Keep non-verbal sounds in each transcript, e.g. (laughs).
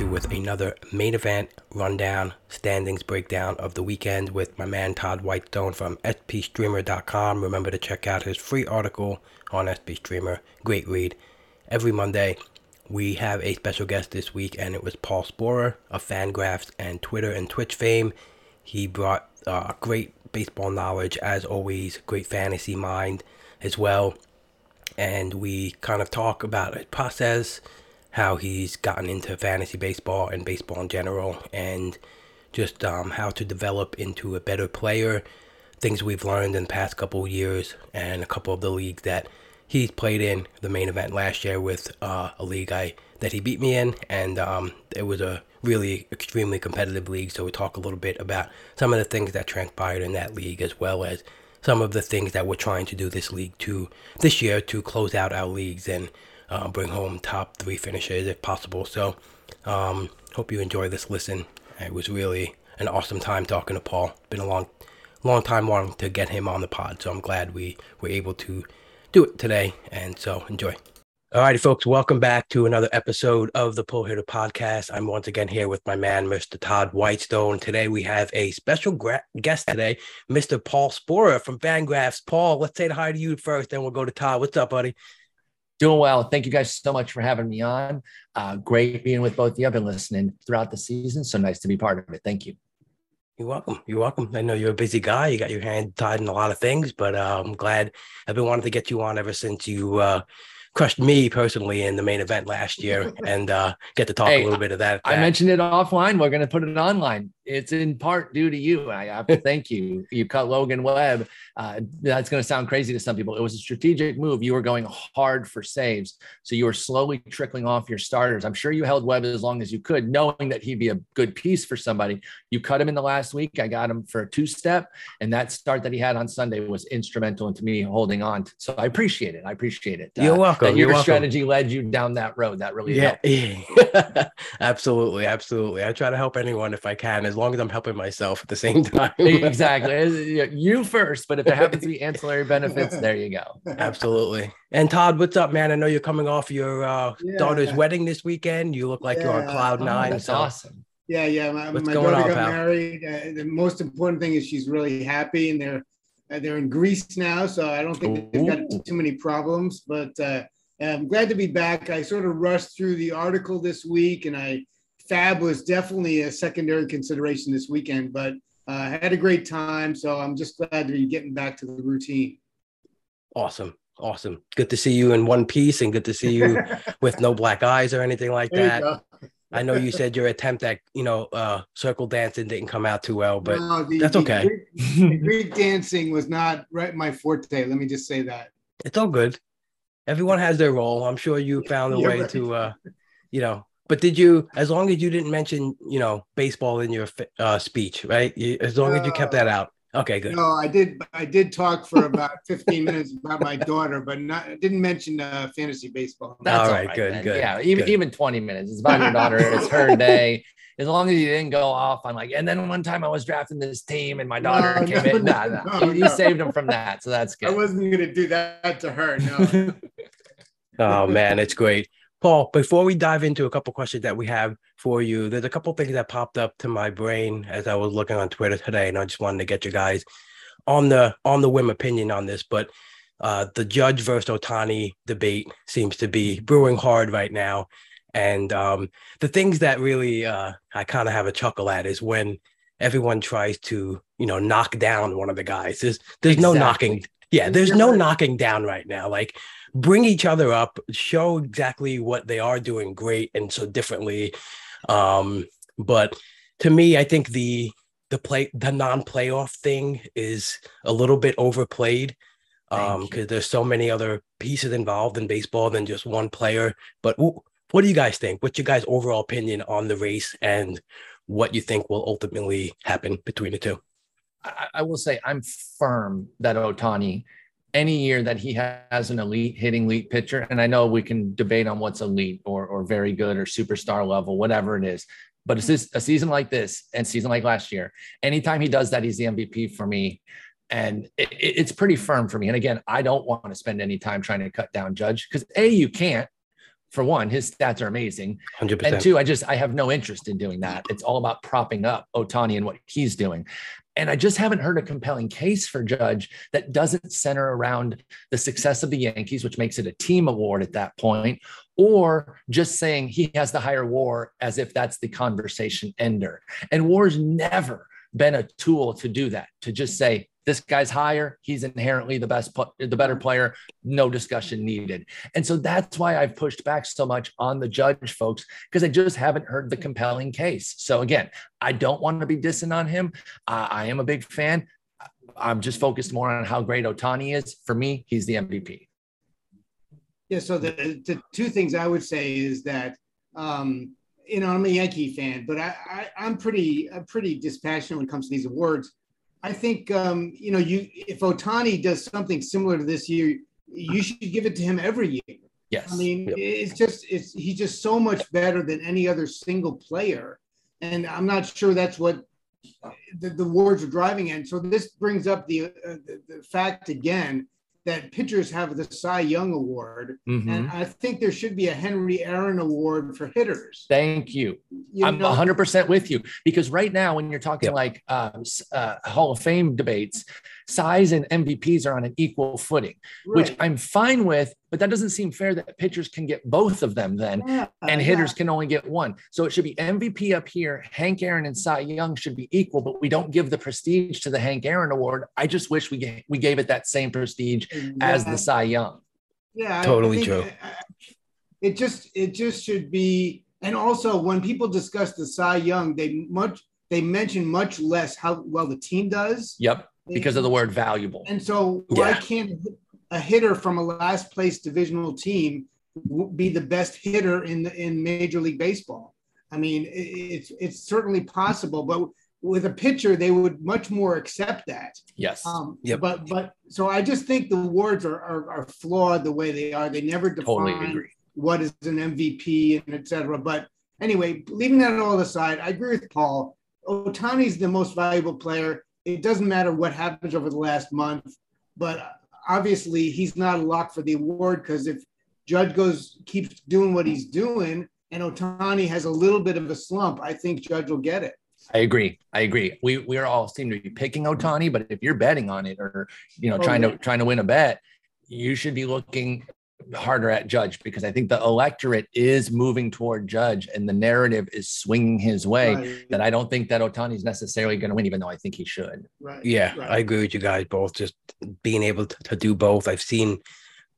you with another main event rundown, standings breakdown of the weekend with my man Todd Whitestone from SPStreamer.com. Remember to check out his free article on SP Streamer. Great read. Every Monday, we have a special guest this week, and it was Paul Sporer of Fangraphs and Twitter and Twitch fame. He brought uh, great baseball knowledge, as always, great fantasy mind as well and we kind of talk about his process, how he's gotten into fantasy baseball and baseball in general, and just um, how to develop into a better player. Things we've learned in the past couple years, and a couple of the leagues that he's played in. The main event last year with uh, a league I that he beat me in, and um, it was a really extremely competitive league. So we talk a little bit about some of the things that transpired in that league, as well as some of the things that we're trying to do this league to this year to close out our leagues and uh, bring home top three finishes if possible. So, um, hope you enjoy this listen. It was really an awesome time talking to Paul. Been a long, long time wanting to get him on the pod, so I'm glad we were able to do it today. And so, enjoy. All righty, folks, welcome back to another episode of the Pull Hitter Podcast. I'm once again here with my man, Mr. Todd Whitestone. Today we have a special gra- guest today, Mr. Paul Sporer from Fangraphs. Paul, let's say hi to you first, then we'll go to Todd. What's up, buddy? Doing well. Thank you guys so much for having me on. Uh, great being with both of you. I've been listening throughout the season, so nice to be part of it. Thank you. You're welcome. You're welcome. I know you're a busy guy. You got your hand tied in a lot of things, but uh, I'm glad I've been wanting to get you on ever since you uh, crushed me personally in the main event last year (laughs) and uh, get to talk Hey, a little bit of that. I mentioned it offline. We're going to put it online. It's in part due to you. I have to (laughs) thank you. You cut Logan Webb. Uh, that's going to sound crazy to some people. It was a strategic move. You were going hard for saves. So you were slowly trickling off your starters. I'm sure you held Webb as long as you could, knowing that he'd be a good piece for somebody. You cut him in the last week. I got him for a two step. And that start that he had on Sunday was instrumental into me holding on. To, so I appreciate it. I appreciate it. You're welcome. That You're your welcome. strategy led you down that road. That really yeah, helped. (laughs) absolutely, absolutely. I try to help anyone if I can, as long as I'm helping myself at the same (laughs) time. exactly. (laughs) You first, but if there happens to be ancillary benefits, there you go. Absolutely. And Todd, what's up, man? I know you're coming off your uh, Yeah. daughter's wedding this weekend. You look like you're on Yeah. cloud Oh, nine. that's so awesome. Yeah, yeah. My, What's my going daughter on, got pal? married. Uh, the most important thing is she's really happy, and they're uh, they're in Greece now, so I don't think they've got too many problems. But uh, I'm glad to be back. I sort of rushed through the article this week, and I Fab was definitely a secondary consideration this weekend, but uh, I had a great time. So I'm just glad to be getting back to the routine. Awesome. Awesome. Good to see you in one piece and good to see you (laughs) with no black eyes or anything like There that. I know you said your attempt at, you know, uh, circle dancing didn't come out too well, but No, the- that's okay. Greek- the (laughs) Greek dancing was not right my forte. Let me just say that. it's all good. Everyone has their role. I'm sure you found a way right. to, uh, you know, but did you, as long as you didn't mention, you know, baseball in your uh, speech, right? You, as long as you kept that out. Okay, good. No, I did. I did talk for about (laughs) 15 minutes about my daughter, but not. I didn't mention uh, fantasy baseball. That's All right, good, then. good, Yeah, even good. even 20 minutes. It's about your daughter. it's her (laughs) day. As long as you didn't go off on like, and then one time I was drafting this team and my daughter No, came no, in. Nah, nah. no, you, you saved him from that. So that's good. I wasn't going to do that to her. No. (laughs) Oh man, it's great. Paul, before we dive into a couple questions that we have for you, there's a couple things that popped up to my brain as I was looking on Twitter today, and I just wanted to get you guys on the on the whim opinion on this. But uh, the Judge versus Ohtani debate seems to be brewing hard right now, and um, the things that really uh, I kind of have a chuckle at is when everyone tries to, you know, knock down one of the guys. There's there's no knocking. Yeah, there's no knocking down right now. Like bring each other up, show exactly what they are doing great and so differently. Um, but to me, I think the the play the non-playoff thing is a little bit overplayed um because there's so many other pieces involved in baseball than just one player but wh- what do you guys think what's your guys overall opinion on the race and what you think will ultimately happen between the two I, I will say I'm firm that Ohtani, any year that he has an elite hitting elite pitcher, and I know we can debate on what's elite or or very good or superstar level, whatever it is. But it's this a season like this and season like last year. Anytime he does that, he's the MVP for me. And it, it- it's pretty firm for me. And again, I don't want to spend any time trying to cut down Judge because A, you can't. For one, his stats are amazing. 100% And two, I just I have no interest in doing that. It's all about propping up Ohtani and what he's doing. And I just haven't heard a compelling case for Judge that doesn't center around the success of the Yankees, which makes it a team award at that point, or just saying he has the higher WAR as if that's the conversation ender. And WAR's never been a tool to do that, to just say, this guy's higher, he's inherently the best, the better player, no discussion needed. And so that's why I've pushed back so much on the judge folks, because I just haven't heard the compelling case. So again, I don't want to be dissing on him. Uh, I am a big fan. I'm just focused more on how great Ohtani is. For me, he's the MVP. Yeah. So the, the two things I would say is that, um, you know, I'm a Yankee fan, but I, I I'm pretty I'm pretty dispassionate when it comes to these awards. I think um, you know you if Ohtani does something similar to this year, you should give it to him every year. Yes. I mean, Yep. it's just it's he's just so much better than any other single player, and I'm not sure that's what the, the words are driving at. So this brings up the, uh, the the fact again that pitchers have the Cy Young Award, Mhm. and I think there should be a Henry Aaron Award for hitters. Thank you. You I'm know, 100% with you because right now, when you're talking Yep. like uh, uh, Hall of Fame debates, Cys and MVPs are on an equal footing, which. I'm fine with, but that doesn't seem fair that pitchers can get both of them then. Yeah, and yeah. hitters can only get one. So it should be MVP up here. Hank Aaron and Cy Young should be equal, but we don't give the prestige to the Hank Aaron Award. I just wish we gave, we gave it that same prestige as the Yeah. Cy Young. Yeah, I- I Totally true. It just it just should be, and also when people discuss the Cy Young, they much they mention much less how well the team does. Yep, because of the word valuable. And so why Yeah. can't a hitter from a last place divisional team be the best hitter in the, in Major League Baseball? I mean, it's it's certainly possible, but with a pitcher, they would much more accept that. Yes. Um, Yep. But but so I just think the awards are, are are flawed the way they are. They never totally define agree. what is an MVP and etc. But anyway, leaving that all aside, I agree with Paul. Ohtani's the most valuable player. It doesn't matter what happens over the last month, but obviously he's not a lock for the award because if Judge goes keeps doing what he's doing and Ohtani has a little bit of a slump, I think Judge will get it. I agree. I agree. We we are all seem to be picking Ohtani, but if you're betting on it or you know Oh, trying yeah. to trying to win a bet, you should be looking harder at Judge because I think the electorate is moving toward Judge and the narrative is swinging his way. Right, That I don't think that Ohtani is necessarily going to win, even though I think he should. right, Yeah, right. I agree with you guys both. Just being able to, to do both. I've seen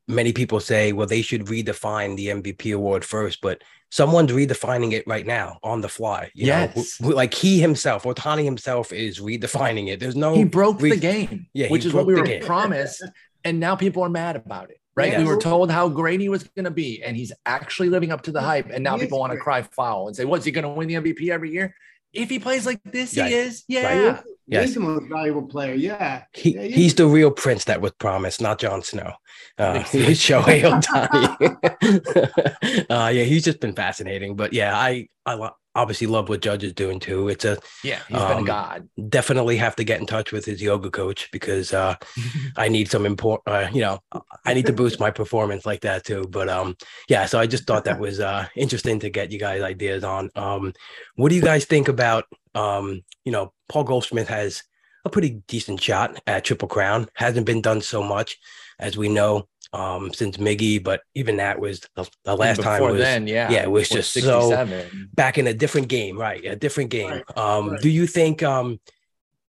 many people say, well, they should redefine the MVP award first, but someone's redefining it right now on the fly. You know? Yes. W- like he himself, Ohtani himself is redefining it. There's no he broke re- the game, Yeah, which is what we were game. promised, and now people are mad about it. Right? Yes. We were told how great he was going to be, and he's actually living up to the hype. And now He people want to cry foul and say, "What's he going to win the MVP every year?" If he plays like this, Right. he is. He Yeah. is- Yes. He's the most valuable player. Yeah. he, Yeah, he's the real prince that was promised, not Jon Snow. Uh, Exactly. (laughs) (laughs) Shohei Ohtani. (laughs) uh, yeah, he's just been fascinating. But yeah, I I lo- obviously love what Judge is doing too. It's a Yeah. He's been a Um, god. definitely have to get in touch with his yoga coach because uh, (laughs) I need some import. Uh, you know, I need to boost my performance like that too. But um, yeah. So I just thought that was uh interesting to get you guys ideas on. Um, what do you guys think about um, you know, Paul Goldschmidt has a pretty decent shot at Triple Crown. Hasn't been done so much as we know um, since Miggy, but even that was the, the last time was then, yeah, yeah, it was just so back in a different game, right? A different game. Right. Um, right. Do you think, um,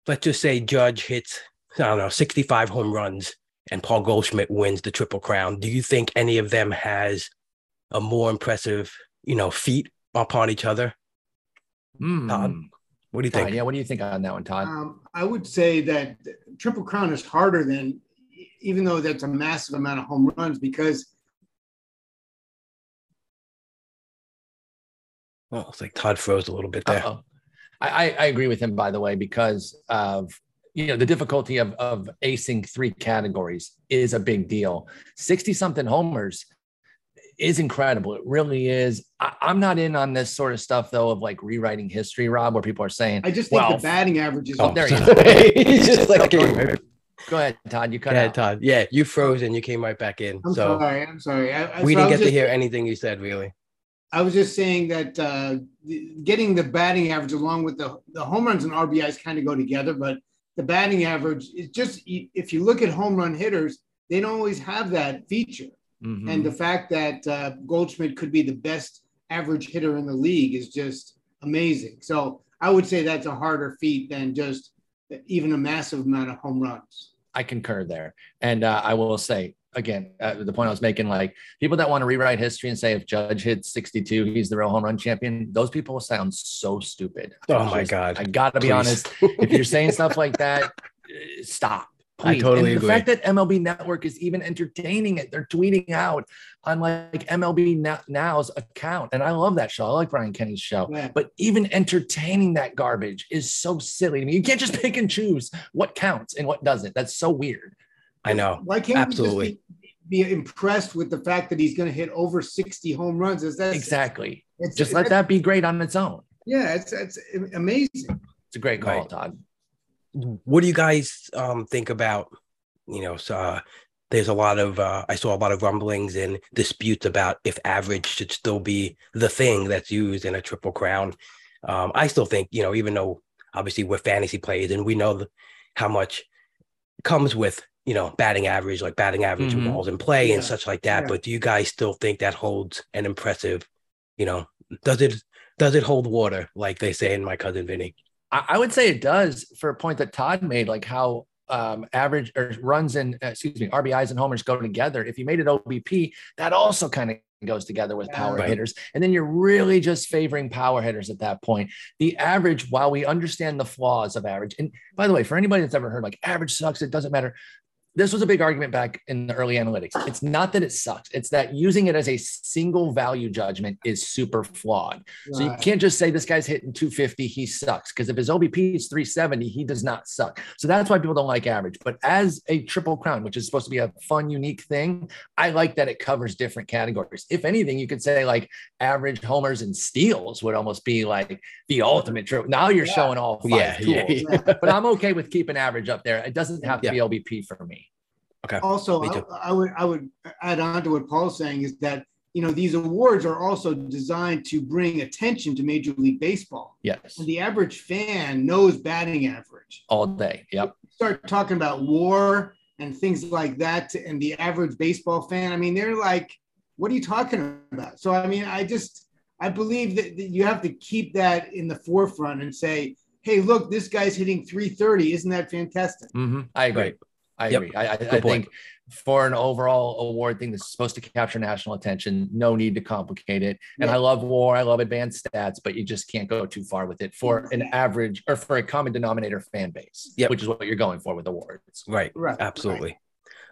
let's just say Judge hits, I don't know, 65 home runs and Paul Goldschmidt wins the Triple Crown? Do you think any of them has a more impressive, you know, feat upon each other? Mm. Todd, what do you Todd, think? Yeah, what do you think on that one, Todd? Um, I would say that Triple Crown is harder than, even though that's a massive amount of home runs, because. Well, it's like Todd froze a little bit there. I, I agree with him, by the way, because of you know the difficulty of of acing three categories is a big deal. Sixty something homers is incredible. It really is. I, am not in on this sort of stuff though of like rewriting history, Rob, where people are saying, I just think well, the batting average is. Oh, there (laughs) you go. (laughs) He's just like, go, go ahead, Todd. You cut yeah, out. Todd. Yeah, you froze and you came right back in. I'm so sorry. I'm sorry. I, we so didn't get just, to hear anything you said, really. I was just saying that uh, getting the batting average along with the, the home runs and RBIs kind of go together, but the batting average is just if you look at home run hitters, they don't always have that feature. Mm-hmm. And the fact that uh, Goldschmidt could be the best average hitter in the league is just amazing. So I would say that's a harder feat than just even a massive amount of home runs. I concur there. And uh, I will say, again, uh, the point I was making, like people that want to rewrite history and say if Judge hits 62, he's the real home run champion. Those people sound so stupid. Oh my God. I got to be honest. if you're saying stuff like that, (laughs) stop. Please. I totally and agree. The fact that MLB Network is even entertaining it, they're tweeting out on like MLB Now's account. And I love that show. I like Brian Kenny's show. Yeah. But even entertaining that garbage is so silly to me. You can't just pick and choose what counts and what doesn't. That's so weird. I know. Why can't absolutely be, be, impressed with the fact that he's going to hit over 60 home runs? Is that exactly? It's, just let that be great on its own. Yeah, it's it's amazing. It's a great call, right. Todd what do you guys um, think about you know so, uh, there's a lot of uh, i saw a lot of rumblings and disputes about if average should still be the thing that's used in a triple crown um, i still think you know even though obviously we're fantasy players and we know the, how much comes with you know batting average like batting average mm-hmm. balls in play yeah. and such like that yeah. but do you guys still think that holds an impressive you know does it does it hold water like they say in my cousin vinny I would say it does for a point that Todd made, like how um, average or runs and uh, excuse me, RBIs and homers go together. If you made it OBP, that also kind of goes together with power right. hitters. And then you're really just favoring power hitters at that point. The average, while we understand the flaws of average, and by the way, for anybody that's ever heard like average sucks, it doesn't matter this was a big argument back in the early analytics. It's not that it sucks, it's that using it as a single value judgment is super flawed. Right. So you can't just say this guy's hitting 250, he sucks. Because if his OBP is 370, he does not suck. So that's why people don't like average. But as a triple crown, which is supposed to be a fun, unique thing, I like that it covers different categories. If anything, you could say like average homers and steals would almost be like the ultimate triple. Now you're yeah. showing all five yeah, tools. Yeah, but I'm okay with keeping average up there. It doesn't have to be OBP for me. Okay. Also, I, I, would I would add on to what Paul's saying is that you know these awards are also designed to bring attention to Major League Baseball. Yes. And the average fan knows batting average all day. Yep. Start talking about WAR and things like that, and the average baseball fan. I mean, they're like, "What are you talking about?" So I mean, I just I believe that, that you have to keep that in the forefront and say, "Hey, look, this guy's hitting 330. Isn't that fantastic?" Mm-hmm. I agree. Right. I yep. agree. I, I, I think for an overall award thing that's supposed to capture national attention, no need to complicate it. And yeah. I love WAR, I love advanced stats, but you just can't go too far with it for an average or for a common denominator fan base, yep. which is what you're going for with awards. Right. Right. Absolutely.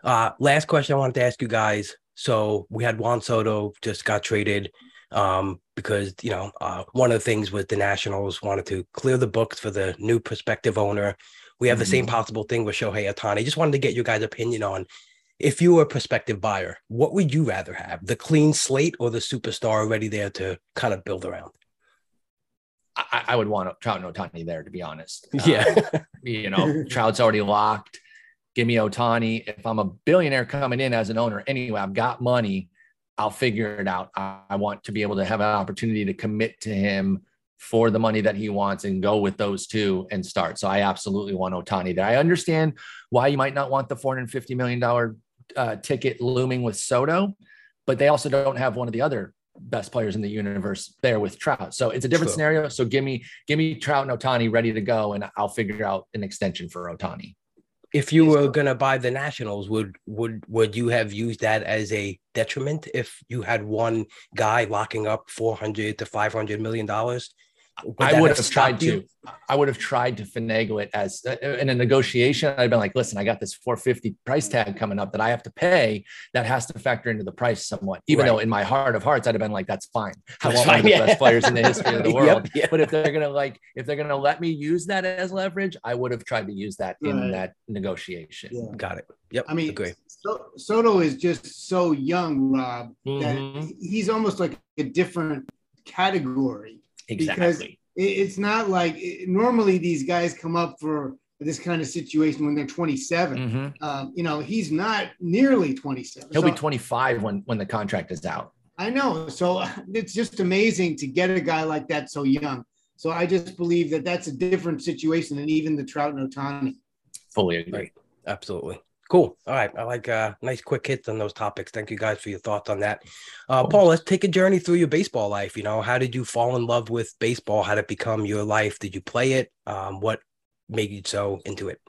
Right. Uh, last question I wanted to ask you guys. So we had Juan Soto just got traded um, because you know uh, one of the things was the Nationals wanted to clear the books for the new prospective owner we have mm-hmm. the same mm-hmm. possible thing with Shohei Ohtani. Just wanted to get your guys' opinion on if you were a prospective buyer, what would you rather have? The clean slate or the superstar already there to kind of build around? I, I would want Trout and Ohtani there, to be honest. Yeah. Uh, (laughs) you know, Trout's already locked. Give me Ohtani. If I'm a billionaire coming in as an owner, anyway, I've got money. I'll figure it out. I, I want to be able to have an opportunity to commit to him for the money that he wants and go with those two and start. So I absolutely want Ohtani there. I understand why you might not want the $450 million uh, ticket looming with Soto, but they also don't have one of the other best players in the universe there with Trout. So it's a different True. scenario. So give me give me Trout and Ohtani ready to go, and I'll figure out an extension for Ohtani. If you were gonna buy the Nationals, would would would you have used that as a detriment if you had one guy locking up four hundred to five hundred million dollars? I would have, have tried you? to. I would have tried to finagle it as uh, in a negotiation. I'd been like, listen, I got this 450 price tag coming up that I have to pay. That has to factor into the price somewhat. Even right. though in my heart of hearts, I'd have been like, that's fine. I want one of the yeah. best players in the history of the (laughs) world. Yep, yeah. But if they're gonna like, if they're gonna let me use that as leverage, I would have tried to use that right. in that negotiation. Yeah. Got it. Yep. I mean, agree. Soto is just so young, Rob, mm-hmm. that he's almost like a different category Exactly. it's not like normally these guys come up for this kind of situation when they're 27. Mm-hmm. Um, you know, he's not nearly 27. He'll so, be 25 when when the contract is out. I know. So (laughs) it's just amazing to get a guy like that so young. So I just believe that that's a different situation than even the Trout and Ohtani. Fully agree. Right. Absolutely. Cool. All right. I like uh nice quick hits on those topics. Thank you guys for your thoughts on that. Uh Paul, let's take a journey through your baseball life. You know, how did you fall in love with baseball? How did it become your life? Did you play it? Um, what made you so into it?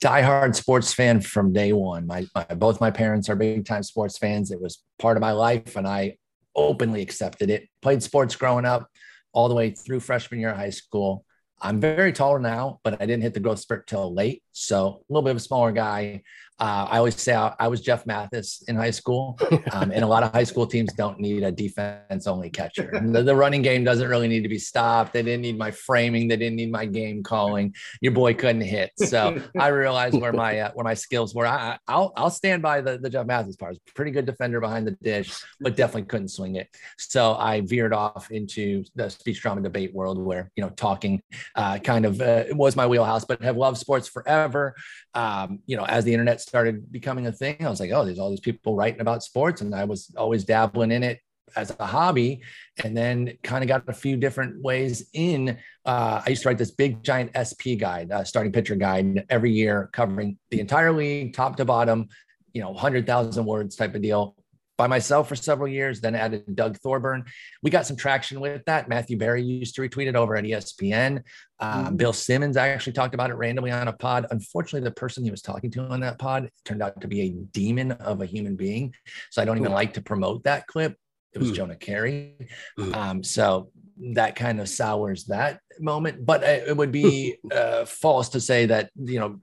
diehard sports fan from day one. My, my, both my parents are big time sports fans. It was part of my life, and I openly accepted it. Played sports growing up, all the way through freshman year of high school. I'm very taller now, but I didn't hit the growth spurt till late. So a little bit of a smaller guy. Uh, I always say I, I, was Jeff Mathis in high school, (laughs) um, and a lot of high school teams don't need a defense only catcher. (laughs) The, the, running game doesn't really need to be stopped. They didn't need my framing. They didn't need my game calling. Your boy couldn't hit. So I realized where my uh, where my skills were. I, will I'll stand by the, the Jeff Mathis part. Pretty good defender behind the dish, but definitely couldn't swing it. So I veered off into the speech drama debate world, where you know talking uh, kind of uh, was my wheelhouse. But have loved sports forever. Um, you know, as the internet started becoming a thing, I was like, oh, there's all these people writing about sports, and I was always dabbling in it as a hobby. And then kind of got a few different ways in uh, i used to write this big giant sp guide uh, starting pitcher guide every year covering the entire league top to bottom you know 100000 words type of deal by myself for several years, then added Doug Thorburn. We got some traction with that. Matthew Berry used to retweet it over at ESPN. Um, mm-hmm. Bill Simmons actually talked about it randomly on a pod. Unfortunately, the person he was talking to on that pod turned out to be a demon of a human being. So I don't even like to promote that clip. It was mm. Jonah. Mm. Um, so that kind of sours that moment. But it would be (laughs) uh, false to say that you know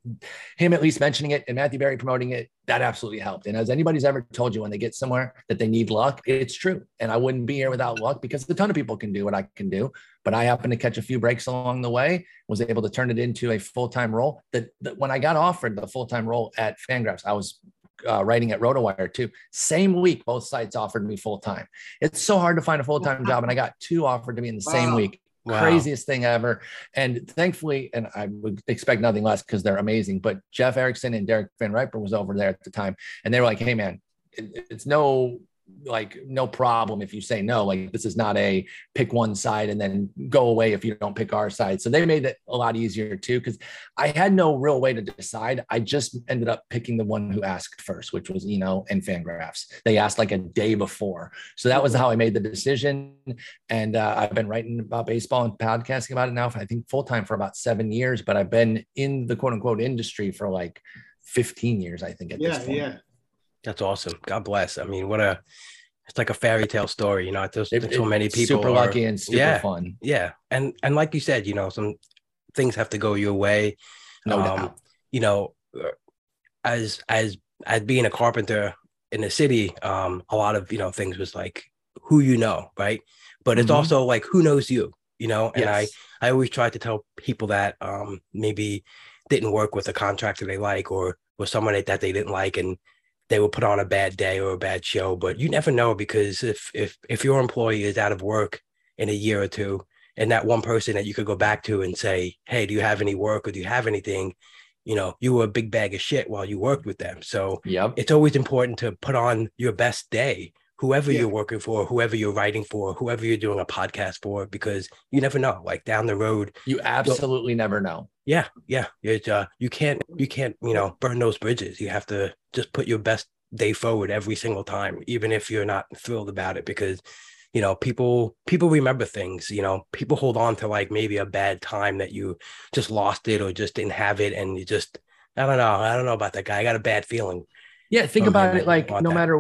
him at least mentioning it and Matthew Berry promoting it that absolutely helped. And as anybody's ever told you when they get somewhere that they need luck, it's true. And I wouldn't be here without luck because a ton of people can do what I can do. But I happened to catch a few breaks along the way, was able to turn it into a full time role. That, that when I got offered the full time role at Fangraphs, I was uh, writing at RotoWire too. Same week, both sites offered me full time. It's so hard to find a full time job, and I got two offered to me in the wow. same week. Wow. Craziest thing ever. And thankfully, and I would expect nothing less because they're amazing. But Jeff Erickson and Derek Van Riper was over there at the time, and they were like, "Hey, man, it's no like no problem if you say no like this is not a pick one side and then go away if you don't pick our side. So they made it a lot easier too because i had no real way to decide. I just ended up picking the one who asked first which was eno and fangraphs. They asked like a day before. So that was how i made the decision. And uh, i've been writing about baseball and podcasting about it now for i think full-time for about seven years but i've been in the quote unquote industry for like 15 years i think at yeah, this point. yeah that's awesome. God bless. I mean, what a it's like a fairy tale story, you know. There's, there's so many people super lucky and super yeah, fun. Yeah, and and like you said, you know, some things have to go your way. No um, doubt. You know, uh, as as as being a carpenter in the city, um, a lot of you know things was like who you know, right? But it's mm-hmm. also like who knows you, you know. And yes. I I always try to tell people that um maybe didn't work with a contractor they like or or someone that they didn't like and they will put on a bad day or a bad show, but you never know because if if if your employee is out of work in a year or two, and that one person that you could go back to and say, "Hey, do you have any work or do you have anything?" You know, you were a big bag of shit while you worked with them. So yep. it's always important to put on your best day whoever Yeah. you're working for, whoever you're writing for, whoever you're doing a podcast for, because you never know. Like down the road, You absolutely never know. yeah, yeah, it's uh, you can't, you can't, you know, burn those bridges. You have to just put your best day forward every single time, even if you're not thrilled about it, because you know people people remember things. You know, people hold on to like maybe a bad time that you just lost it or just didn't have it, and you just I don't know, I don't know about that guy. I got a bad feeling. Yeah, think about it like no that. matter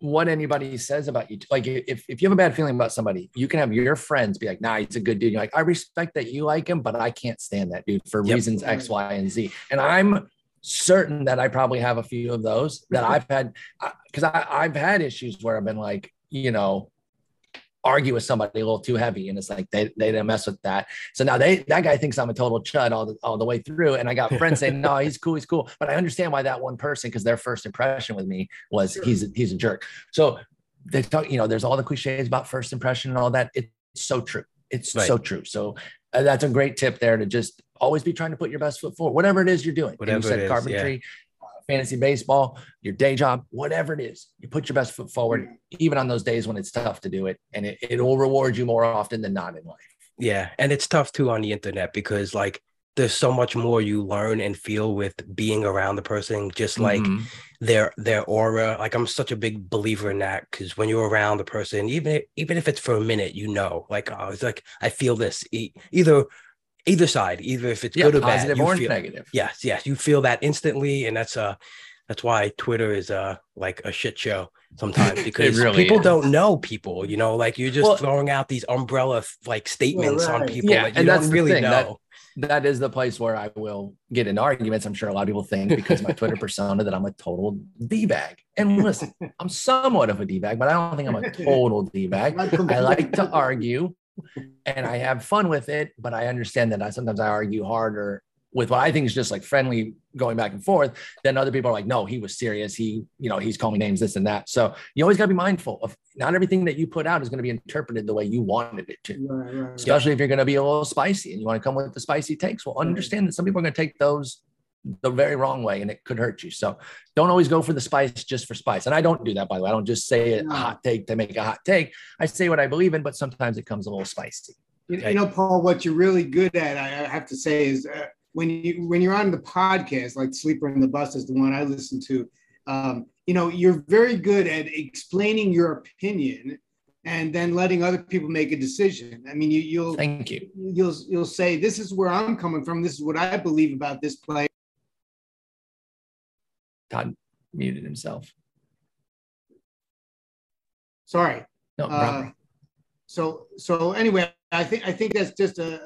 what anybody says about you, like if, if you have a bad feeling about somebody, you can have your friends be like, nah, he's a good dude. You're like, I respect that you like him, but I can't stand that dude for Yep. reasons X, Y, and Z. And I'm certain that I probably have a few of those that mm-hmm. I've had uh, because I, I've had issues where I've been like, you know, argue with somebody a little too heavy and it's like they, they didn't mess with that. So now they that guy thinks i'm a total chud all the, all the way through and i got friends saying (laughs) no he's cool he's cool. But i understand why that one person because their first impression with me was Sure. he's a, he's a jerk. So they talk you know there's all the cliches about first impression and all that. It's so true. It's Right. so true. So uh, that's a great tip there to just always be trying to put your best foot forward whatever it is you're doing. And Whatever you said carpentry fantasy baseball your day job whatever it is you put your best foot forward even on those days when it's tough to do it and it, it will reward you more often than not in life Yeah, and it's tough too on the internet because like there's so much more you learn and feel with being around the person, just like Mhm. their their aura. Like I'm such a big believer in that because when you're around the person, even even if it's for a minute, you know, like oh, it's like I feel this e- either either side, either if it's yeah, good or bad. positive you or feel- negative Yes, yes, you feel that instantly, and that's uh that's why Twitter is uh like a shit show sometimes (laughs) because really people is. don't know people, you know, like you're just Well- throwing out these umbrella like statements on right. people Yeah, that you and don't that's really thing, that- that is the place where I will get in arguments. I'm sure a lot of people think because my Twitter persona that I'm a total d bag. And listen, I'm somewhat of a d bag, but I don't think I'm a (laughs) total d bag. I like to argue, and I have fun with it. But I understand that I sometimes I argue harder with what I think is just like friendly going back and forth. Then other people are like, no, he was serious. He, you know, he's calling names, this and that. So you always got to be mindful of not everything that you put out is going to be interpreted the way you wanted it to Right, right, right. especially if you're going to be a little spicy and you want to come with the spicy takes. Well, understand that some people are going to take those the very wrong way and it could hurt you. So don't always go for the spice just for spice. And I don't do that, by the way. I don't just say a hot take to make a hot take. I say what I believe in, but sometimes it comes a little spicy. You, you know, Paul, what you're really good at, I, I have to say, is uh, when you when you're on the podcast, like Sleeper and the Bust is the one I listen to. Um, you know, you're very good at explaining your opinion and then letting other people make a decision. I mean, you, you'll Thank you. you'll you'll say, "This is where I'm coming from. This is what I believe about this play." Todd muted himself. Sorry. No Uh, problem. so so anyway, I think I think that's just a,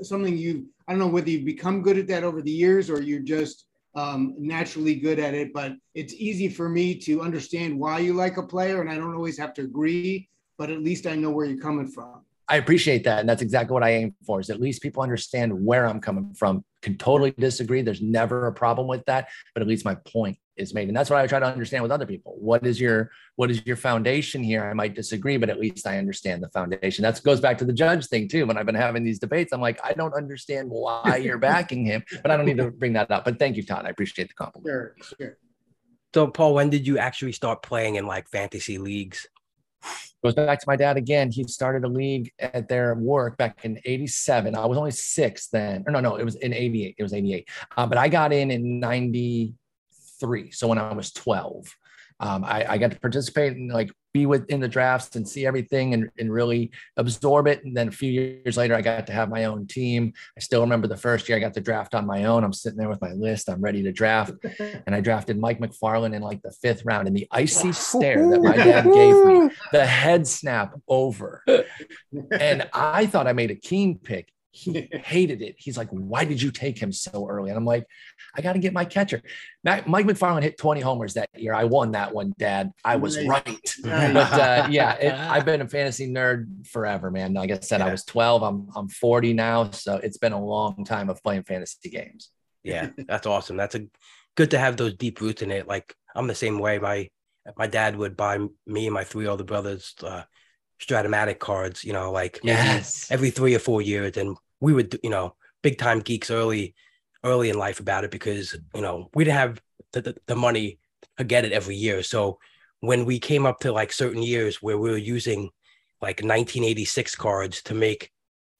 a something you I don't know whether you've become good at that over the years or you're just um, naturally good at it. But it's easy for me to understand why you like a player, and I don't always have to agree. But at least I know where you're coming from. I appreciate that. And that's exactly what I aim for is at least people understand where I'm coming from. Can totally disagree. There's never a problem with that, but at least my point is made. And that's what I try to understand with other people. What is your what is your foundation here? I might disagree, but at least I understand the foundation. That goes back to the judge thing too. When I've been having these debates, I'm like, I don't understand why you're (laughs) backing him, but I don't need to bring that up. But thank you, Todd. I appreciate the compliment. Sure, sure. So Paul, when did you actually start playing in like fantasy leagues? Goes back to my dad again. He started a league at their work back in 87. I was only six then. Or no, no, it was in 88. It was 88. Uh, but I got in in 93. So when I was 12, um, I, I got to participate and like be within the drafts and see everything and, and really absorb it. And then a few years later, I got to have my own team. I still remember the first year I got to draft on my own. I'm sitting there with my list. I'm ready to draft. (laughs) And I drafted Mike Macfarlane in like the fifth round. And the icy stare that my dad gave me, the head snap over. (laughs) And I thought I made a keen pick. He hated it. He's like, Why did you take him so early? And I'm like, I got to get my catcher. Mac- Mike Macfarlane hit 20 homers that year. I won that one, Dad. I was right. (laughs) But uh, yeah, it, I've been a fantasy nerd forever, man. Like I said, I was 12. I'm I'm 40 now, so it's been a long time of playing fantasy games. Yeah, that's awesome. That's a good to have those deep roots in it. Like I'm the same way. My my dad would buy me and my three older brothers uh, Strat-O-Matic cards. You know, like Yes. every three or four years, and we would, you know, big time geeks early, early in life about it because you know we didn't have the, the, the money to get it every year. So when we came up to like certain years where we were using like 1986 cards to make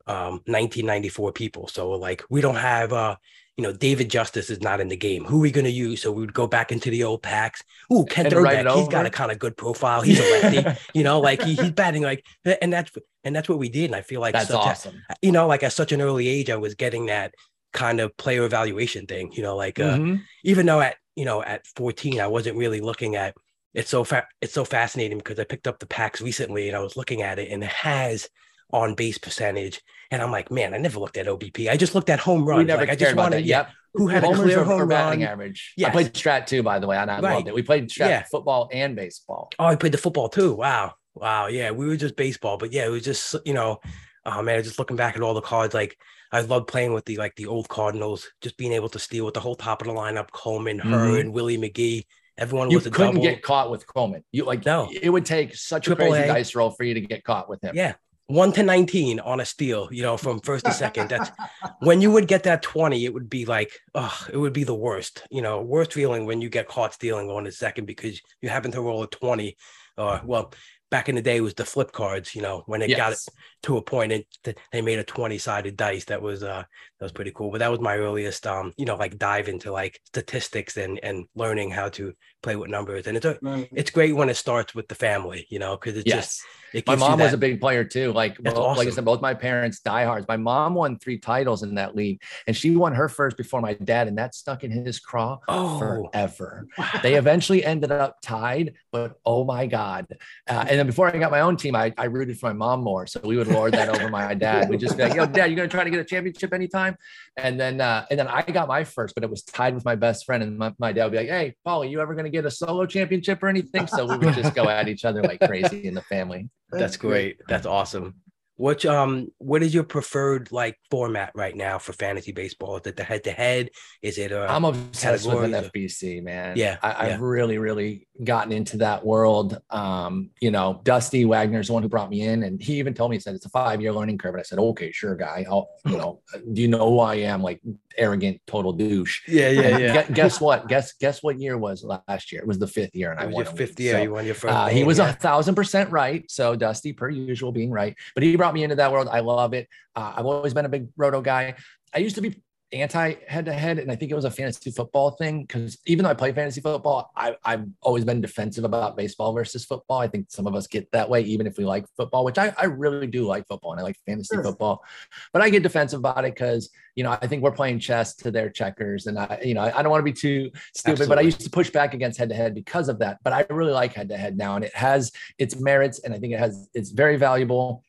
um 1994 people. So like we don't have uh you know, David Justice is not in the game. Who are we going to use? So we would go back into the old packs. Ooh, Kent he's got a kind of good profile. He's a lefty, (laughs) you know, like he, he's batting like, and that's and that's what we did. And I feel like that's awesome. A, you know, like at such an early age, I was getting that kind of player evaluation thing. You know, like uh, mm-hmm. even though at you know at 14, I wasn't really looking at. It's so fa- it's so fascinating because I picked up the packs recently and I was looking at it and it has on base percentage. And I'm like, man, I never looked at OBP. I just looked at home runs. We never like, I just wanted, yep. Who had Homers a clear home batting average? Yeah, I played strat too, by the way, and I right. loved it. We played strat yeah. football and baseball. Oh, I played the football too. Wow, wow, yeah, we were just baseball, but yeah, it was just you know, oh man, just looking back at all the cards, like I loved playing with the like the old Cardinals, just being able to steal with the whole top of the lineup, Coleman, mm-hmm. Willie McGee. Everyone you was a couldn't double. get caught with Coleman. You like no, it would take such Triple a crazy a. dice roll for you to get caught with him. Yeah, one to 19 on a steal, you know, from first to second. That's (laughs) when you would get that 20, it would be like, oh, it would be the worst, you know, worst feeling when you get caught stealing on a second because you happen to roll a 20. Or, well, back in the day, it was the flip cards, you know, when they yes. got it to a point and they made a 20 sided dice. That was, uh, that was pretty cool. But that was my earliest, um, you know, like dive into like statistics and, and learning how to play with numbers. And it's, a, it's great when it starts with the family, you know, cause it's yes. just, my mom was a big player too. Like, both, awesome. like I said, both my parents diehards. My mom won three titles in that league, and she won her first before my dad, and that stuck in his craw oh, forever. Wow. They eventually ended up tied, but oh my god! Uh, and then before I got my own team, I, I rooted for my mom more, so we would lord that over my dad. We just be like, "Yo, (laughs) dad, you're gonna try to get a championship anytime?" And then uh, and then I got my first, but it was tied with my best friend, and my, my dad would be like, "Hey, Paul, are you ever gonna get a solo championship or anything?" So we would just go at each other like crazy in the family. That's great. That's awesome. Which um what is your preferred like format right now for fantasy baseball? Is it the head to head? Is it a I'm obsessed with NFBC, man. Yeah, I, have really, really gotten into that world. Um, you know, Dusty Wagner's the one who brought me in, and he even told me he said it's a five year learning curve. And I said, okay, sure, guy. I'll, you know, do you know who I am? Like arrogant, total douche. Yeah, yeah, (laughs) yeah. guess what? Guess guess what year was last year? It was the fifth year, and I won. Your fifth year, so, you won your first. Uh, he was a thousand percent right. So Dusty, per usual, being right, but he brought me into that world. I love it. Uh, I've always been a big roto guy. I used to be anti head to head. And I think it was a fantasy football thing because even though I play fantasy football, I, have always been defensive about baseball versus football. I think some of us get that way, even if we like football, which I, I really do like football and I like fantasy sure. football. But I get defensive about it because, you know, I think we're playing chess to their checkers. And I, you know, I, I don't want to be too stupid, Absolutely. but I used to push back against head to head because of that. But I really like head to head now and it has its merits. And I think it has, it's very valuable.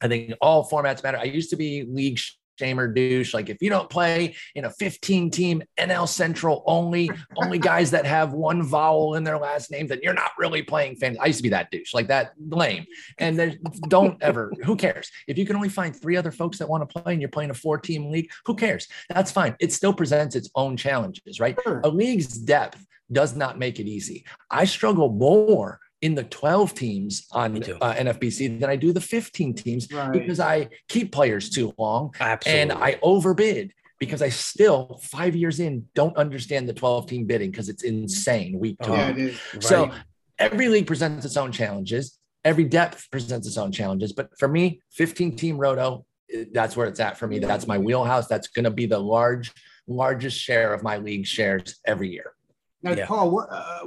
I think all formats matter. I used to be league shame or douche. Like if you don't play in a 15 team NL Central only, only guys that have one vowel in their last name, then you're not really playing fantasy. I used to be that douche, like that lame. And then don't ever, who cares? If you can only find three other folks that want to play and you're playing a four team league, who cares? That's fine. It still presents its own challenges, right? A league's depth does not make it easy. I struggle more in the 12 teams on uh, NFBC than I do the 15 teams right. because I keep players too long Absolutely. and I overbid because I still five years in don't understand the 12 team bidding because it's insane week two. Yeah, right. So every league presents its own challenges. Every depth presents its own challenges. But for me, 15 team roto, that's where it's at for me. That's my wheelhouse. That's going to be the large, largest share of my league shares every year. Now, yeah. Paul, what, uh,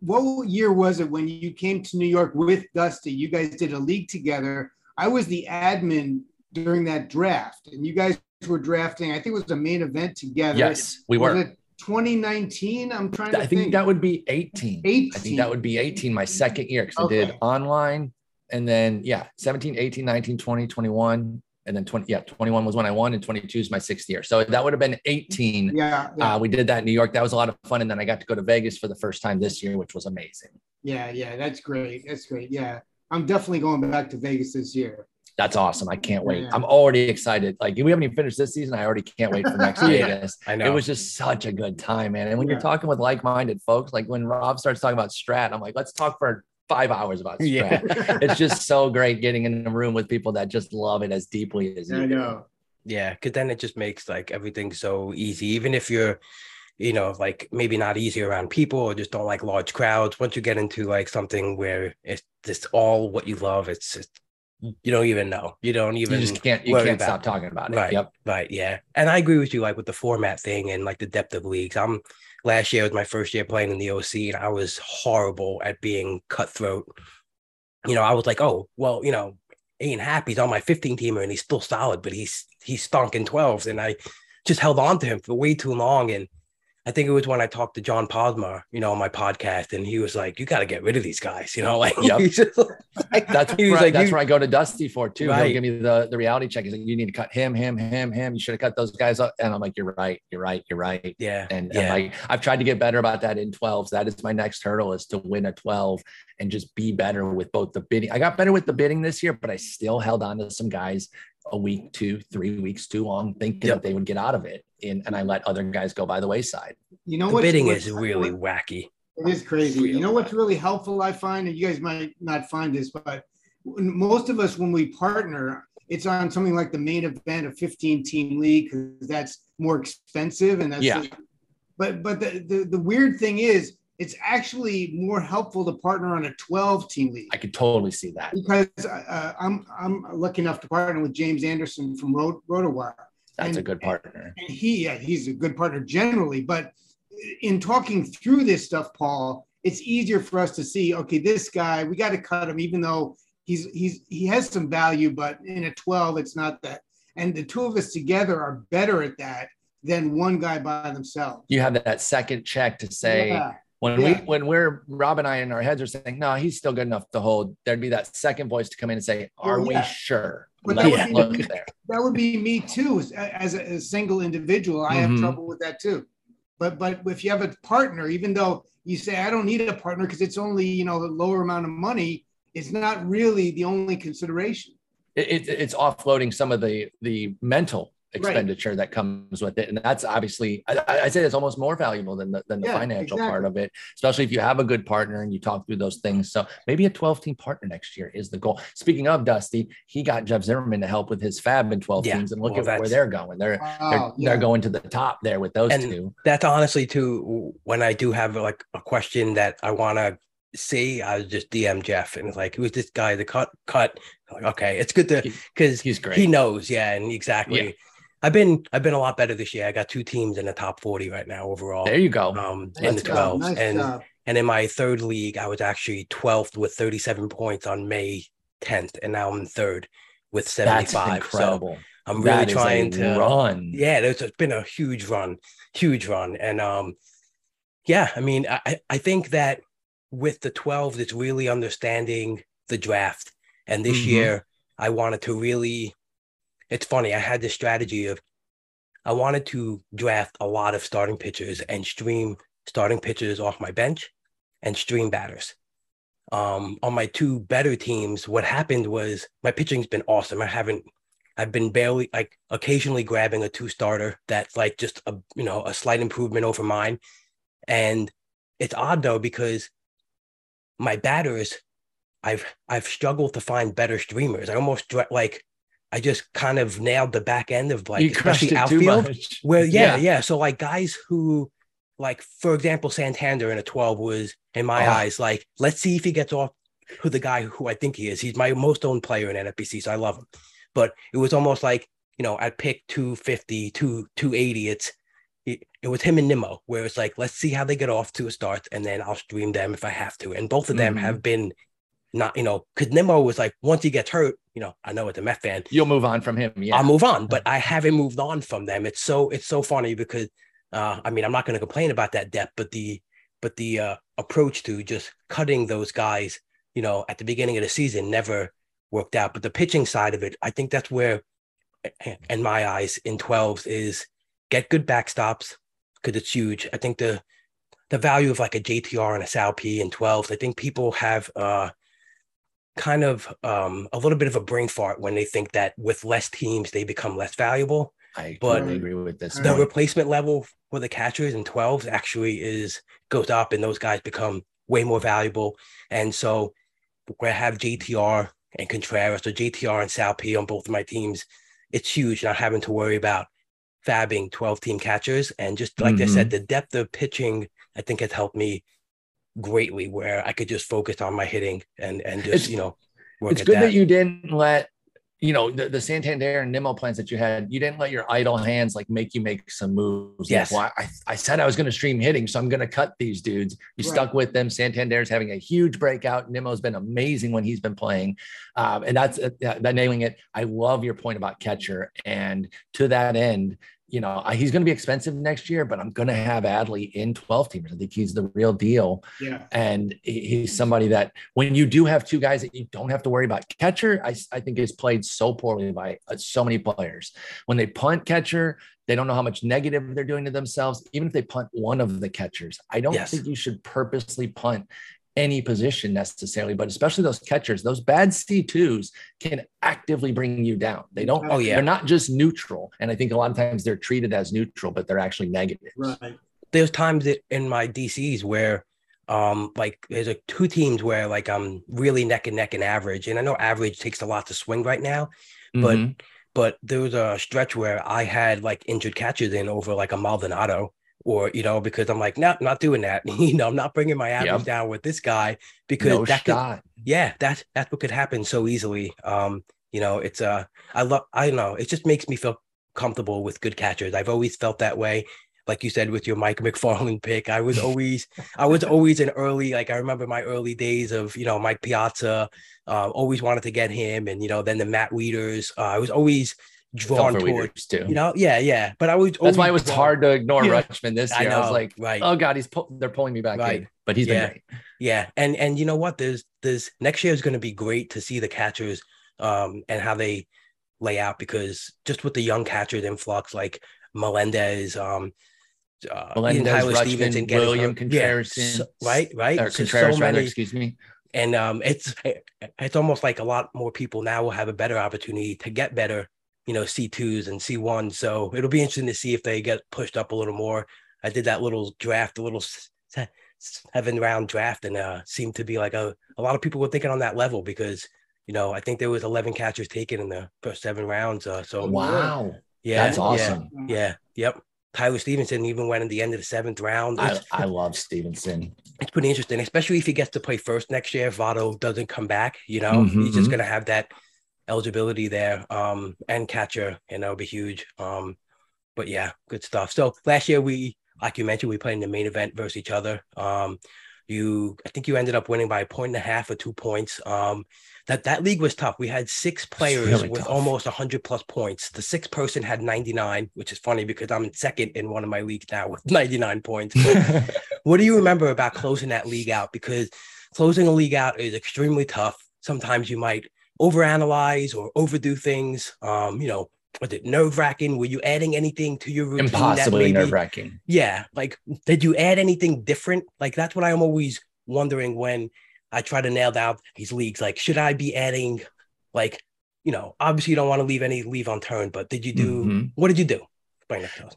what year was it when you came to New York with Dusty? You guys did a league together. I was the admin during that draft, and you guys were drafting. I think it was a main event together. Yes, we was were. It 2019. I'm trying to I think, think, that would be 18. 18. I think that would be 18, my second year, because okay. I did online and then, yeah, 17, 18, 19, 20, 21 and then 20 yeah 21 was when i won and 22 is my sixth year so that would have been 18 yeah, yeah. Uh, we did that in new york that was a lot of fun and then i got to go to vegas for the first time this year which was amazing yeah yeah that's great that's great yeah i'm definitely going back to vegas this year that's awesome. I can't wait. Yeah. I'm already excited. Like we haven't even finished this season. I already can't wait for (laughs) next yeah, Vegas. I know. It was just such a good time, man. And when yeah. you're talking with like-minded folks, like when Rob starts talking about strat, I'm like, let's talk for five hours about strat. Yeah. (laughs) it's just so great getting in a room with people that just love it as deeply as you. I know. Yeah, because then it just makes like everything so easy. Even if you're you know, like maybe not easy around people or just don't like large crowds. Once you get into like something where it's just all what you love, it's just you don't even know. You don't even you just can't you can't about stop talking about it. Right. Yep. Right. Yeah. And I agree with you, like with the format thing and like the depth of leagues. I'm last year was my first year playing in the OC, and I was horrible at being cutthroat. You know, I was like, oh, well, you know, Ian Happ's on my 15 teamer and he's still solid, but he's he's stunk in 12s. And I just held on to him for way too long. And I think it was when I talked to John Posma, you know, on my podcast, and he was like, "You got to get rid of these guys," you know, (laughs) like, Yep. just like That's (laughs) he was where, like, that's "You- where I go to Dusty for too. Right. He'll give me the, the reality check. He's like, you need to cut him, him, him, him. You should have cut those guys up. And I'm like, you're right, you're right, you're right. yeah, And, yeah, and like I've tried to get better about that in 12s. That is my next hurdle is to win a 12 and just be better with both the bidding. I got better with the bidding this year, but I still held on to some guys a week, two, three weeks too long, thinking Yep. that they would get out of it. And, and I let other guys go by the wayside. You know the what's- bidding is really wacky. It is crazy. You know what's really helpful, I find, and you guys might not find this, but most of us, when we partner, it's on something like the main event of 15 team league because that's more expensive and that's Yeah. but but the, the the weird thing is it's actually more helpful to partner on a 12 team league I could totally see that. because uh, I'm I'm lucky enough to partner with James Anderson from Rot- RotoWire. That's a good partner. And he yeah, he's a good partner generally, but in talking through this stuff, Paul, it's easier for us to see. Okay, this guy, we got to cut him, even though he's he's he has some value, but in a twelve, it's not that. And the two of us together are better at that than one guy by themselves. You have that second check to say, Yeah. when Yeah. we when we're Rob and I in our heads are saying, no, he's still good enough to hold. There'd be that second voice to come in and say, Are Oh, we sure? But that would look be- there. that would be me too as, as a, as a single individual i have Mhm. trouble with that too but but if you have a partner even though you say i don't need a partner because it's only you know a lower amount of money it's not really the only consideration. It, it, it's offloading some of the the mental expenditure that comes with it, and that's obviously I, I- say it's almost more valuable than the than the Yeah, financial exactly. part of it, especially if you have a good partner and you talk through those things. So maybe a 12 team partner next year is the goal. Speaking of Dusty, he got Jeff Zimmerman to help with his fab in 12 Yeah, teams, and look well, at where they're going. They're they're, yeah. they're going to the top there with those And- two. That's honestly too when I do have like a question that I want to see. I just DM Jeff and it's like, who's this guy? The cut cut. Like, okay, it's good to because He's great. he knows. Yeah, and exactly. Yeah. I've been I've been a lot better this year. I got two teams in the top forty right now overall. there you go. um, in the job, twelves, nice and job. and in my third league, I was actually twelfth with thirty seven points on May tenth, and now I'm third with 75. That's five. So. I'm really That is a trying to run. yeah, there's it's been a huge run, huge run. And um yeah, I mean, I, I- I think that with the 12, it's really understanding the draft. And this Mhm. year I wanted to really it's funny, I had this strategy of I wanted to draft a lot of starting pitchers and stream starting pitchers off my bench and stream batters. Um, on my two better teams, what happened was my pitching's been awesome. I haven't I've been barely like occasionally grabbing a two starter that's like just a you know a slight improvement over mine. And it's odd though because my batters, I've I've struggled to find better streamers. I almost like I just kind of nailed the back end of like you especially outfield. Well, yeah, Yeah. yeah, So like guys who like for example, Santander in a 12 was in my Oh. eyes, like, let's see if he gets off who the guy who I think he is. He's my most owned player in NFBC, so I love him. But it was almost like, you know, I picked 250, 2, 280. It's it, it was him and Nimmo, where it's like, let's see how they get off to a start, and then I'll stream them if I have to. And both of them Mhm. have been not, you know, because Nimmo was like, once he gets hurt, you know, I know it's a Met fan, You'll move on from him. Yeah. I'll move on, but I haven't moved on from them. It's so it's so funny because uh, I mean I'm not going to complain about that depth, but the but the uh, approach to just cutting those guys, you know, at the beginning of the season never worked out. But the pitching side of it, I think that's where, in my eyes, in 12s is get good backstops because it's huge. I think the the value of like a JTR and a Sal P in 12s, I think people have uh kind of um, a little bit of a brain fart when they think that with less teams they become less valuable. I but- totally agree with this. The point. replacement level for the catchers in 12s actually is goes up, and those guys become way more valuable. And so where I have JTR and Contreras or JTR and Sal P on both of my teams, it's huge not having to worry about fabbing 12 team catchers. And just like mm-hmm. I said, mm-hmm. the depth of pitching, I think has helped me greatly where I could just focus on my hitting and, and just, it's, you know, it's good that. that you didn't let you know the, the Santander and Nimmo plans that you had, you didn't let your idle hands like make you make some moves. Yes, like, well, I, I said I was going to stream hitting, so I'm going to cut these dudes. You right. stuck with them. Santander's having a huge breakout. Nimmo's been amazing when he's been playing, um, and that's uh, that nailing it. I love your point about catcher, and to that end, you know, he's going to be expensive next year, but I'm going to have Adley in 12 teamers. I think he's the real deal. Yeah. And he's somebody that when you do have two guys that you don't have to worry about catcher, I, I think is played so poorly by uh, so many players. When they punt catcher, they don't know how much negative they're doing to themselves. Even if they punt one of the catchers, I don't yes. think you should purposely punt any position necessarily, but especially those catchers, those bad C2s can actively bring you down. They don't, oh, yeah, they're not just neutral. And I think a lot of times they're treated as neutral, but they're actually negative. Right. There's times in my DCs where, um, like there's a two teams where like I'm really neck and neck and average. And I know average takes a lot to swing right now, but mm-hmm. but there was a stretch where I had like injured catchers in over like a Maldonado or you know because i'm like no not doing that (laughs) you know i'm not bringing my average yep. down with this guy because no that shot. could yeah that that's what could happen so easily um you know it's uh i love i don't know it just makes me feel comfortable with good catchers i've always felt that way like you said with your mike (laughs) macfarlane pick i was always i was always an early like i remember my early days of you know mike piazza uh, always wanted to get him and you know then the matt wieters uh, i was always drawn towards too. You know, yeah, yeah. But I was that's why it was drawn. hard to ignore yeah. Rutschman this year. I, know, I was like, right. oh god, he's pu- they're pulling me back right. in. But he's yeah. been great. Yeah, and and you know what? There's there's next year is going to be great to see the catchers um and how they lay out because just with the young catchers influx like Melendez, um, uh, Melendez, Tyler Rutschman, Stephenson, William Contreras, yeah, so, right, right, or Contreras, so rather, excuse me. And um, it's it's almost like a lot more people now will have a better opportunity to get better you know, C2s and C1s. So it'll be interesting to see if they get pushed up a little more. I did that little draft, a little seven round draft, and uh, seemed to be like a, a lot of people were thinking on that level because, you know, I think there was 11 catchers taken in the first seven rounds. Uh, so wow. Yeah. That's awesome. Yeah. yeah. Yep. Tyler Stephenson even went in the end of the seventh round. I, I, love Stephenson. It's pretty interesting, especially if he gets to play first next year. If Votto doesn't come back, you know, mm-hmm. he's just mm-hmm. going to have that eligibility there um, and catcher, and that would be huge. Um, but yeah, good stuff. So last year we, like you mentioned, we played in the main event versus each other. Um, you, I think you ended up winning by a point and a half or two points. Um, that that league was tough. We had six players really with tough. almost 100 plus points. The sixth person had 99, which is funny because I'm in second in one of my leagues now with (laughs) 99 points. (laughs) what do you remember about closing that league out? Because closing a league out is extremely tough. Sometimes you might overanalyze or overdo things? Um, you know, was it nerve wracking? Were you adding anything to your routine? Impossibly nerve wracking. Yeah. Like, did you add anything different? Like, that's what I'm always wondering when I try to nail down these leagues. Like, should I be adding, like, you know, obviously you don't want to leave any leave unturned, but did you do, mm-hmm. what did you do?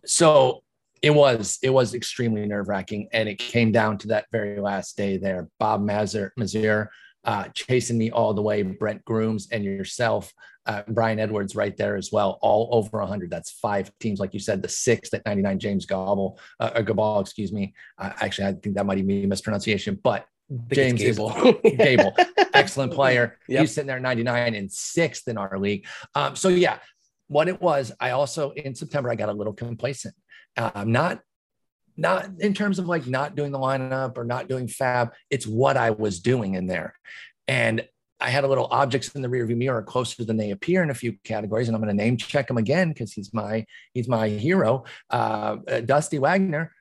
So it was, it was extremely nerve wracking. And it came down to that very last day there. Bob Mazur, Mazur uh, chasing me all the way, Brent Grooms and yourself, uh, Brian Edwards right there as well, all over 100. That's five teams, like you said, the sixth at 99, James Gobble, uh, uh Gabal, excuse me. Uh, actually, I think that might even be a mispronunciation, but James Gable, Gable, (laughs) (laughs) excellent player. Yep. He's sitting there 99 and sixth in our league. Um, so yeah, what it was, I also in September I got a little complacent. I'm not not in terms of like not doing the lineup or not doing fab. It's what I was doing in there. And I had a little objects in the rearview mirror closer than they appear in a few categories, and I'm going to name check him again because he's my he's my hero. Uh, uh, Dusty Wagner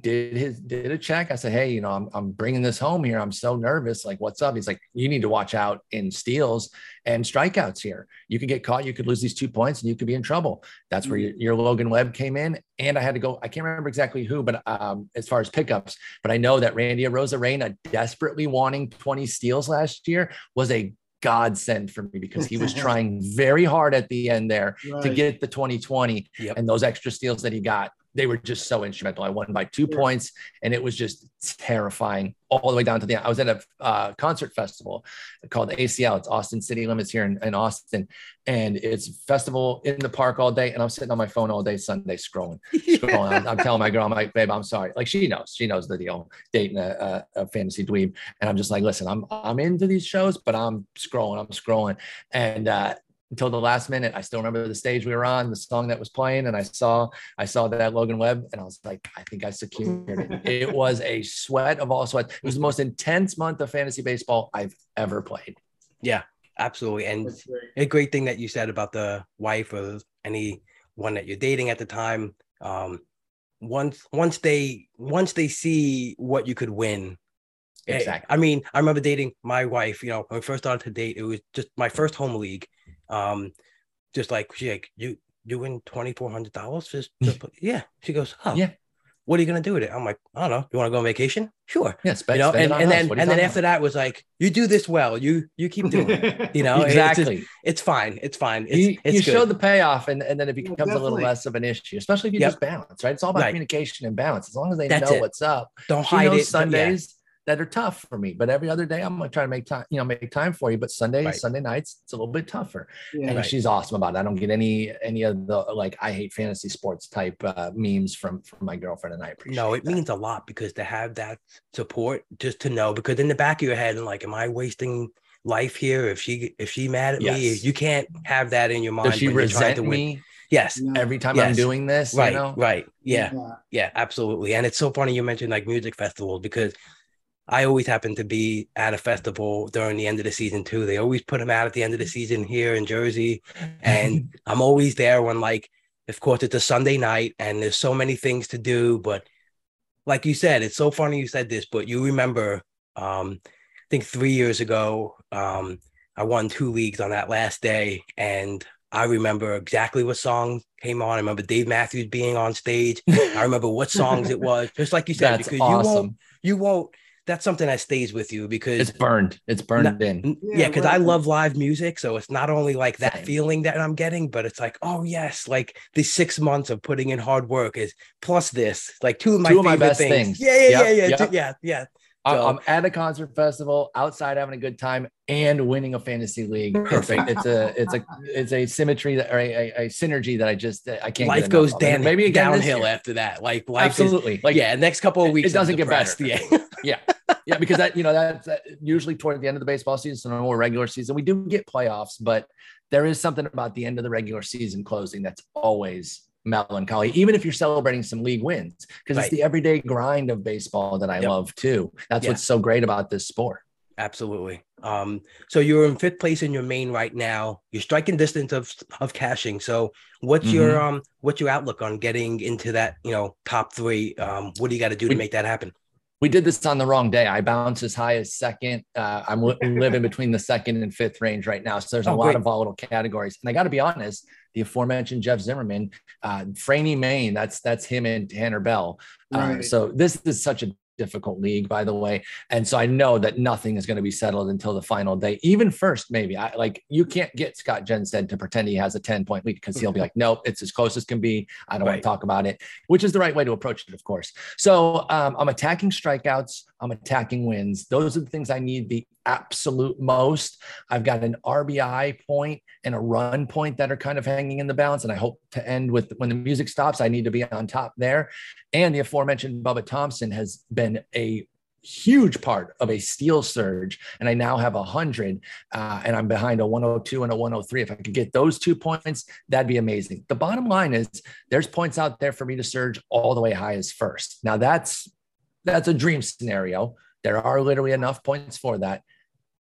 did his did a check. I said, hey, you know, I'm I'm bringing this home here. I'm so nervous. Like, what's up? He's like, you need to watch out in steals and strikeouts here. You could get caught. You could lose these two points, and you could be in trouble. That's where your, your Logan Webb came in. And I had to go. I can't remember exactly who, but um, as far as pickups, but I know that Randy Arozarena desperately wanting 20 steals last year was a godsend for me because he was (laughs) trying very hard at the end there right. to get the 2020 yep. and those extra steals that he got they were just so instrumental. I won by two points, and it was just terrifying all the way down to the end. I was at a uh, concert festival called ACL. It's Austin City Limits here in, in, Austin, and it's festival in the park all day. And I'm sitting on my phone all day Sunday scrolling, (laughs) scrolling. I'm, I'm, telling my girl, I'm like, babe, I'm sorry. Like she knows, she knows the deal, dating a, a, a fantasy dweeb, and I'm just like, listen, I'm I'm into these shows, but I'm scrolling, I'm scrolling, and uh, until the last minute. I still remember the stage we were on, the song that was playing, and I saw I saw that Logan Webb, and I was like, I think I secured it. (laughs) it was a sweat of all sweat. It was the most intense month of fantasy baseball I've ever played. Yeah, absolutely. And a great thing that you said about the wife or any one that you're dating at the time. Um, once once they once they see what you could win Exactly. I mean, I remember dating my wife. You know, when we first started to date, it was just my first home league, um, just like she like you you win twenty four hundred dollars. Just, just yeah. She goes, oh yeah. What are you gonna do with it? I'm like, I don't know. You want to go on vacation? Sure. Yeah, spend, you know, and, and then and then after about? that was like, you do this well. You you keep doing it. (laughs) You know, exactly. It's, just, it's, fine. It's fine. It's, you, it's you show the payoff, and, and then it becomes a little less of an issue, especially if you yep. just balance, right? It's all about right. communication and balance. As long as they That's know it. what's up. Don't hide it. Sundays that are tough for me. But every other day, I'm gonna try to make time, you know, make time for you. But Sunday, right. Sunday nights, it's a little bit tougher. Yeah, and right. she's awesome about it. I don't get any any of the like I hate fantasy sports type uh, memes from from my girlfriend, and I appreciate. No, it that. means a lot because to have that support, just to know, because in the back of your head, and like, am I wasting? life here if she if she mad at yes. me you can't have that in your mind Does she resent me Yes. Every time yes. I'm doing this, right, you know? right, yeah. yeah, yeah, absolutely. And it's so funny you mentioned like music festivals because I always happen to be at a festival during the end of the season too. They always put them out at the end of the season here in Jersey, and (laughs) I'm always there when like, of course, it's a Sunday night and there's so many things to do. But like you said, it's so funny you said this, but you remember, um, I think three years ago, um, I won two leagues on that last day, and I remember exactly what song came on. I remember Dave Matthews being on stage. I (laughs) remember what songs it was, just like you said, That's because awesome. you won't, you won't that's something that stays with you because it's burned. It's burned not, in. Yeah, because right. I love live music. So it's not only like that Same. feeling that I'm getting, but it's like, oh yes, like the six months of putting in hard work is plus this, like two of my, two of my best things. things. Yeah, yeah, yep, yeah, yeah, yep. yeah, yeah. So, I'm at a concert festival outside having a good time and winning a fantasy league. Perfect. it's a it's a it's a symmetry that or a, a, a synergy that I just I can't. Life goes down maybe downhill after that. Like life absolutely. Is, like yeah, next couple of weeks it doesn't get best. better. Yeah, yeah, yeah. Because that you know that's that usually toward the end of the baseball season, so no more regular season, we do get playoffs, but there is something about the end of the regular season closing that's always melancholy, even if you're celebrating some league wins, because right. it's the everyday grind of baseball that I yep. love too. That's yeah. what's so great about this sport. Absolutely. Um, so you're in fifth place in your main right now. You're striking distance of of cashing. So what's mm-hmm. your um what's your outlook on getting into that you know top three? Um, what do you got to do to make that happen? we did this on the wrong day. I bounce as high as second. Uh, I'm li- (laughs) living between the second and fifth range right now. So there's a oh, lot great. of volatile categories. And I got to be honest, the aforementioned Jeff Zimmerman, uh, Franny Main, that's that's him and Tanner Bell. Uh, right. So this is such a difficult league, by the way. And so I know that nothing is going to be settled until the final day, even first, maybe. I like you can't get Scott Jensen to pretend he has a 10 point lead because he'll be (laughs) like, nope, it's as close as can be. I don't right. want to talk about it, which is the right way to approach it, of course. So um, I'm attacking strikeouts, I'm attacking wins. Those are the things I need the absolute most. I've got an RBI point and a run point that are kind of hanging in the balance. And I hope to end with when the music stops, I need to be on top there. And the aforementioned Bubba Thompson has been a huge part of a steal surge and i now have a 100 uh, and i'm behind a 102 and a 103 if i could get those two points that'd be amazing the bottom line is there's points out there for me to surge all the way high as first now that's that's a dream scenario there are literally enough points for that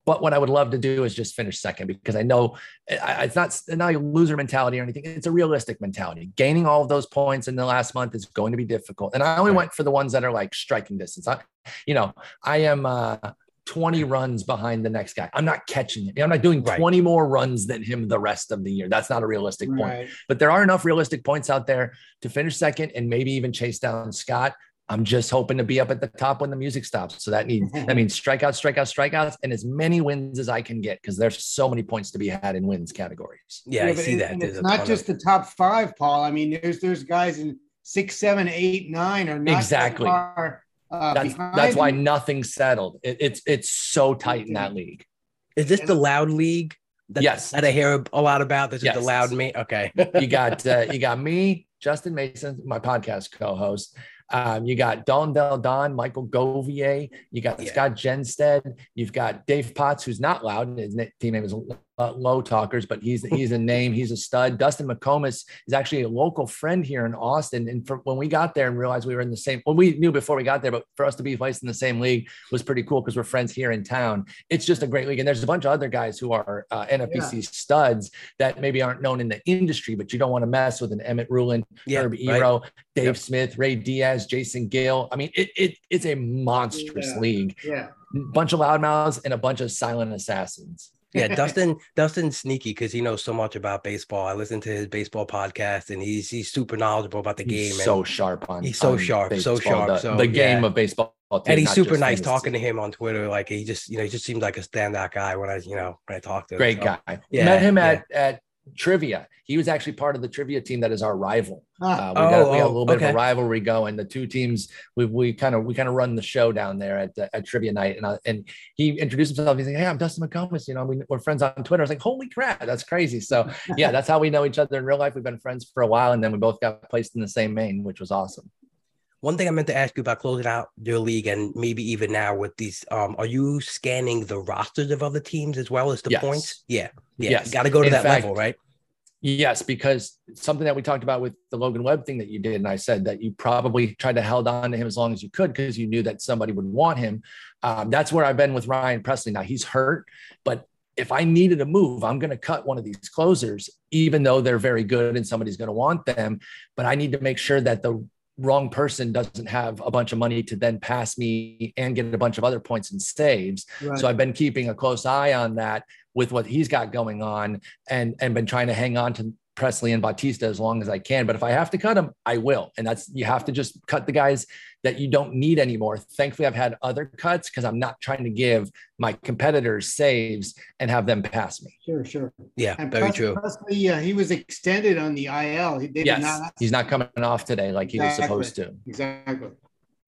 but what I would love to do is just finish second because I know it's not, not a loser mentality or anything. It's a realistic mentality. Gaining all of those points in the last month is going to be difficult. And I only went for the ones that are like striking distance. I, you know, I am uh, 20 runs behind the next guy. I'm not catching him. I'm not doing 20 more runs than him the rest of the year. That's not a realistic right. point. But there are enough realistic points out there to finish second and maybe even chase down Scott. I'm just hoping to be up at the top when the music stops. So that means that means strikeouts, strikeouts, strikeouts, and as many wins as I can get because there's so many points to be had in wins categories. Yeah, yeah I see that. it's not just of... the top five, Paul. I mean, there's there's guys in six, seven, eight, nine are not Exactly. that far, uh, That's that's why him. nothing's settled. It, it's it's so tight in that league. Is this the loud league? That, Yes. That I hear a lot about. This is the loud me. Okay. You got uh, you got me, Justin Mason, my podcast co-host. Um, you got Don Del Don, Michael Govier. You got Yeah. Scott Genstead. You've got Dave Potts, who's not loud. His team name is uh, Low Talkers, but he's he's a name. He's a stud. Dustin McComas is actually a local friend here in Austin. And for, when we got there and realized we were in the same, well, we knew before we got there, but for us to be placed in the same league was pretty cool because we're friends here in town. It's just a great league, and there's a bunch of other guys who are uh, NFBC studs that maybe aren't known in the industry, but you don't want to mess with an Emmett Rulin, Yeah. Herb right. Ero, Dave Yep. Smith, Ray Diaz, Jason Gill. I mean, it, it it's a monstrous Yeah. league. Yeah. Bunch of loudmouths and a bunch of silent assassins. Yeah, (laughs) Dustin. Dustin's sneaky because he knows so much about baseball. I listen to his baseball podcast, and he's he's super knowledgeable about the game. He's and- so sharp on. he's so on sharp, so sharp, The, so, the game yeah. of baseball, too, and he's super nice talking to him on Twitter. Like he just, you know, he just seems like a standout guy when I, you know, when I talk to him. Great So, guy. yeah, Met him yeah. at at trivia. He was actually part of the trivia team that is our rival. Ah, Uh, we, got, we Oh, got a oh, little bit of a rivalry going. The two teams, we we kind of we kind of run the show down there at the, at trivia night. And I, and he introduced himself. He's like, "Hey, I'm Dustin McComas. You know, we, we're friends on Twitter." I was like, "Holy crap, that's crazy!" So (laughs) yeah, that's how we know each other in real life. We've been friends for a while, and then we both got placed in the same main, which was awesome. One thing I meant to ask you about closing out your league, and maybe even now with these, um, are you scanning the rosters of other teams as well as the Yes. points? Yeah, yeah. Yes. Got to go to In that fact, level, right? Yes, because something that we talked about with the Logan Webb thing that you did, and I said that you probably tried to held on to him as long as you could because you knew that somebody would want him. Um, that's where I've been with Ryan Pressly. Now he's hurt, but if I needed a move, I'm going to cut one of these closers, even though they're very good and somebody's going to want them. But I need to make sure that the wrong person doesn't have a bunch of money to then pass me and get a bunch of other points and saves. right. So I've been keeping a close eye on that with what he's got going on and and been trying to hang on to Pressly and Bautista as long as I can. But if I have to cut them, I will. And that's you have to just cut the guys that you don't need anymore. Thankfully, I've had other cuts because I'm not trying to give my competitors saves and have them pass me. Sure, sure. Yeah, And very Pres- true. Pressly, uh, he was extended on the IL. He Yes, not. he's not coming off today like he was supposed to. Exactly.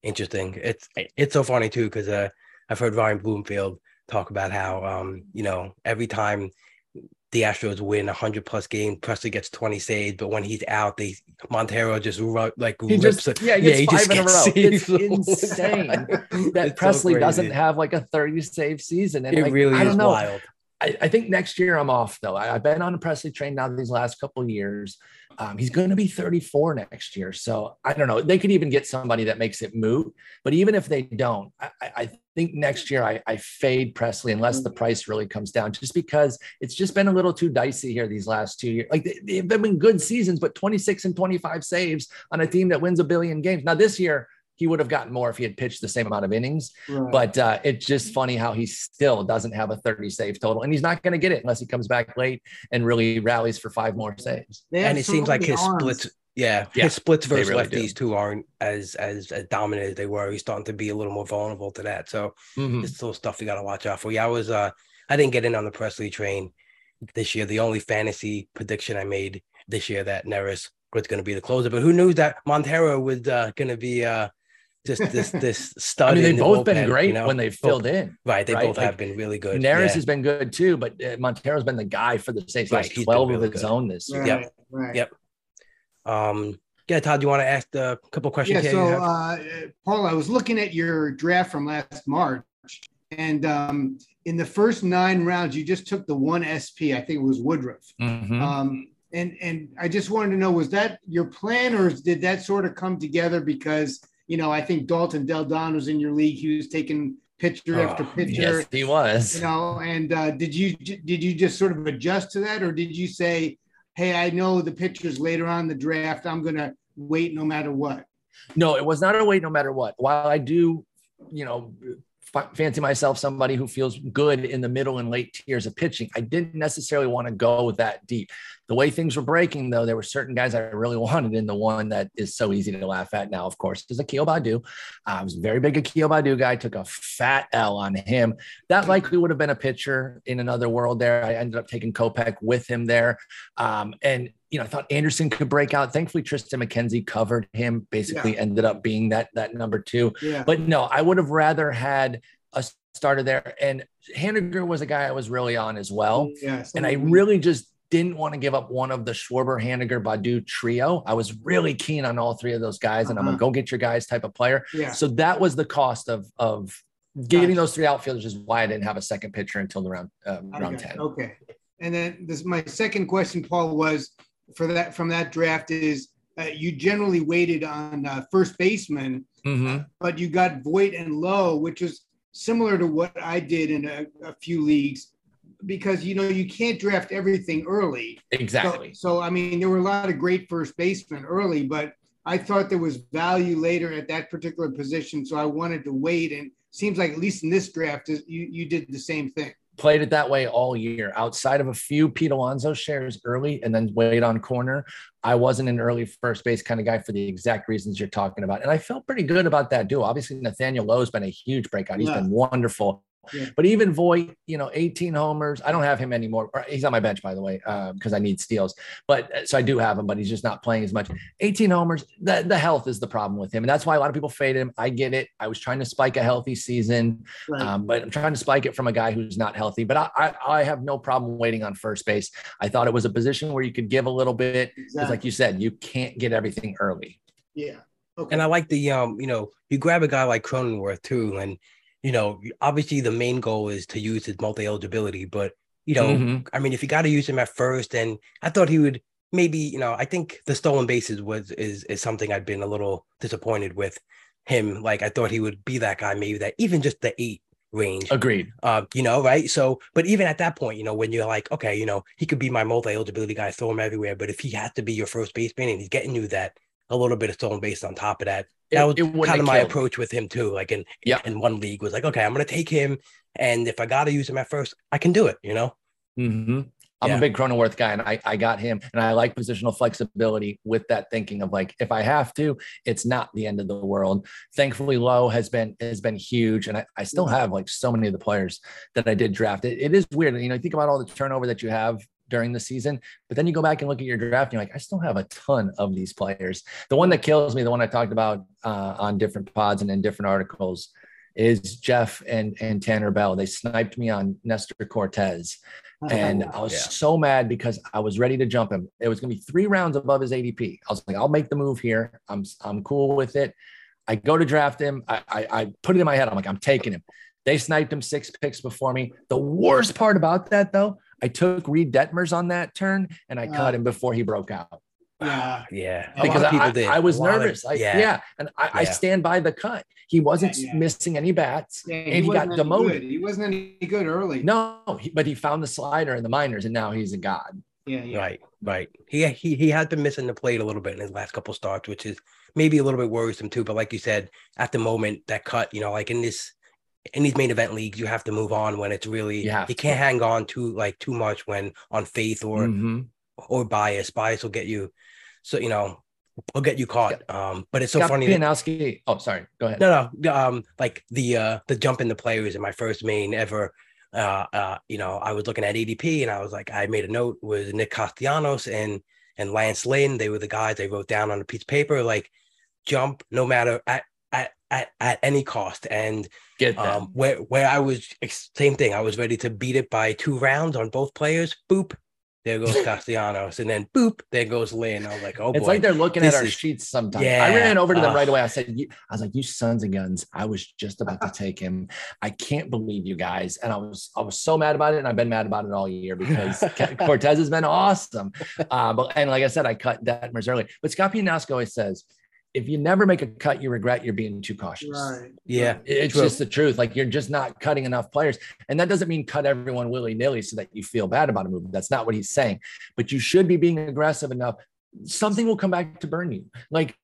Interesting. It's it's so funny too because uh, I've heard Ryan Bloomfield talk about how um, you know every time the Astros win 100 plus games, Pressly gets 20 saves, but when he's out, they Montero just like He rips just it. yeah, he gets he five just in a row. It's saves the whole insane (laughs) that It's so Pressly doesn't have like a 30 save season. And It like, really I is know. wild. I, I think next year I'm off though. I, I've been on a Pressly train now these last couple of years. Um, he's going to be 34 next year, so I don't know. They could even get somebody that makes it moot. But even if they don't, I, I think next year I, I fade Pressly unless the price really comes down, just because it's just been a little too dicey here these last two years. Like they, they've been good seasons, but 26 and 25 saves on a team that wins a billion games. Now this year he would have gotten more if he had pitched the same amount of innings. Right. But uh, it's just funny how he still doesn't have a 30 save total, and he's not going to get it unless he comes back late and really rallies for five more saves. They have And it seems like his arms. splits, yeah, Yeah, his splits versus really do. lefties too aren't as as as dominant as they were. He's starting to be a little more vulnerable to that. So Mhm. it's still stuff you got to watch out for. Yeah, I was uh I didn't get in on the Pressly train this year. The only fantasy prediction I made this year that Neris was going to be the closer, but who knew that Montero was uh, going to be uh just this this (laughs) stud. I mean, they've the both been great you know? when they've Both- filled in. Right, they right? both Like, have been really good. Neris yeah. has been good too, but uh, Montero's been the guy for the saves. He Right, has 12 really of his good. own this year. Right, Yep. right. Yep. um yeah, Todd, do you want to ask a couple questions Yeah, here? so uh, Paul, I was looking at your draft from last March, and um, in the first nine rounds, you just took the one SP. I think it was Woodruff. Mhm. Um, and and I just wanted to know, was that your plan, or did that sort of come together because you know I think Dalton Del Don was in your league. He was taking pitcher after Oh, pitcher. yes, he was. You know, and uh, did you did you just sort of adjust to that, or did you say, "Hey, I know the pitchers later on in the draft. I'm going to wait no matter what." No, it was not a wait no matter what. While I do, you know, f- fancy myself somebody who feels good in the middle and late tiers of pitching, I didn't necessarily want to go that deep. The way things were breaking, though, there were certain guys I really wanted in the one that is so easy to laugh at now, of course, is Akil Baddoo. Uh, I was a very big Akil Baddoo guy, took a fat L on him. That likely would have been a pitcher in another world there. I ended up taking Kopech with him there. Um, and you know, I thought Anderson could break out. Thankfully, Triston McKenzie covered him, basically Yeah. ended up being that that number two. Yeah. But no, I would have rather had a starter there. And Haniger was a guy I was really on as well. yeah. And I really just didn't want to give up one of the Schwarber, Haniger, Baddoo trio. I was really keen on all three of those guys, and I'm Uh-huh. a go get your guys type of player. yeah. So that was the cost of of getting Gotcha. those three outfielders. Is why I didn't have a second pitcher until the round uh, round ten. Okay. And then this my second question, Paul, was for that from that draft is uh, you generally waited on uh, first baseman, Mhm. but you got Voit and Lowe, which is similar to what I did in a, a few leagues, because you know you can't draft everything early. Exactly. so I mean, there were a lot of great first basemen early, but I thought there was value later at that particular position, so I wanted to wait. And seems like at least in this draft, you you did the same thing. played it that way all year. Outside of a few Pete Alonso shares early and then wait on corner, I wasn't an early first base kind of guy for the exact reasons you're talking about. And I felt pretty good about that duo. Obviously, Nathaniel Lowe's been a huge breakout. He's Yeah. been wonderful. Yeah. But even Voit, you know, 18 homers. I don't have him anymore. He's on my bench, by the way, because I need steals. But uh, so I do have him, but he's just not playing as much. 18 homers. The, the health is the problem with him. And that's why a lot of people fade him. I get it. I was trying to spike a healthy season. Right. Um, but I'm trying to spike it from a guy who's not healthy. But I, I, I have no problem waiting on first base. I thought it was a position where you could give a little bit. Because, exactly. like you said, you can't get everything early. yeah. Okay. And I like the um, you know, you grab a guy like Cronenworth too, and you know, obviously the main goal is to use his multi eligibility, but you know, Mhm. I mean, if you got to use him at first, and I thought he would maybe, you know, I think the stolen bases was is is something I'd been a little disappointed with him. Like I thought he would be that guy, maybe that even just the eight range. Agreed. Uh, you know, right? So, but even at that point, you know, when you're like, okay, you know, he could be my multi eligibility guy, throw him everywhere. But if he has to be your first baseman and he's getting you that a little bit of stolen base on top of that, that was kind of my killed approach with him too. Like in Yeah. in one league was like, okay, I'm gonna take him, and if I gotta use him at first, I can do it. You know? Mhm. I'm Yeah. a big Cronenworth guy, and I, I got him, and I like positional flexibility with that thinking of like, if I have to, it's not the end of the world. Thankfully, Lowe has been has been huge, and I, I still have like so many of the players that I did draft. It, it is weird, you know. Think about all the turnover that you have during the season, but then you go back and look at your draft, and you're like, I still have a ton of these players. The one that kills me, the one I talked about uh, on different pods and in different articles, is Jeff and and Tanner Bell. They sniped me on Nestor Cortes. And I was Yeah. so mad because I was ready to jump him. It was going to be three rounds above his ADP. I was like, I'll make the move here. I'm I'm cool with it. I go to draft him. I, I, I put it in my head. I'm like, I'm taking him. They sniped him six picks before me. The worst part about that, though, I took Reid Detmers on that turn and I Uh, cut him before he broke out yeah. Yeah, because I, people did. I was A lot of- nervous. I, yeah. yeah. And I, I stand by the cut. He wasn't Yeah, yeah. missing any bats Yeah, and he, got demoted. good. He wasn't any good early. No, he, but he found the slider in the minors and now he's a god. Yeah, yeah. Right, right. He he he has been missing the plate a little bit in his last couple starts, which is maybe a little bit worrisome too. But like you said, at the moment, that cut, you know, like in this in these main event leagues, you have to move on when it's really You you can't hang on too like too much when on faith or Mhm. or bias. Bias will get you, so you know, will get you caught. Um, but it's so Scott funny. That, Pianowski. Oh, sorry. Go ahead. no, no, um, like the uh the jump in the players in my first main ever. Uh, uh, you know, I was looking at ADP and I was like, I made a note with Nick Castellanos and and Lance Lynn. They were the guys I wrote down on a piece of paper, like jump no matter at at at, at any cost. And Get that. um, where where I was same thing. I was ready to beat it by two rounds on both players. Boop, there goes (laughs) Castellanos, and then boop, there goes Lynn. I was like, oh boy, it's like they're looking at our is- sheets sometimes. Yeah, I ran over to them ugh. right away. I said, you, I was like, you sons of guns. I was just about to (laughs) take him. I can't believe you guys. And I was, I was so mad about it. And I've been mad about it all year because (laughs) Cortes has been awesome. Uh, but, and like I said, I cut that Detmers early, but Scott Pianowski always says, if you never make a cut, you regret you're being too cautious. Right. yeah, It's True. just the truth. Like you're just not cutting enough players. And that doesn't mean cut everyone willy nilly so that you feel bad about a move. That's not what he's saying. But you should be being aggressive enough. Something will come back to burn you. Like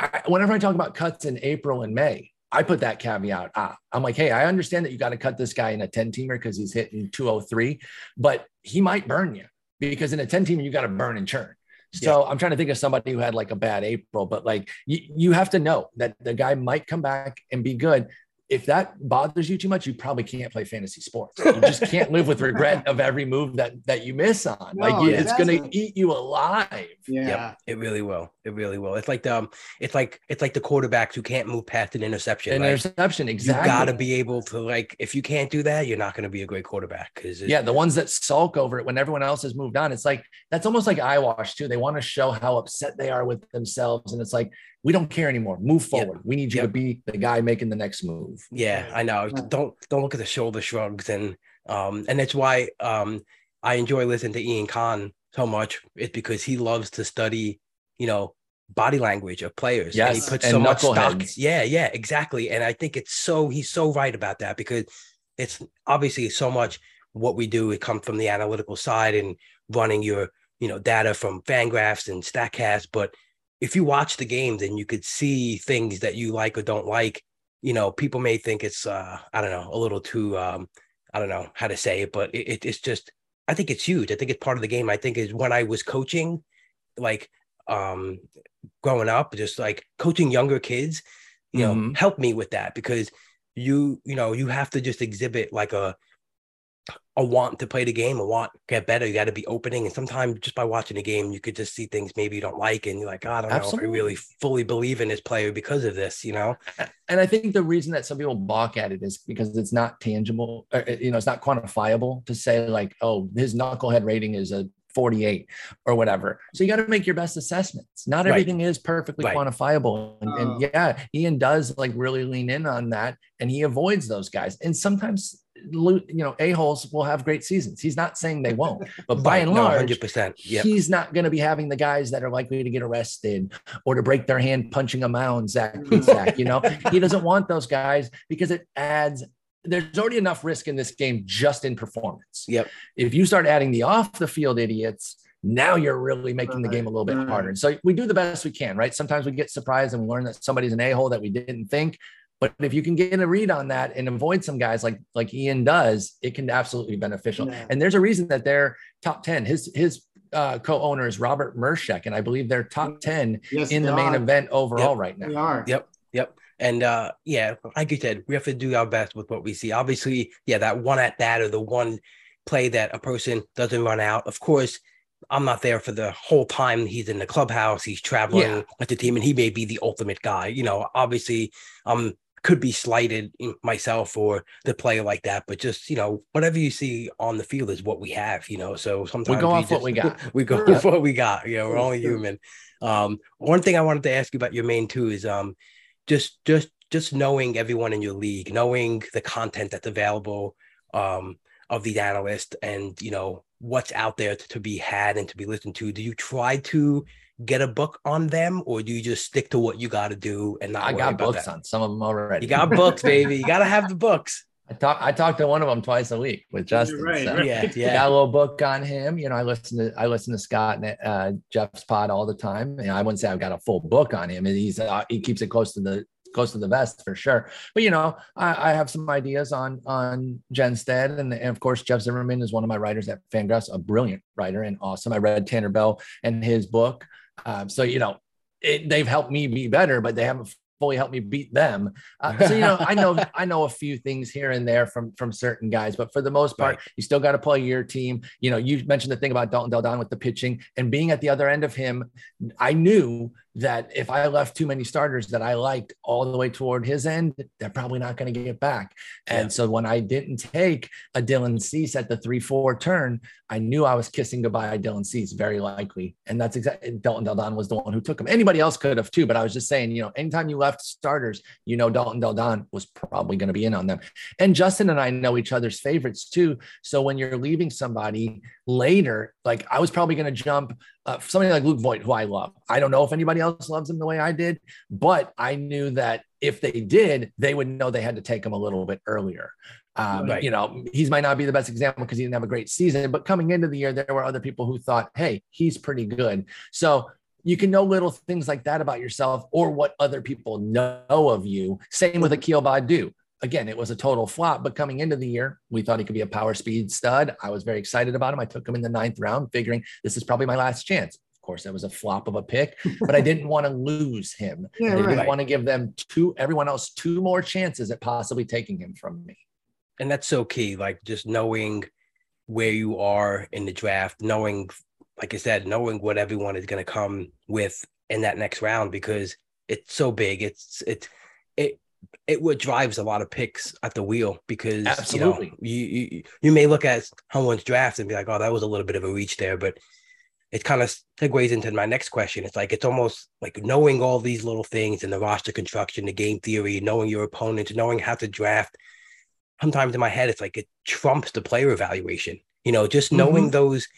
I, whenever I talk about cuts in April and May, I put that caveat. Ah, I'm like, hey, I understand that you got to cut this guy in a 10 teamer because he's hitting 203, but he might burn you. because in a 10 team, you got to burn and churn. So yeah. I'm trying to think of somebody who had like a bad April, but like you, you have to know that the guy might come back and be good if that bothers you too much, you probably can't play fantasy sports. You just (laughs) can't live with regret of every move that that you miss on. No, like it's going to eat you alive. Yeah, yep, it really will. It really will. It's like the um, it's like it's like the quarterbacks who can't move past an interception. An interception, exactly. You got to be able to like if you can't do that, you're not going to be a great quarterback. Because yeah, the ones that sulk over it when everyone else has moved on, it's like that's almost like eyewash too. They want to show how upset they are with themselves, and it's like we don't care anymore. Move forward. We need you to be the guy making the next move. Yeah, I know. Don't don't look at the shoulder shrugs and um and that's why um I enjoy listening to Ian Kahn so much. It's because he loves to study, you know, body language of players. Yes, and he puts and so much stock. Yeah, yeah, exactly. And I think it's so he's so right about that because it's obviously so much what we do. It comes from the analytical side and running your you know data from Fangraphs and Statcast, but if you watch the games and you could see things that you like or don't like, you know, people may think it's uh I don't know, a little too um I don't know how to say it, but it, it's just I think it's huge. I think it's part of the game. I think is when I was coaching, like um growing up, just like coaching younger kids, you know, mm-hmm. helped me with that because you, you know, you have to just exhibit like a a want to play the game, a want to get better. You got to be opening. And sometimes just by watching the game, you could just see things maybe you don't like. And you're like, oh, I don't Absolutely. know if I really fully believe in this player because of this, you know? And I think the reason that some people balk at it is because it's not tangible, or, uh, you know, it's not quantifiable to say like, oh, his knucklehead rating is a 48 or whatever. So you got to make your best assessments. Not everything right. is perfectly right. quantifiable. And, and, oh. yeah, Ian does like really lean in on that and he avoids those guys. And sometimes you know, a-holes will have great seasons. He's not saying they won't, (laughs) but by and large, 100%. Yep. he's not going to be having the guys that are likely to get arrested or to break their hand punching a mound, Zach, (laughs) Zach, you know, he doesn't want those guys because it adds there's already enough risk in this game just in performance. Yep. If you start adding the off the field idiots, now you're really making the game a little bit harder. And so we do the best we can, right? Sometimes we get surprised and we learn that somebody's an a-hole that we didn't think. But if you can get a read on that and avoid some guys like like Ian does, it can absolutely be beneficial. Yeah. And there's a reason that they're top 10. His his uh, co-owner is Robert Mershek, and I believe they're top 10 yes, in the main are. event overall yep. right now. They are. Yep. Yep. And uh, yeah, like you said, we have to do our best with what we see. Obviously, yeah, that one at bat or the one play that a person doesn't run out. Of course, I'm not there for the whole time he's in the clubhouse. He's traveling yeah. with the team, and he may be the ultimate guy. You know, obviously, I'm could be slighted myself or the player like that, but just you know whatever you see on the field is what we have. You know, so sometimes we go off just, what we (laughs) got. We go off what we got. You know, we're only human. Um, one thing I wanted to ask you about your main too is um, just just just knowing everyone in your league, knowing the content that's available um, of these analysts, and you know what's out there to, to be had and to be listened to. Do you try to get a book on them, or do you just stick to what you got to do and not? I got books that? on some of them already. You got books, baby. You got to have the books. (laughs) I talk. I talk to one of them twice a week with Justin. Right, so. Yeah, (laughs) yeah. Got a little book on him. You know, I listen to I listen to Scott and uh, Jeff's pod all the time. And I wouldn't say I've got a full book on him. And he's uh, he keeps it close to the close to the vest for sure. But you know, I, I have some ideas on on Jenstead, and, and, of course Jeff Zimmerman is one of my writers at Fangraphs, a brilliant writer and awesome. I read Tanner Bell and his book. Um, so you know, it, they've helped me be better, but they haven't fully helped me beat them. Uh, so you know, I know (laughs) I know a few things here and there from from certain guys, but for the most part, right. you still got to play your team. You know, you mentioned the thing about Dalton Del Don with the pitching and being at the other end of him. I knew that if I left too many starters that I liked all the way toward his end, they're probably not going to get back. And yeah. so when I didn't take a Dylan Cease at the three four turn, I knew I was kissing goodbye Dylan Cease very likely. And that's exactly Dalton Del Don was the one who took him. Anybody else could have too, but I was just saying, you know, anytime you left starters, you know, Dalton Del Don was probably going to be in on them. And Justin and I know each other's favorites too. So when you're leaving somebody later, like I was probably going to jump uh, somebody like Luke Voit, who I love. I don't know if anybody else loves him the way I did, but I knew that if they did, they would know they had to take him a little bit earlier. Um, right. You know, he might not be the best example because he didn't have a great season, but coming into the year, there were other people who thought, hey, he's pretty good. So you can know little things like that about yourself or what other people know of you. Same with Akil Baddoo. Again, it was a total flop. But coming into the year, we thought he could be a power speed stud. I was very excited about him. I took him in the ninth round, figuring this is probably my last chance. Of course, that was a flop of a pick, but I didn't want to lose him. (laughs) Yeah, I didn't right. want to give them two, everyone else, two more chances at possibly taking him from me. and that's so key like just knowing where you are in the draft knowing like i said knowing what everyone is going to come with in that next round because it's so big it's it's it it what drives a lot of picks at the wheel because Absolutely. you, know, you, you you may look at someone's draft and be like oh that was a little bit of a reach there but it kind of segues into my next question. It's like it's almost like knowing all these little things in the roster construction, the game theory, knowing your opponent, knowing how to draft. Sometimes in my head, it's like it trumps the player evaluation. You know, just knowing mm-hmm. those,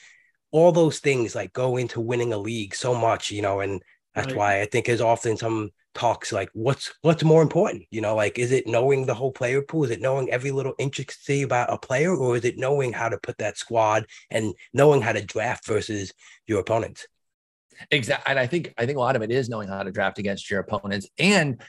all those things like go into winning a league so much. You know, and that's Right. why I think there's often some talks like what's what's more important. You know, like is it knowing the whole player pool? Is it knowing every little intricacy about a player, or is it knowing how to put that squad and knowing how to draft versus your opponents? Exactly. And I think I think a lot of it is knowing how to draft against your opponents and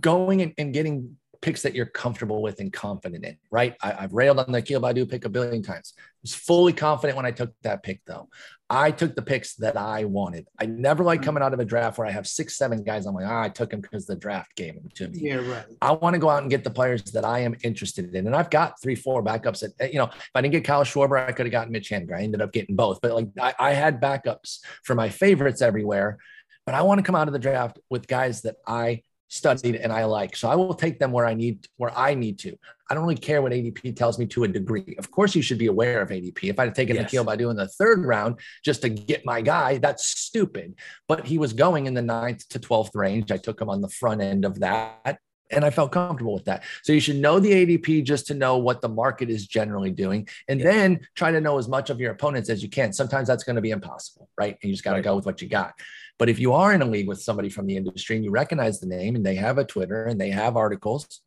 going and, and getting picks that you're comfortable with and confident in, right? I, I've railed on the Akil Baddoo pick a billion times. I was fully confident when I took that pick, though. I took the picks that I wanted. I never like coming out of a draft where I have six, seven guys. I'm like, ah, I took him because the draft gave him to me. Yeah, right. I want to go out and get the players that I am interested in. And I've got three, four backups. that, you know, if I didn't get Kyle Schwarber, I could have gotten Mitch Haniger. I ended up getting both. But like I, I had backups for my favorites everywhere. But I want to come out of the draft with guys that I studied and I like. So I will take them where I need where I need to. I don't really care what ADP tells me to a degree. Of course, you should be aware of ADP. If I'd have taken Yes. Nikhil Baddoo in the third round just to get my guy, that's stupid. But he was going in the ninth to 12th range. I took him on the front end of that. And I felt comfortable with that. So you should know the ADP just to know what the market is generally doing. And Yeah. then try to know as much of your opponents as you can. Sometimes that's going to be impossible, right? And you just got to Right. go with what you got. But if you are in a league with somebody from the industry and you recognize the name and they have a Twitter and they have articles,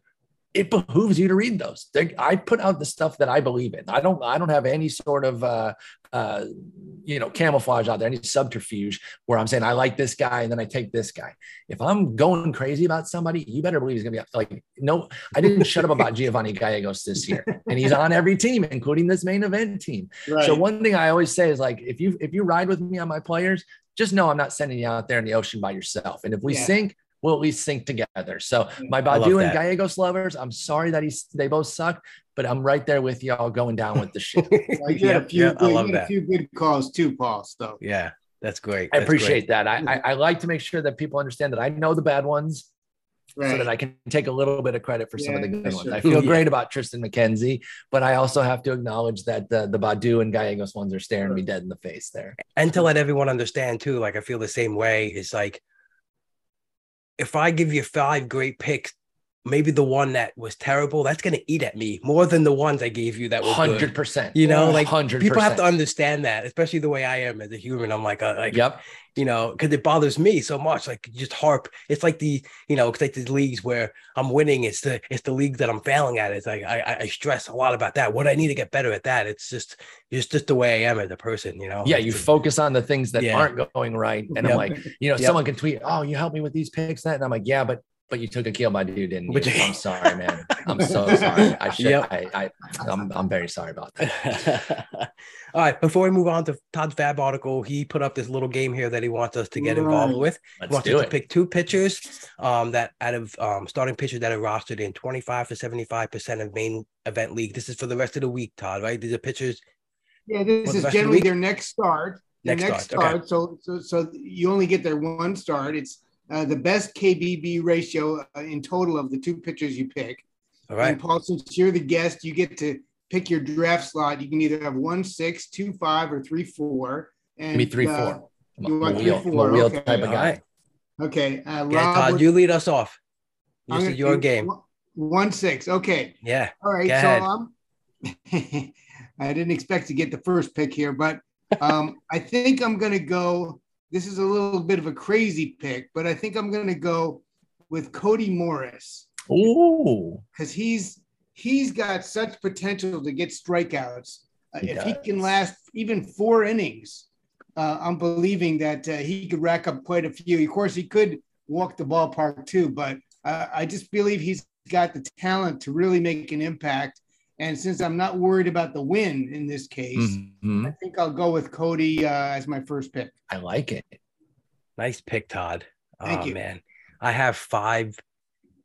it behooves you to read those. They, I put out the stuff that I believe in. I don't. I don't have any sort of, uh, uh, you know, camouflage out there, any subterfuge where I'm saying I like this guy and then I take this guy. If I'm going crazy about somebody, you better believe he's gonna be like, no. I didn't shut up about Giovanni Gallegos this year, and he's on every team, including this main event team. Right. So one thing I always say is like, if you if you ride with me on my players, just know I'm not sending you out there in the ocean by yourself. And if we Yeah. sink, we'll at least sink together. So mm. my Baddoo and. Gallegos lovers, I'm sorry that he's they both suck, but I'm right there with y'all going down with the shit. (laughs) Well, you had a Yep, few, yep, I good, love you had a few good calls too, Paul. So Yeah, that's great. I appreciate great. that. I, I I like to make sure that people understand that I know the bad ones. right. So that I can take a little bit of credit for some of the Yeah, good sure. ones. I feel Yeah. great about Triston McKenzie, but I also have to acknowledge that the, the Baddoo and Gallegos ones are staring me dead in the face there. and to let everyone understand too like i feel the same way it's like if i give you five great picks maybe the one that was terrible that's going to eat at me more than the ones i gave you that were Hundred good percent. you know like hundred. people have to understand that especially the way i am as a human i'm like uh, like Yep. you know because it bothers me so much like just harp it's like the you know it's like the leagues where i'm winning it's the it's the league that i'm failing at it's like i i stress a lot about that what i need to get better at that it's just it's just the way i am as a person you know Yeah, you focus on the things that Yeah. aren't going right. And Yep. I'm like, you know, Yep. someone can tweet, Oh, you helped me with these picks, that. And I'm like, Yeah, but but you took a kill, my dude, didn't you? you- I'm sorry, man. I'm so (laughs) sorry. I should Yep. I, I I'm I'm very sorry about that. (laughs) All right, before we move on to Todd's FAAB article, he put up this little game here that he wants us to get involved Right. with. He Let's he wants do us to pick two pitchers um, that out of um, starting pitchers that are rostered in 25 to 75% of main event league. This is for the rest of the week, Todd, right? These are pitchers. yeah, this is the generally week? their next start. Their Next next, start, okay. start. So, so, so you only get their one start. It's uh, the best KBB ratio uh, in total of the two pitchers you pick. All right. And Paul, since you're the guest, you get to pick your draft slot. You can either have one six, two five, or three four. And Give me three, uh, four. You want three, wheel, a four, wheel okay. type of guy. Okay, uh, Rob, Todd, you lead us off. This is your game. One six. Okay. Yeah. All right. So um, (laughs) I didn't expect to get the first pick here, but um, (laughs) I think I'm going to go. This is a little bit of a crazy pick, but I think I'm going to go with Cody Morris Ooh. because he's he's got such potential to get strikeouts. Uh, He if he can last even four innings, uh, I'm believing that uh, he could rack up quite a few. Of course, he could walk the ballpark too, but uh, I just believe he's got the talent to really make an impact. And since I'm not worried about the win in this case, Mhm. I think I'll go with Cody uh, as my first pick. I like it. Nice pick, Todd. Thank oh, you. man. I have five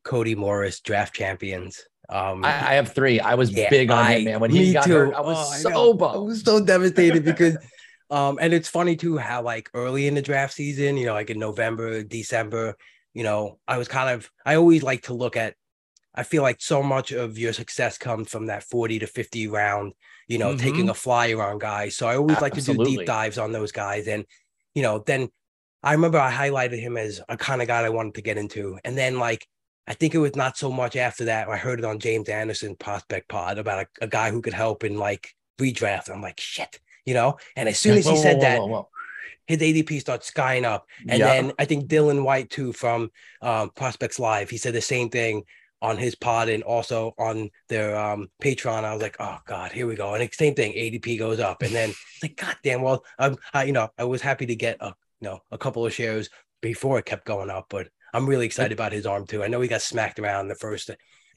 Cody Morris draft champions. Um, I, I have three. I was Yeah, big on I- him, man. When me he got too. hurt, I was Oh, so know. I bummed. was so devastated because, (laughs) um, and it's funny too how like early in the draft season, you know, like in November, December, you know, I was kind of, I always like to look at, I feel like so much of your success comes from that 40 to 50 round, you know, taking a flyer on guys. So I always like to do deep dives on those guys. And, you know, then I remember I highlighted him as a kind of guy I wanted to get into. And then like, I think it was not so much after that. I heard it on James Anderson prospect pod about a, a guy who could help in like redraft. I'm like, shit, you know? And as soon as he Whoa, said whoa, that, whoa, whoa. his ADP starts skying up. And Yeah. then I think Dylan White too from um, Prospects Live, he said the same thing on his pod and also on their um, Patreon. I was like, oh god, here we go. And same thing, ADP goes up, and then (laughs) it's like, god damn. Well, I'm, I, you know, I was happy to get a, you know, a couple of shares before it kept going up, but I'm really excited about his arm too. I know he got smacked around the first,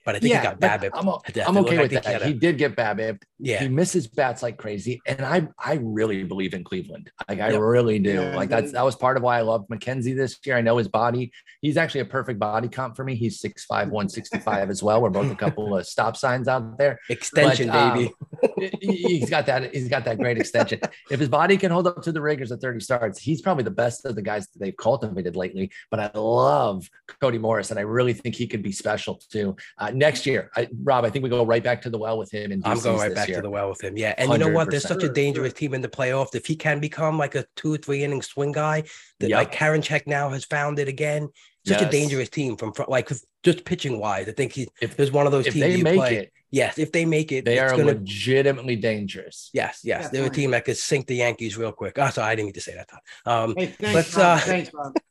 but I think he got but BABIP'd. I'm, o- to death. I'm okay like with he that. had a- He did get BABIP'd. yeah, He misses bats like crazy, and I I really believe in Cleveland. Like I Yep. really do. Yeah, like that's that was part of why I loved McKenzie this year. I know his body. He's actually a perfect body comp for me. He's 6'5", 165 as well. We're both a couple of stop signs out there. extension, But, um, baby. he- he's got that. He's got that great extension. If his body can hold up to the rigors at 30 starts, he's probably the best of the guys that they've cultivated lately. But I love Cody Morris, and I really think he could be special too. Uh, next year, I, Rob, I think we go right back to the well with him. And I'm going right back to the well with him. Yeah. And you know what? There's such a dangerous team in the playoffs. If he can become like a two or three inning swing guy, that Yep. like Karinchak now has found it again. Such a dangerous team from fr- like just pitching wise. I think he If, there's one of those if teams they you make play. it, Yes, if they make it, they it's are gonna legitimately dangerous. yes, yes. They're a team that could sink the Yankees real quick. Oh, sorry, I didn't mean to say that. Todd. Um Hey, thanks, Let's, uh, Thanks, Bob. (laughs)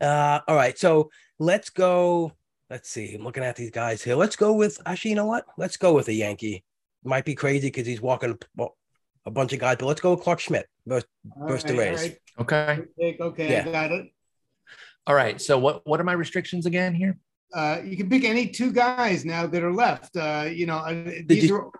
Uh, all right, so let's go. Let's see. I'm looking at these guys here. Let's go with actually. You know what? Let's go with a Yankee. Might be crazy because he's walking well, a bunch of guys, but let's go with Clarke Schmidt. versus- All First the Rays. right. Okay. Okay, Yeah. I got it. All right. So what what are my restrictions again here? Uh, you can pick any two guys now that are left. Uh, you know, uh, these you- are.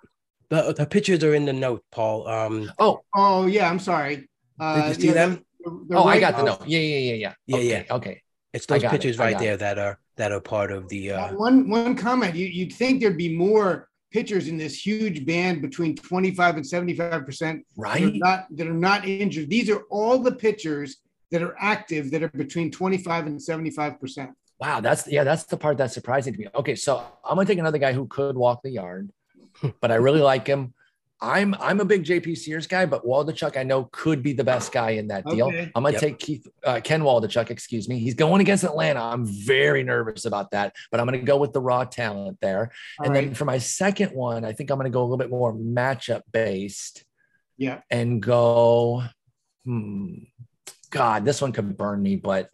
The, the pictures are in the note, Paul. Um, Oh, Oh yeah, I'm sorry. Uh, Did you see yeah, them? the- the oh, I Rays- got the note. Yeah, yeah, yeah, yeah. Yeah, okay, yeah. Okay. it's I those got it, pictures right got there that are that are part of the. Uh, One one comment. You, you'd think there'd be more pitchers in this huge band between 25 and 75 percent that are Right. not that are not injured. These are all the pitchers that are active that are between 25 and 75 percent. Wow, that's yeah, that's the part that's surprising to me. Okay, so I'm gonna take another guy who could walk the yard, (laughs) but I really like him. I'm I'm a big JP Sears guy, but Waldichuk I know could be the best guy in that deal. Okay. I'm gonna Yep. take Keith uh, Ken Waldichuk, excuse me. He's going against Atlanta. I'm very nervous about that, but I'm gonna go with the raw talent there. and then for my second one, I think I'm gonna go a little bit more matchup based yeah, and go. Hmm. God, this one could burn me, but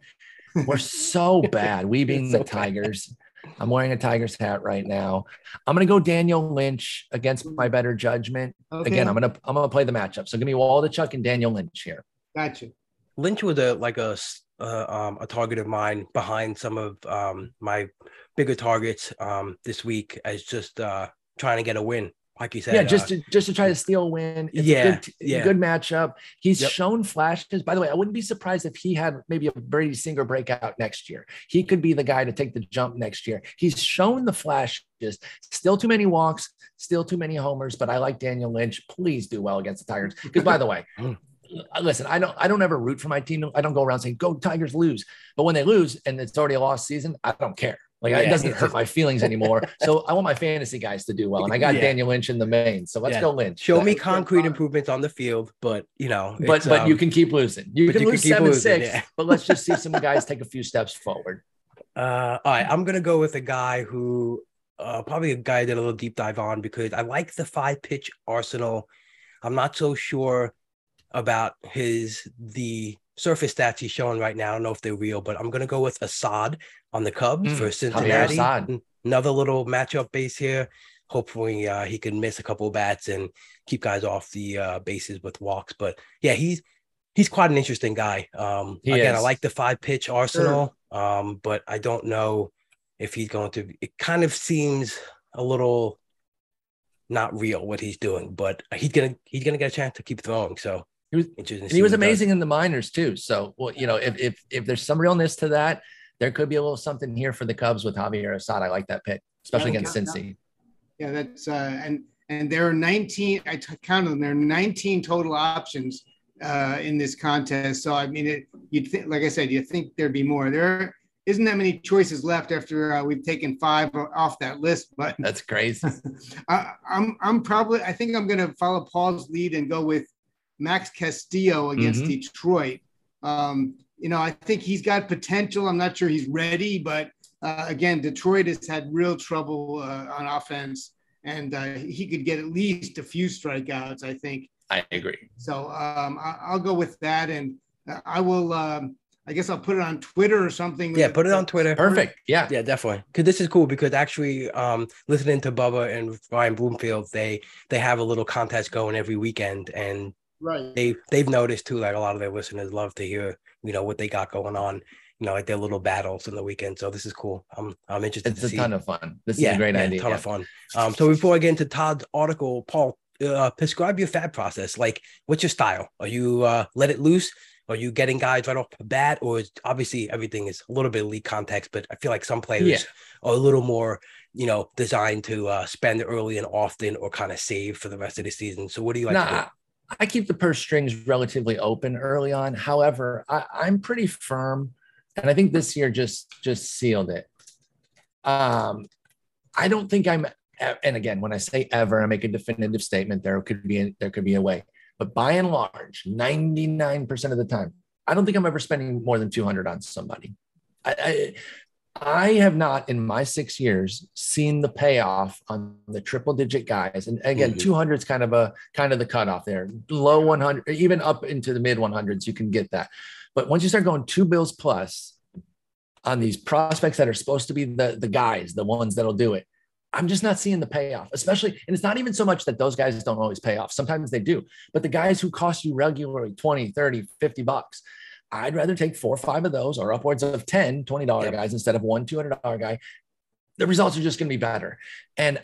we're so (laughs) bad. We being so the bad. Tigers. I'm wearing a Tigers hat right now. I'm gonna go Daniel Lynch against my better judgment. okay. Again, I'm gonna I'm gonna play the matchup. So give me Waldichuk and Daniel Lynch here. gotcha. Lynch was a like a uh, um, a target of mine behind some of um, my bigger targets um, this week as just uh, trying to get a win. Like you said, yeah, just uh, to, just to try to steal a win. It's Yeah, a good, yeah. good matchup. He's Yep. shown flashes. By the way, I wouldn't be surprised if he had maybe a Brady Singer breakout next year. He could be the guy to take the jump next year. He's shown the flashes. Still too many walks, still too many homers. But I like Daniel Lynch. Please do well against the Tigers. Because by the way. (laughs) Mm. Listen, I don't. I don't ever root for my team. I don't go around saying "Go Tigers, lose." But when they lose and it's already a lost season, I don't care. Like Yeah, it doesn't hurt my feelings anymore. so I want my fantasy guys to do well, and I got Yeah. Daniel Lynch in the main. So let's Yeah. go Lynch. show me concrete fine. improvements on the field, but you know, but it's, but you um, can keep losing. You but can you can lose keep seven losing, six, yeah. but let's just see some guys take a few steps forward. Uh, all right, I'm gonna go with a guy who, uh, probably a guy I did a little deep dive on because I like the five pitch arsenal. I'm not so sure about his the surface stats he's showing right now. I don't know if they're real, but I'm gonna go with Assad on the Cubs Mm, for Cincinnati. Another little matchup base here. Hopefully, uh, he can miss a couple of bats and keep guys off the uh, bases with walks. But yeah, he's he's quite an interesting guy. Um, He again, I like the five pitch arsenal, um, but I don't know if he's going to. It kind of seems a little not real what he's doing, but he's gonna he's gonna get a chance to keep throwing. So he was interesting. he was amazing in the minors too. So well, you know, if if if there's some realness to that, there could be a little something here for the Cubs with Javier Assad. I like that pick, especially yeah, against Cincy. Yeah, that's uh, and and there are 19. I t- counted them. There are 19 total options uh, in this contest. So I mean, it, you'd think, like I said, you think there'd be more. There isn't that many choices left after uh, we've taken five off that list. But (laughs) that's crazy. (laughs) I, I'm I'm probably I think I'm going to follow Paul's lead and go with Max Castillo against mm-hmm. Detroit. Um, you know, I think he's got potential. I'm not sure he's ready, but uh, again, Detroit has had real trouble uh, on offense, and uh, he could get at least a few strikeouts. I think. I agree. So um, I, will go with that, and uh, I will. Um, I guess I'll put it on Twitter or something. Yeah, put it on Twitter. Perfect. Yeah, yeah, definitely. Because this is cool. Because actually, um, listening to Bubba and Ryan Bloomfield, they they have a little contest going every weekend, and right, they they've noticed too. Like a lot of their listeners love to hear, you know, what they got going on. You know, like their little battles in the weekend. So this is cool. I'm I'm interested. It's a see. ton of fun. This yeah, is a great yeah, idea. ton yeah. of fun. Um, so before I get into Todd's article, Paul, uh, prescribe your FAAB process. Like, what's your style? Are you uh, let it loose? Are you getting guys right off the bat, or is, obviously everything is a little bit league context? But I feel like some players yeah. are a little more, you know, designed to uh, spend early and often, or kind of save for the rest of the season. So, what do you like? Nah, I keep the purse strings relatively open early on. However, I, I'm pretty firm, and I think this year just just sealed it. Um, I don't think I'm and again, when I say ever, I make a definitive statement. There could be a, there could be a way, but by and large, ninety nine percent of the time, I don't think I'm ever spending more than two hundred on somebody. I, I, I have not in my six years seen the payoff on the triple digit guys. And again, mm-hmm. 200 is kind of a kind of the cutoff there. Low 100, even up into the mid 100s, you can get that. But once you start going two bills plus on these prospects that are supposed to be the, the guys, the ones that'll do it, I'm just not seeing the payoff, especially. And it's not even so much that those guys don't always pay off. Sometimes they do. But the guys who cost you regularly 20, 30, 50 bucks, I'd rather take four or five of those or upwards of 10, $20 yep. guys instead of one $200 guy. The results are just going to be better. And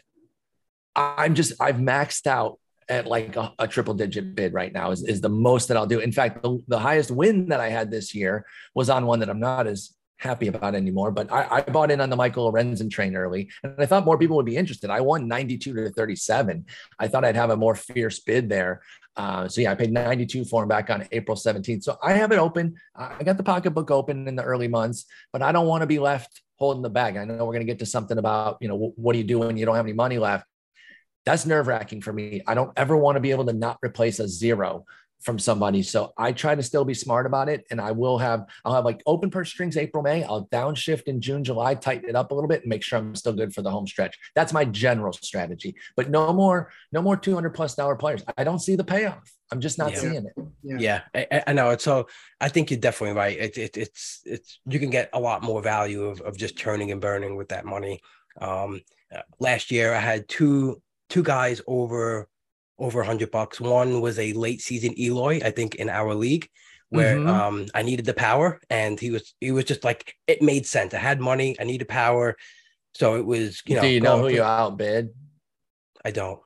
I'm just, I've maxed out at like a, a, triple digit bid right now is, is the most that I'll do. In fact, the, the highest win that I had this year was on one that I'm not as happy about anymore. But I, I, bought in on the Michael Lorenzen train early, and I thought more people would be interested. I won 92 to 37. I thought I'd have a more fierce bid there. Uh, so yeah, I paid 92 for him back on April 17th. So I have it open. I got the pocketbook open in the early months, but I don't want to be left holding the bag. I know we're going to get to something about, you know, what do you do when you don't have any money left? That's nerve wracking for me. I don't ever want to be able to not replace a zero from somebody. So I try to still be smart about it. And I will have, I'll have like open purse strings April, May. I'll downshift in June, July, tighten it up a little bit and make sure I'm still good for the home stretch. That's my general strategy. But no more, no more 200 plus dollar players. I don't see the payoff. I'm just not yeah. seeing it. Yeah, yeah I, I, know. So I think you're definitely right. It, it, it's, it's, you can get a lot more value of, of just turning and burning with that money. Um, uh, last year I had two, two guys over over 100 bucks. One was a late season Eloy, I think, in our league, where mm-hmm. um, I needed the power, and he was he was just like it made sense. I had money, I needed power, so it was you know. Do you know who for, you outbid? I don't.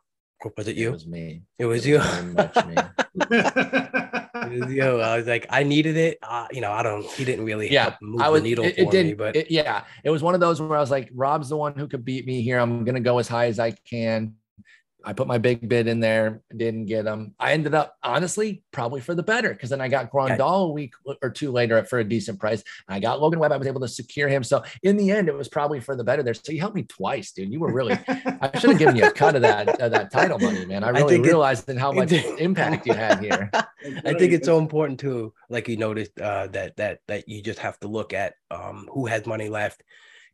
Was it you? It was me. It was, it was you. much me. (laughs) it was you. I was like, I needed it. Uh, you know, I don't. He didn't really. Yeah, move I was. The needle it, it did. Me, but it, yeah, it was one of those where I was like, Rob's the one who could beat me here. I'm gonna go as high as I can. I put my big bid in there, didn't get them. I ended up honestly probably for the better because then I got Grandal a week or two later for a decent price. I got Logan Webb. I was able to secure him. So in the end, it was probably for the better there. So you helped me twice, dude. You were really. I (laughs) should have given you a cut of that uh, that title money, man. I really I realized it, how much impact you had here. (laughs) I think it's so important too, like you noticed uh, that that that you just have to look at um, who has money left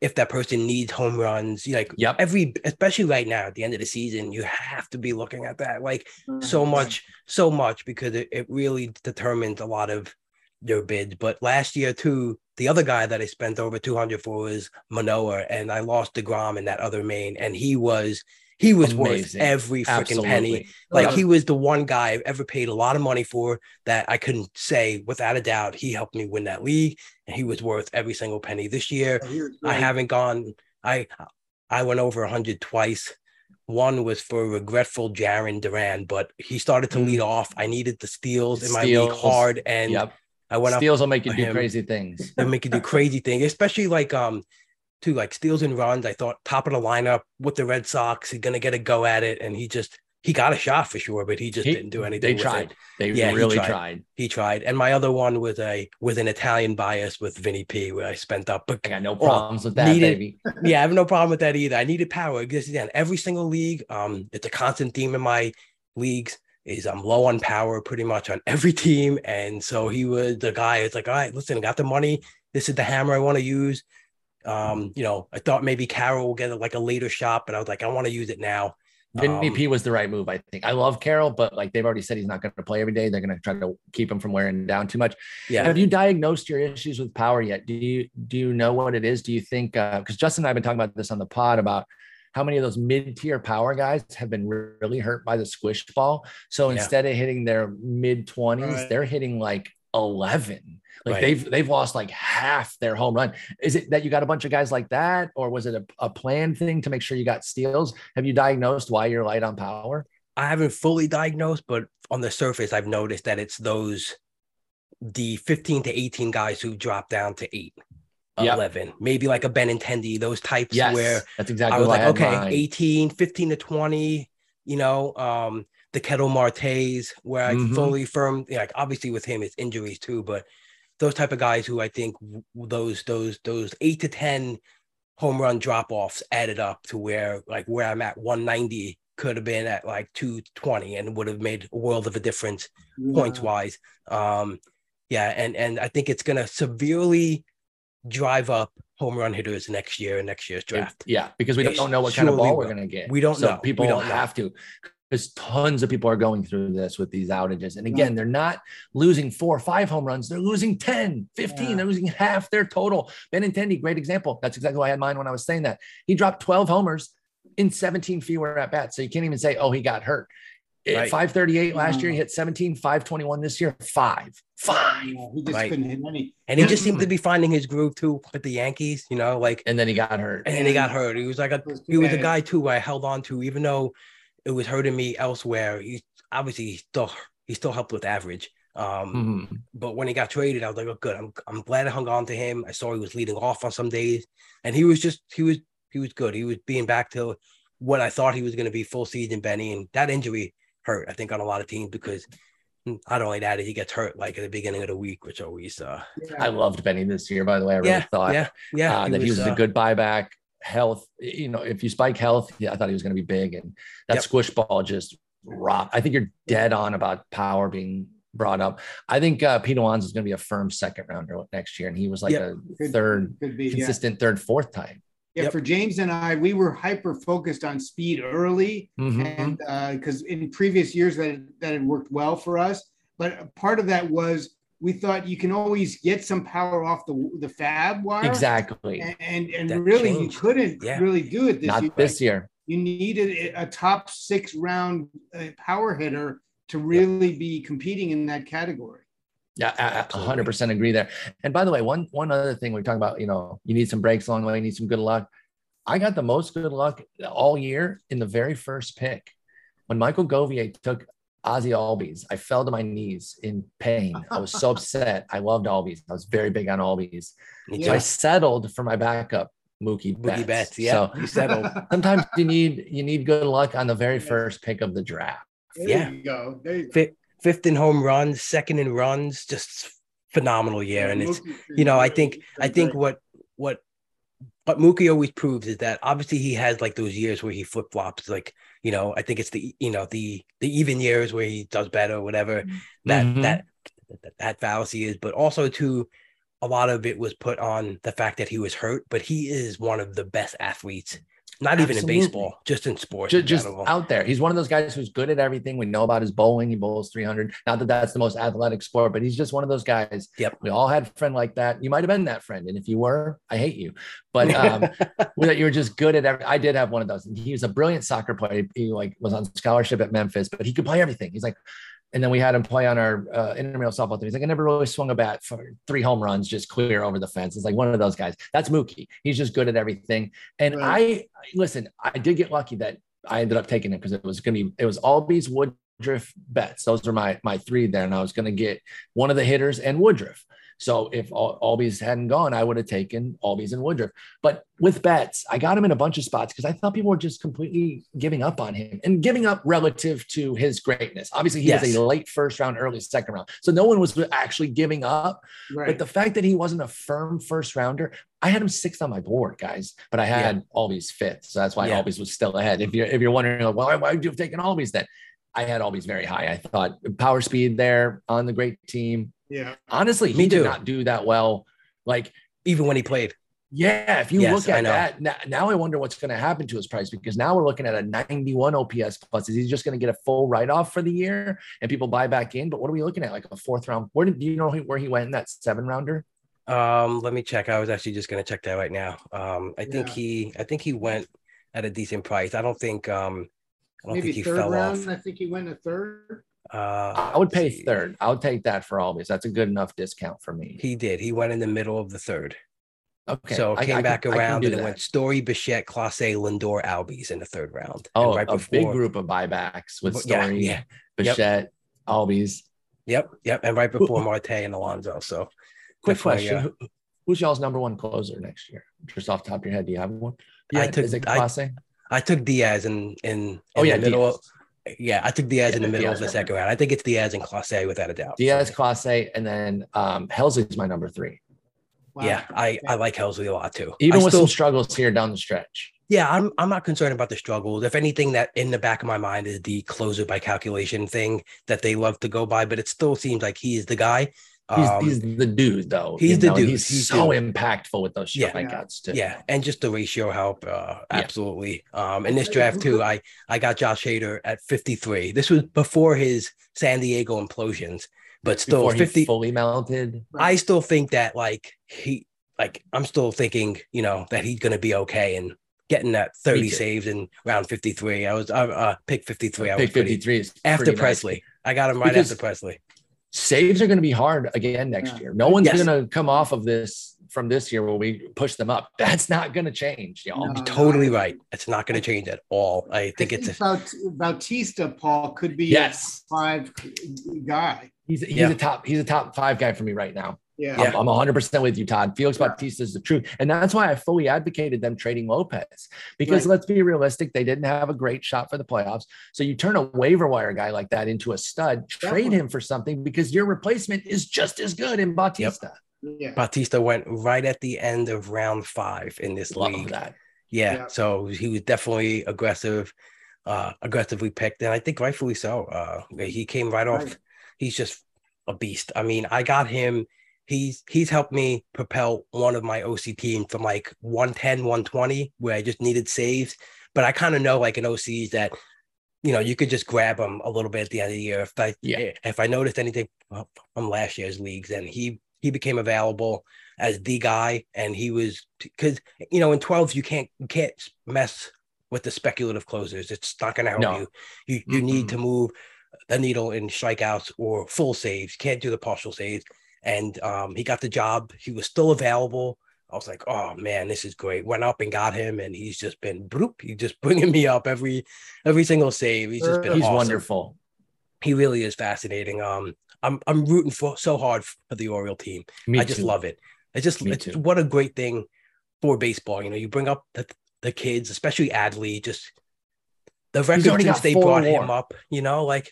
if that person needs home runs. Like yep. every, especially right now at the end of the season, you have to be looking at that like mm-hmm. so much, so much because it, it really determines a lot of your bids. But last year too, the other guy that I spent over 200 for was Manoah, and I lost DeGrom in that other main, and he was he was worth every freaking penny. Like he was the one guy I've ever paid a lot of money for that I couldn't say without a doubt he helped me win that league and he was worth every single penny. This year I haven't gone I I went over 100 twice. One was for regretful Jarren Duran, but he started to lead off. I needed the steals in my league Mm. Hard and Yep. I went up Steals will make you do him. crazy things. and make you do (laughs) crazy things, especially like um to like steals and runs. I thought top of the lineup with the Red Sox, he's gonna get a go at it, and he just he got a shot for sure, but he just He- didn't do anything. They tried. It. They Yeah, he really tried. tried. He tried, and my other one was a with an Italian bias with Vinny P, where I spent up. But I got no problems with that, needed- baby. (laughs) yeah, I have no problem with that either. I needed power because again, every single league, um, it's a constant theme in my leagues is I'm low on power pretty much on every team. And so he was the guy, it's like, all right, listen, I got the money. This is the hammer I want to use. Um, you know, I thought maybe Carroll will get like a later shot, but I was like, I want to use it now. Vinny Um, P was the right move, I think. I love Carroll, but like they've already said he's not going to play every day. They're going to try to keep him from wearing down too much. Yeah. Have you diagnosed your issues with power yet? Do you do you know what it is? Do you think because Justin and I have been talking about this on the pod about how many of those mid-tier power guys have been really hurt by the squish ball? So Yeah. instead of hitting their mid 20s, Right. they're hitting like 11. Like Right. they've they've lost like half their home run. Is it that you got a bunch of guys like that, or was it a, a planned thing to make sure you got steals? Have you diagnosed why you're light on power? I haven't fully diagnosed, but on the surface, I've noticed that it's those the 15 to 18 guys who drop down to eight, Yep. 11, maybe like a Benintendi, those types Yes, where that's exactly I was like, had okay, mine. 18, 15 to 20, you know, um, the Ketel Martes, where I Mhm. fully firm, like obviously with him, it's injuries too, but those type of guys who I think those, those, those eight to 10 home run drop offs added up to where like where I'm at 190 could have been at like 220 and would have made a world of a difference points wise. Um, yeah, and and I think it's gonna severely drive up home run hitters next year and next year's draft. Yeah, because we It don't know what kind of ball we're to get. We don't so know. We People don't know. have to. Because tons of people are going through this with these outages. And again, they're not losing four or five home runs. They're losing 10, 15. Yeah. They're losing half their total. Benintendi, great example. That's exactly why I had mine when I was saying that. He dropped 12 homers in 17 fewer at bats. So you can't even say, oh, he got hurt. Right. 538 last year, he mm-hmm. hit 17, 521 this year, five, five. Yeah, he just Right. couldn't hit any. And he just seemed to be finding his groove too with the Yankees, you know, like And then he got hurt. and then he got hurt. He was like a was he was a guy too I held on to, even though it was hurting me elsewhere. He obviously he still he still helped with average. Um, Mhm. but when he got traded, I was like, oh, good. I'm I'm glad I hung on to him. I saw he was leading off on some days, and he was just he was he was good. He was being back to what I thought he was going to be full season Benny, and that injury hurt. I think on a lot of teams because not only that, he gets hurt like at the beginning of the week, which always uh I loved Benny this year, by the way. I really yeah thought yeah yeah uh, that he was a uh, good buyback. Health, you know, if you spike health, yeah, I thought he was going to be big, and that Yep. squish ball just rocked. I think you're dead on about power being brought up. I think uh, Pete Alonso is going to be a firm second rounder next year, and he was like Yep. a Could- third Could be, yeah. consistent third, fourth time. Yeah, Yep. for James and I, we were hyper focused on speed early, Mhm. and because in previous years that that had worked well for us. But part of that was we thought you can always get some power off the the FAAB wire, Exactly. and and, and That really changed. you couldn't Yeah. really do it this Not year. this year. You needed a top six round uh, power hitter to really be competing in that category. Yeah, I- I 100% agree there. And by the way, one one other thing we talk about, you know, you need some breaks along the way, you need some good luck. I got the most good luck all year in the very first pick. When Michael Govier took Ozzy Albies, I fell to my knees in pain. I was so (laughs) upset. I loved Albies. I was very big on Albies. me So I settled for my backup, Mookie Betts. Boogie Betts, yeah, So you settled. (laughs) sometimes you need you need good luck on the very first pick of the draft. There Yeah. you go. There you go. Fifth, fifth in home runs, second in runs, just phenomenal year. And it's you know, I think I think what what what Mookie always proves is that obviously he has like those years where he flip flops. Like you know, I think it's the you know the the even years where he does better, whatever that Mhm. that that that fallacy is. But also too, a lot of it was put on the fact that he was hurt. But he is one of the best athletes Not even in baseball, just in sports. just, in just out there. He's one of those guys who's good at everything. We know about his bowling. He bowls 300. Not that that's the most athletic sport, but he's just one of those guys. Yep. We all had a friend like that. You might have been that friend. And if you were, I hate you. But um, (laughs) that you were just good at every. I did have one of those. And he was a brilliant soccer player. He like was on scholarship at Memphis, but he could play everything. He's like, and then we had him play on our uh, intramural softball team. He's like, I never really swung a bat for three home runs, just clear over the fence. It's like one of those guys. That's Mookie. He's just good at everything. And Right. I listen. I did get lucky that I ended up taking it because it was going to be it was Albies, Woodruff, Betts. Those are my my three there, and I was going to get one of the hitters and Woodruff. So if Al- Albies hadn't gone, I would have taken Albies and Woodruff. But with Betts, I got him in a bunch of spots because I thought people were just completely giving up on him and giving up relative to his greatness. Obviously, he was Yes. a late first round, early second round, so no one was actually giving up. Right. But the fact that he wasn't a firm first rounder, I had him sixth on my board, guys. But I had Albies fifth, so that's why Yeah. Albies was still ahead. If you're if you're wondering, like, well, why, why would you have taken Albies then? I had Albies very high. I thought power speed there on the great team. Yeah. Honestly, Me he did not do that well. Like, even when he played. yeah, if you Yes, look at that now, now, I wonder what's going to happen to his price because now we're looking at a 91 OPS plus. Is he just going to get a full write off for the year and people buy back in? But what are we looking at? Like a fourth round? Where did do you know where he went in that seven rounder? Um, let me check. I was actually just gonna check that right now. Um, I think he, I think he went at a decent price. I don't think, um, I don't Maybe think he third fell round. off. I think he went a third. Uh, I would pay see. third. I would take that for Albies. That's a good enough discount for me. He did. He went in the middle of the third. Okay. so I- came I back I around do and it went Story, Bichette, Clase, Lindor, Albies in the third round. And Oh, right a big group of buybacks with But yeah, Story, yeah. Yep. Bichette, Albies. Yep, yep, and right before Marte and Alonso. So Quick Definitely, question: uh, Who's y'all's number one closer next year? Just off the top of your head, do you have one? I took- is it I- I took Diaz in in, Oh yeah, the middle. Diaz. Yeah, I took Diaz in the middle Diaz of the second round. I think it's Diaz and Clase without a doubt. Diaz, Clase, and then um, Helsley's my number three. Wow. Yeah, I, I like Helsley a lot too. Even I with still, some struggles here down the stretch. yeah, I'm I'm not concerned about the struggles. If anything, that in the back of my mind is the closer by calculation thing that they love to go by, but it still seems like he is the guy. He's, Um, he's the dude, though. he's the know, dude. He's, He's so dude. impactful with those Yeah. strikeouts too. yeah, and just the ratio help. Uh, Yeah. absolutely. Um, in this draft too, I I got Josh Hader at 53. This was before his San Diego implosions, but still Before 50. fully mounted. I still think that like he like I'm still thinking, you know, that he's gonna be okay and getting that 30 saves in round 53. I was I uh pick 53. I Pick 53 is after pretty nice. Pressly. I got him right Because- after Pressly. Saves are going to be hard again next Yeah. year. No one's Yes. going to come off of this from this year where we push them up. That's not going to change, y'all. No. You're totally right. It's not gonna change at all. I think it's a, Bautista. Paul could be Yes. a five guy. He's, he's Yeah. a top he's a top five guy for me right now. Yeah. Yeah. I'm, I'm 100% with you, Todd. Felix Yeah. Bautista is the truth. And that's why I fully advocated them trading Lopez because Right. let's be realistic. They didn't have a great shot for the playoffs. So you turn a waiver wire guy like that into a stud, trade him for something because your replacement is just as good in Bautista. Yeah. Bautista went right at the end of round five in this Love league. that. Yeah, Yeah. so he was definitely aggressive, uh, aggressively picked, and I think rightfully so. Uh, he came right off. Right. He's just a beast. I mean, I got him. He's he's helped me propel one of my OC teams from like 110, 120, where I just needed saves. But I kind of know like an OCs that you know you could just grab him a little bit at the end of the year. If I Yeah. Eh, if I noticed anything from last year's leagues, and he he became available as the guy, and he was because you know in 12s you can't you can't mess with the speculative closers. It's not going to help No. you. You you need Mm-mm. to move the needle in strikeouts or full saves. You can't do the partial saves. And um, he got the job. He was still available. I was like, oh man, this is great. Went up and got him, and he's just been bloop. He's just (laughs) bringing me up every every single save. He's just been He's awesome. wonderful. He really is fascinating. Um, I'm I'm rooting for so hard for the Oriole team. Me I just too. love it. It's just it's, what a great thing for baseball. You know, you bring up the, the kids, especially Adley, just the record since they brought WAR. him up. You know, like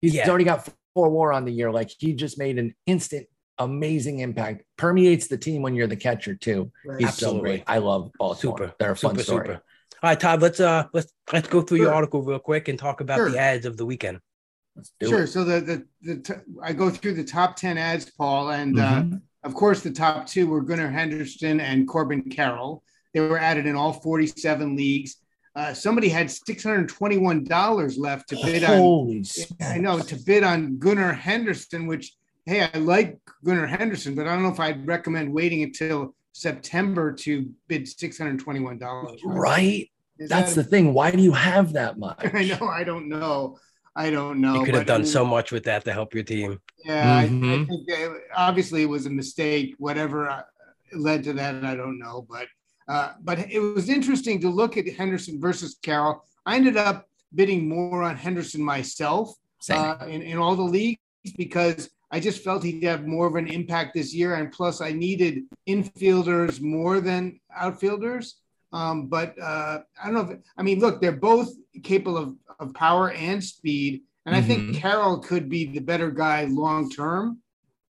He's Yeah. already got four war on the year. Like he just made an instant, amazing impact. Permeates the team when you're the catcher too. Right. He's so Absolutely. great. I love Baltimore. super, They're a fun super, story. super. All right, Todd. Let's uh let's let's go through your article real quick and talk about Sure. the ads of the weekend. Let's do Sure. it. So the the, the t- I go through the top ten ads, Paul, and Mhm. uh, of course the top two were Gunnar Henderson and Corbin Carroll. They were added in all 47 leagues. uh, somebody had six hundred twenty-one dollars left to bid on. Holy I know to bid on Gunnar Henderson, which hey, I like Gunnar Henderson, but I don't know if I'd recommend waiting until September to bid six hundred twenty-one dollars. Right. That's the thing. Why do you have that (laughs) much? I know. I don't know. I don't know. You could have but, I done mean, so much with that to help your team. Yeah, I- I, Mhm. think that obviously it was a mistake. Whatever uh, led to that, I don't know. But uh, but it was interesting to look at Henderson versus Carroll. I ended up bidding more on Henderson myself uh, in, in all the leagues because I just felt he'd have more of an impact this year. And plus, I needed infielders more than outfielders. Um, but uh, I don't know if, I mean, look, they're both capable of, of power and speed. And I think Mhm. Carroll could be the better guy long term.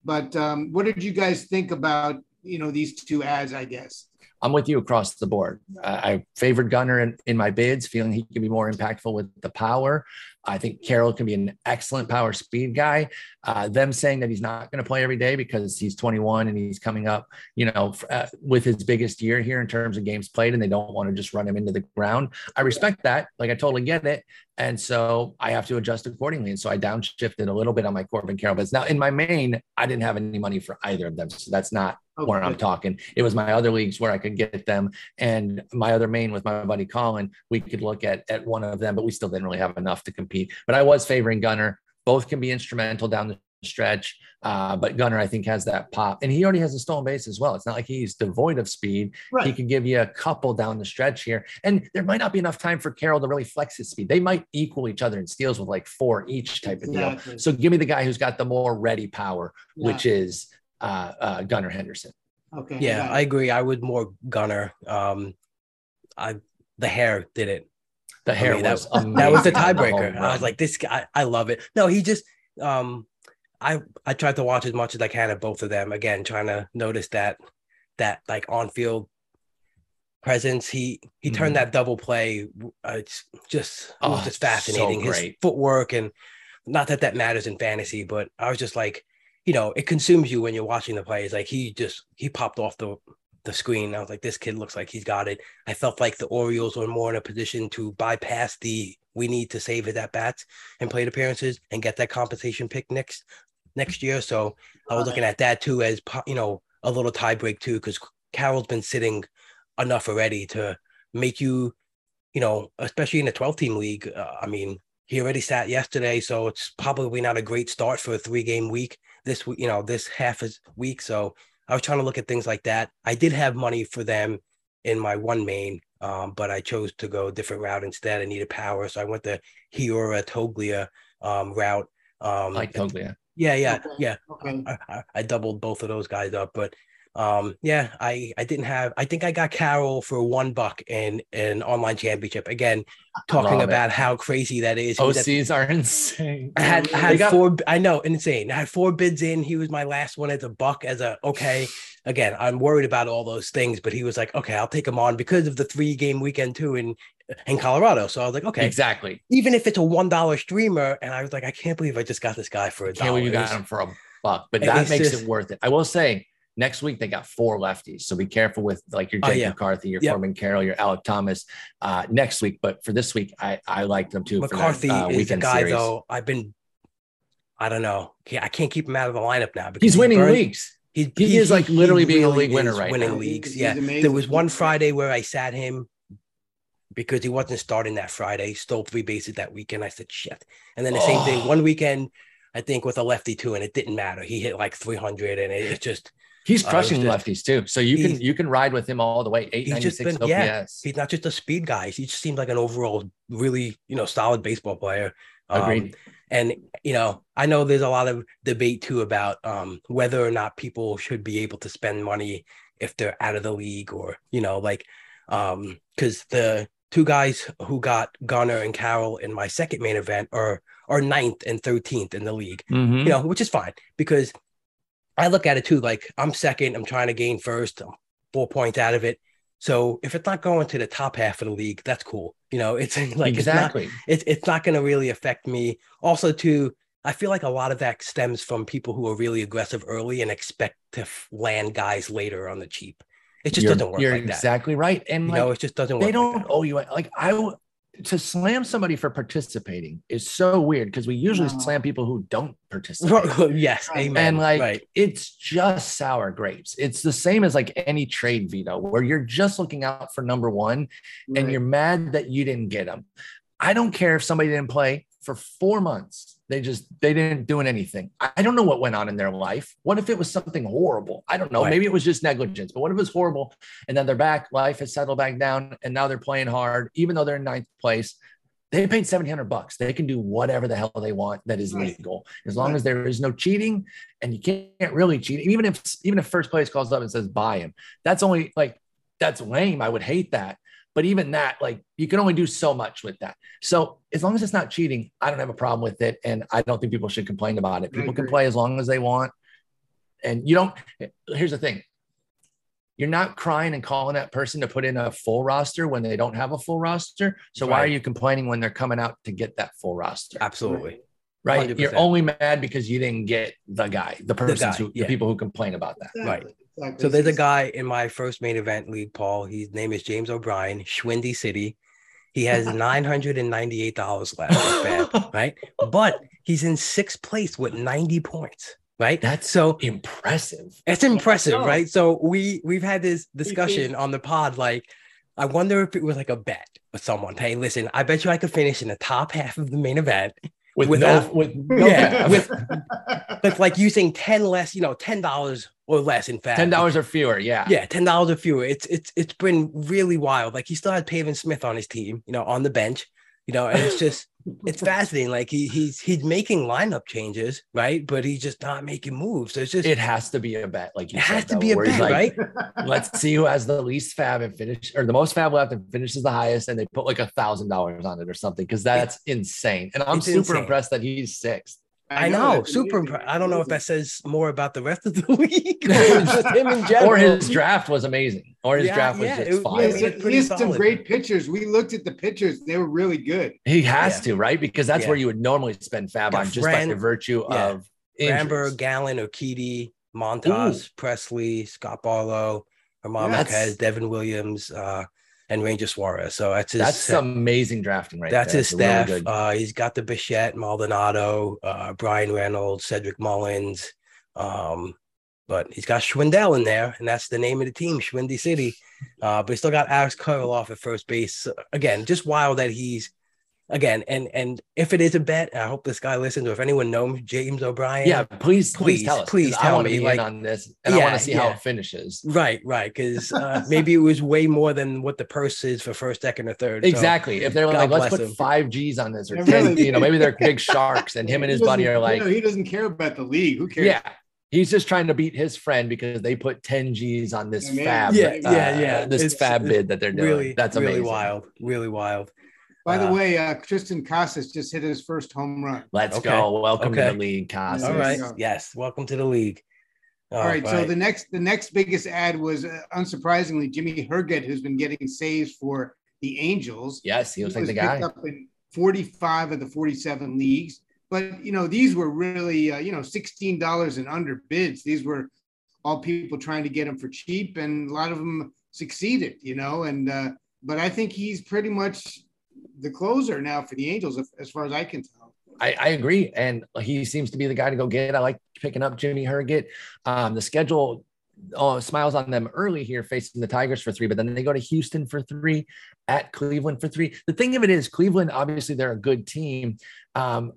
But um, what did you guys think about, you know, these two ads, I guess? I'm with you across the board. I favored Gunnar in, in my bids, feeling he can be more impactful with the power. I think Carroll can be an excellent power speed guy. Uh, them saying that he's not going to play every day because he's 21 and he's coming up, you know, uh, with his biggest year here in terms of games played, and they don't want to just run him into the ground. I respect that. Like I totally get it, and so I have to adjust accordingly. And so I downshifted a little bit on my Corbin Carroll bids. Now in my main, I didn't have any money for either of them, so that's not where I'm talking. It was my other leagues where I could get them, and my other main with my buddy Colin. We could look at at one of them, but we still didn't really have enough to compete. But I was favoring Gunnar. Both can be instrumental down the stretch, uh, but Gunnar I think has that pop, and he already has a stolen base as well. It's not like he's devoid of speed. He Right. can give you a couple down the stretch here, and there might not be enough time for Carroll to really flex his speed. They might equal each other in steals with like four each type of deal. So give me the guy who's got the more ready power, Yeah. which is uh, uh, Gunnar Henderson. Okay. Yeah, I agree. I would more Gunnar. Um, I the hair did it. The I hair mean, was that, that was the tiebreaker. home I was like, this guy, I love it. No, he just, um, I I tried to watch as much as I can of both of them. Again, trying to notice that that like on field presence. He he turned that double play. Uh, it's just it was Oh, just so fascinating. His footwork and not that that matters in fantasy, but I was just like, you know, it consumes you when you're watching the plays. Like he just he popped off the the screen. I was like, this kid looks like he's got it. I felt like the Orioles were more in a position to bypass the we need to save his at bats and plate appearances and get that compensation pick next next year. So I was looking at that too as you know a little tie break too because Carroll's been sitting enough already to make you you know especially in the 12 team league. Uh, I mean he already sat yesterday, so it's probably not a great start for a three game week this week. You know this half a week, so I was trying to look at things like that. I did have money for them in my one main, um, but I chose to go a different route instead. I needed power, so I went the Hiora Toglia um, route. Um, like Toglia. yeah, yeah, Okay. yeah. Okay. I, I, I doubled both of those guys up, but um, yeah, I I didn't have. I think I got Carroll for one buck in an online championship. Again, talking Love it. about how crazy that is. He was at- OCs are (laughs) insane. I had, I had got- four. I know, insane. I had four bids in. He was my last one as a buck. As a okay, again, I'm worried about all those things, but he was like, okay, I'll take him on because of the three game weekend too in in Colorado. So I was like, okay, Exactly. even if it's a one dollar streamer, and I was like, I can't believe I just got this guy for a Can't dollar. believe you got him for a buck, but that makes just- it worth it. I will say next week they got four lefties, so be careful with like your Oh, Jake yeah. McCarthy, your Yep. Corbin Carroll, your Alek Thomas uh, next week. But for this week, I I like them too. for that, McCarthy uh, is a guy series. though. I've been, I don't know. I can't keep him out of the lineup now because He's he winning burned- leagues. He, He is, like, literally being a league winner right winning now. leagues. He's Yeah, there was one Friday where I sat him because he wasn't starting that Friday. Stole three bases that weekend. I said shit, and then the same thing Oh. one weekend. I think with a lefty too, and it didn't matter. He hit like 300, and it, it just He's crushing was lefties too. So you can you can ride with him all the way. Eight ninety just six been- yeah, he's not just a speed guy. He just seems like an overall really you know solid baseball player. Um, Agreed. and you know i know there's a lot of debate too about um, whether or not people should be able to spend money if they're out of the league or you know like um because the two guys who got gunnar and carroll in my second main event are are ninth and 13th in the league Mhm. you know which is fine because i look at it too like i'm second i'm trying to gain first I'm four points out of it so if it's not going to the top half of the league that's cool you know it's (laughs) like it's not exactly. it's it's not going to really affect me. Also, too, I feel like a lot of that stems from people who are really aggressive early and expect to f- land guys later on the cheap. It just you're, doesn't work You're like that. exactly right. And You like, know, it just doesn't work. they don't Like owe you like I to slam somebody for participating is so weird because we usually slam people who don't (laughs) participate. yes, amen. And like right. it's just sour grapes. It's the same as like any trade veto where you're just looking out for number one and you're mad that you didn't get them. I don't care if somebody didn't play for four months. They just they didn't doing anything. I I don't know what went on in their life. What if it was something horrible? I don't know. Right. Maybe it was just negligence, but what if it was horrible? And then they're back, life has settled back down, and now they're playing hard, even though they're in ninth place. They paid 1700 bucks. They can do whatever the hell they want that is Right. legal. As long Right. as there is no cheating and you can't really cheat. Even if even if first place calls up and says buy him, that's only like that's lame. I would hate that. But even that, like you can only do so much with that. So as long as it's not cheating, I don't have a problem with it. And I don't think people should complain about it. People can play as long as they want. And you don't, here's the thing. You're not crying and calling that person to put in a full roster when they don't have a full roster. So why are you complaining when they're coming out to get that full roster? Absolutely. Right. you are only mad because you didn't get the guy, the persons guy, who, yeah. the people who complain about that. Right. Exactly, exactly. So there's a guy in my first main event league, Paul. His name is James O'Brien, Schwindy City. He has (laughs) nine hundred and ninety-eight dollars left, bad, (laughs) right? But he's in sixth place with ninety points, right? That's so impressive. it's impressive, know. right? So we we've had this discussion on the pod, like. I wonder if it was like a bet with someone. Hey, listen, I bet you I could finish in the top half of the main event With Without- no, with no Yeah, with (laughs) but like using 10 less, you know, ten dollars or less in fact. ten dollars or fewer. Yeah. Yeah, ten dollars or fewer. It's it's it's been really wild. Like he still had Pavin Smith on his team, you know, on the bench, you know, and it's (laughs) just it's fascinating. Like he he's he's making lineup changes, right? But he's just not making moves. So it's just It has to be a bet, like you it said, has to though, be a bet, like, right? Let's see who has the least FAAB and finish, or the most FAAB left and finishes the highest, and they put like a thousand dollars on it or something because that's insane. And I'm super insane. impressed that he's sixth. I know, that's super. amazing. Impre- I don't know if that says more about the rest of the (laughs) league or (laughs) just him in general. Or his draft was amazing. Or his Yeah, draft was yeah, just it- fire. He I has, mean, he has some great pitchers. We looked at the pitchers; they were really good. He has Yeah. to, right? Because that's Yeah. where you would normally spend FAAB Got on just by the virtue yeah. of injuries. Amber, Gallen, Okiti, Montas, Pressly, Scott Barlow, Herman Yeah, Marquez, Devin Williams, uh, and Ranger Suarez. So that's his. That's amazing drafting right that's there. his It's really staff. uh, he's got the Bichette, Maldonado, uh, Bryan Reynolds, Cedric Mullins. Um, but he's got Schwindel in there, and that's the name of the team, Schwindy City. Uh, but he still got Alex Kirilloff at first base. So, again, just wild that he's again, and and if it is a bet, I hope this guy listens, or if anyone knows James O'Brien. yeah, please, please, please, tell us. 'cause please tell want me, be like- in on this, and I want to see how it finishes. Right, right. Because uh, (laughs) maybe it was way more than what the purse is for first, second, or third. So, Exactly. If they're God like, let's put him. five G's on this, or 10, really. you know, maybe they're big sharks, and him and his buddy are like, you know, he doesn't care about the league. Who cares? yeah. He's just trying to beat his friend because they put 10 G's on this Yeah, FAAB. Yeah, uh, yeah, yeah. This It's- FAAB it's bid that they're doing. really, That's really wild, really wild. By the Uh, way, uh, Triston Casas just hit his first home run. Let's Okay. go. Welcome to the league, Casas. All There right. you go. Yes. Welcome to the league. All right, so the next the next biggest ad was uh, unsurprisingly Jimmy Herget, who's been getting saves for the Angels. Yes, he looks like was the guy. picked up in 45 of the 47 leagues. But you know, these were really uh, you know $16 and under bids. These were all people trying to get them for cheap, and a lot of them succeeded. You know, and uh, but I think he's pretty much the closer now for the Angels, as- as far as I can tell. I, I agree. And he seems to be the guy to go get. I like picking up Jimmy Herget. Um, the schedule oh, smiles on them early here, facing the Tigers for three, but then they go to Houston for three, at Cleveland for three. The thing of it is, Cleveland, obviously, they're a good team. Um,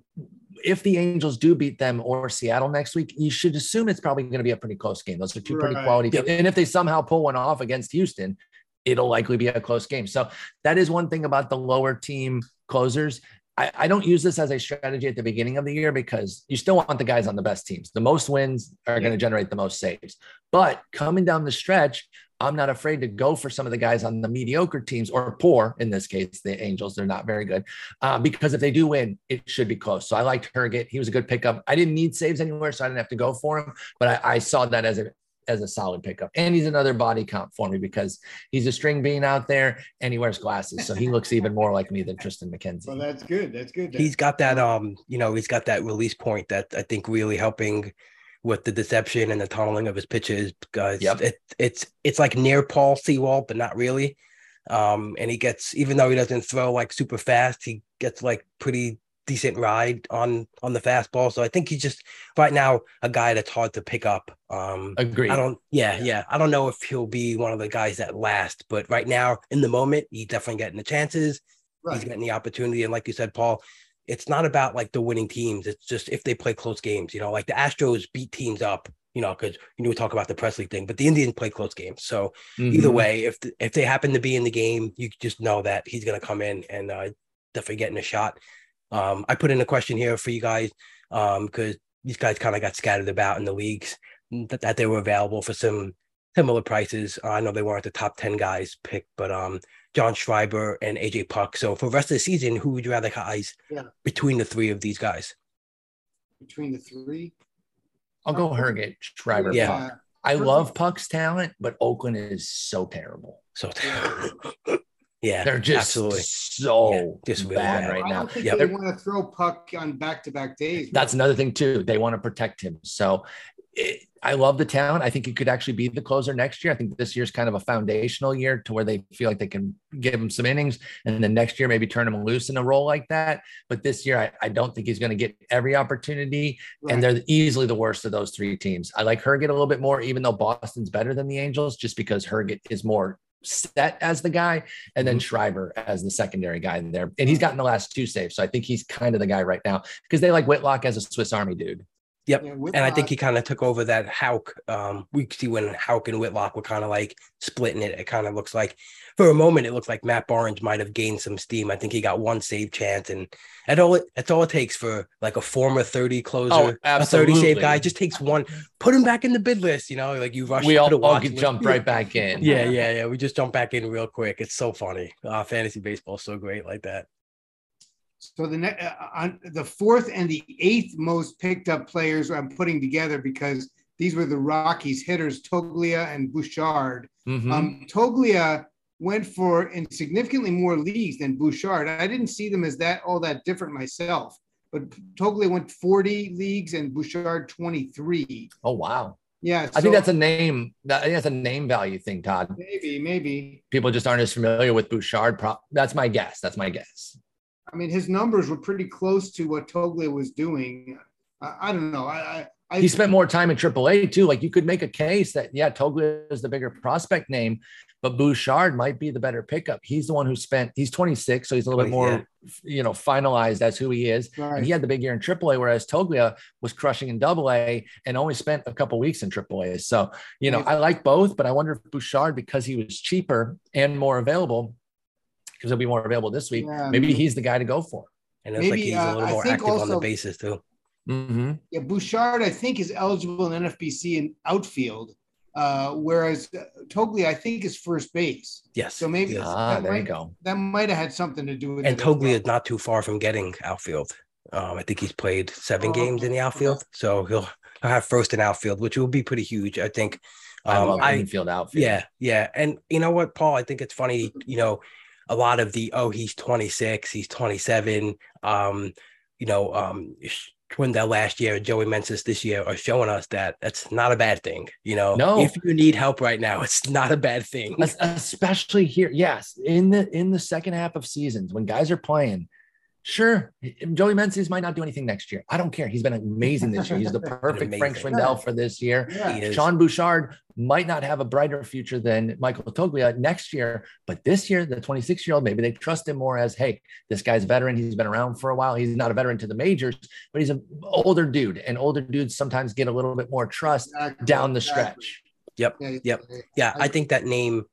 if the Angels do beat them or Seattle next week, you should assume it's probably going to be a pretty close game. Those are two pretty quality Yep. And if they somehow pull one off against Houston, it'll likely be a close game. So that is one thing about the lower team closers. I, I don't use this as a strategy at the beginning of the year because you still want the guys on the best teams. The most wins are going to generate the most saves. But coming down the stretch, I'm not afraid to go for some of the guys on the mediocre teams or poor in this case, the Angels. They're not very good uh, because if they do win, it should be close. So I liked Herget. He was a good pickup. I didn't need saves anywhere, so I didn't have to go for him. But I, I saw that as a as a solid pickup. And he's another body count for me because he's a string bean out there and he wears glasses. So he looks even more like me than Triston McKenzie. Well, that's good. That's good. he's got that um, you know, he's got that release point that I think really helping with the deception and the tunneling of his pitches. because Yep. it, it's it's like near Paul Sewald, but not really. Um, and he gets even though he doesn't throw like super fast, he gets like pretty decent ride on on the fastball. So I think he's just right now a guy that's hard to pick up. Um, Agreed. I don't, yeah, yeah. I don't know if he'll be one of the guys that last, but right now in the moment, he's definitely getting the chances. He's getting the opportunity. And like you said, Paul, it's not about like the winning teams. It's just if they play close games, you know, like the Astros beat teams up, you know, because you know, we talk about the Pressly thing, but the Indians play close games. So either Mhm. way, if the, if they happen to be in the game, you just know that he's going to come in and uh, definitely getting a shot. Um, I put in a question here for you guys because these guys kind of got scattered about in the leagues that, that they were available for some similar prices. I know they weren't the top 10 guys picked, but um, John Schreiber and AJ Puk. So for the rest of the season, who would you rather guys Yeah. between the three of these guys? Between the three. I'll go Herget, Schreiber, Yeah. Puk. I love Puk's talent, but Oakland is so terrible. So yeah, (laughs) Yeah, they're just absolutely. so Yeah, just really bad bad. right now. Yep. they want to throw Puk on back-to-back days. That's another thing too. They want to protect him. So it, I love the talent. I think he could actually be the closer next year. I think this year's kind of a foundational year to where they feel like they can give him some innings, and then next year maybe turn him loose in a role like that. But this year, I, I don't think he's going to get every opportunity. Right. And they're easily the worst of those three teams. I like Herget a little bit more, even though Boston's better than the Angels, just because Herget is more set as the guy, and then Schreiber as the secondary guy there. And he's gotten the last two saves. So I think he's kind of the guy right now because they like Whitlock as a Swiss Army dude. Yep. Yeah, and I think he kind of took over that Houck. Um, we see when Houck and Whitlock were kind of like splitting it. It kind of looks like, for a moment, it looked like Matt Barnes might have gained some steam. I think he got one save chance, and that's all. It, that's all it takes for like a former thirty closer, Oh, a thirty save guy. It just takes one. Put him back in the bid list. You know, like you rush. we put all, a all watch get list. jumped right back in. (laughs) Yeah, yeah, yeah. We just jump back in real quick. It's so funny. Uh, fantasy baseball is so great like that. So the ne- uh, on the fourth and the eighth most picked up players I'm putting together because these were the Rockies hitters Toglia and Bouchard. Mhm. Um, Toglia went for in significantly more leagues than Bouchard. I didn't see them as that all that different myself, but Toglia went 40 leagues and Bouchard 23. oh wow. Yeah, I think that's a name. That, I think that's a name value thing, Todd. maybe, maybe. People just aren't as familiar with Bouchard. That's my guess. That's my guess. I mean, his numbers were pretty close to what Toglia was doing. I, I don't know. I, I, He spent more time in AAA too. Like you could make a case that yeah, Toglia is the bigger prospect name, but Bouchard might be the better pickup. He's the one who spent. He's 26, so he's a little bit more, Yeah. you know, finalized as who he is. Right. And he had the big year in AAA, whereas Toglia was crushing in AA and only spent a couple weeks in AAA. So you know, I like both, but I wonder if Bouchard, because he was cheaper and more available, because he'll be more available this week, Yeah, maybe maybe- he's the guy to go for. And it's like Maybe, he's uh, a little I more think active on the also- bases too. Mhm. Yeah, Bouchard, I think, is eligible in NFBC in outfield, uh, whereas uh, Toglia, I think, is first base. Yes. So maybe. Ah, that there you might- go. That might have had something to do with and it. as Toglia well. is not too far from getting outfield. Um, I think he's played seven Oh, games in the outfield, so he'll he'll have first and outfield, which will be pretty huge. I think. I Um, love I infield outfield. yeah yeah, and you know what, Paul? I think it's funny. You know, a lot of the oh he's twenty six, he's twenty seven. Um, you know, um, Schwindel last year, Joey Meneses this year are showing us that that's not a bad thing. You know, No. if you need help right now, it's not a bad thing. Especially here yes in the in the second half of seasons when guys are playing sure. Joey Meneses might not do anything next year. I don't care. He's been amazing this year. He's the (laughs) perfect frank Amazing. Schwindel for this year. Yeah. Sean bouchard might not have a brighter future than michael toglia next year but this year the 26 year old maybe they trust him more as hey this guy's a veteran. He's been around for a while. He's not a veteran to the majors but he's an older dude and older dudes sometimes get a little bit more trust Exactly, down the stretch. Yeah, Yep. yeah. Yeah, I I- think that name,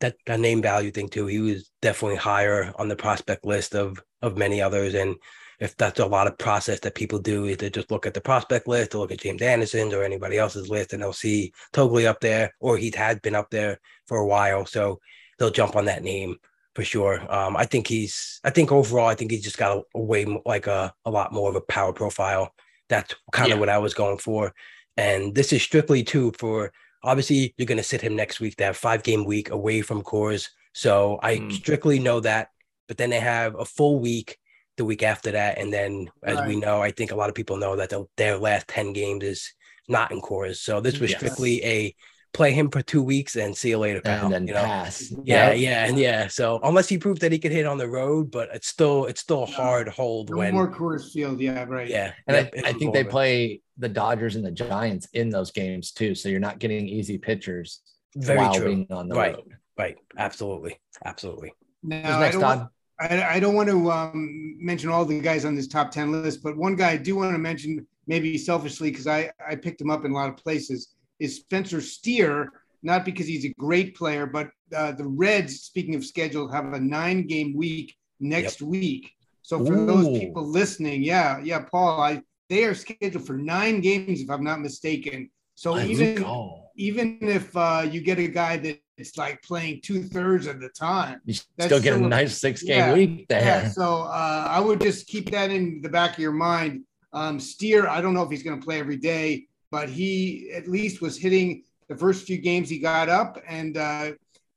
that that name value thing too. He was definitely higher on the prospect list of of many others. And if that's a lot of process that people do, is they just look at the prospect list, or look at James Anderson's or anybody else's list, and they'll see Togli up there, or he had been up there for a while, so they'll jump on that name for sure. Um, I think he's. I think overall, I think he's just got a, a way mo- like a a lot more of a power profile. That's kind Yeah. of what I was going for. And this is strictly too for obviously you're going to sit him next week. They have five game week away from Coors. So I Mm. strictly know that. But then they have a full week the week after that. And then, as we know, I think a lot of people know that the, their last 10 games is not in Coors. So this was Yes. strictly a play him for two weeks and see you later, pal. and then you know? pass. Yeah, Yep. yeah, and yeah. So unless he proved that he could hit on the road, but it's still it's still a hard hold No when more Coors Field. Yeah, right. yeah. And yep, I, I think they play the Dodgers and the Giants in those games too. So you're not getting easy pitchers very while true. being on the Right. road. Right, absolutely, absolutely. Now, Who's next, don't, Todd? I, I don't want to um, mention all the guys on this top 10 list, but one guy I do want to mention, maybe selfishly, because I, I picked him up in a lot of places, is Spencer Steer, not because he's a great player, but uh, the Reds, speaking of schedule, have a nine game week next week. So for those people listening, yeah, yeah, Paul, I they are scheduled for nine games, if I'm not mistaken. So Let's even even if uh, you get a guy that's like playing two thirds of the time, You That's still get a still a- nice six game Yeah, week there. yeah. So uh, I would just keep that in the back of your mind. Um, Steer, I don't know if he's going to play every day, but he at least was hitting the first few games he got up. And uh,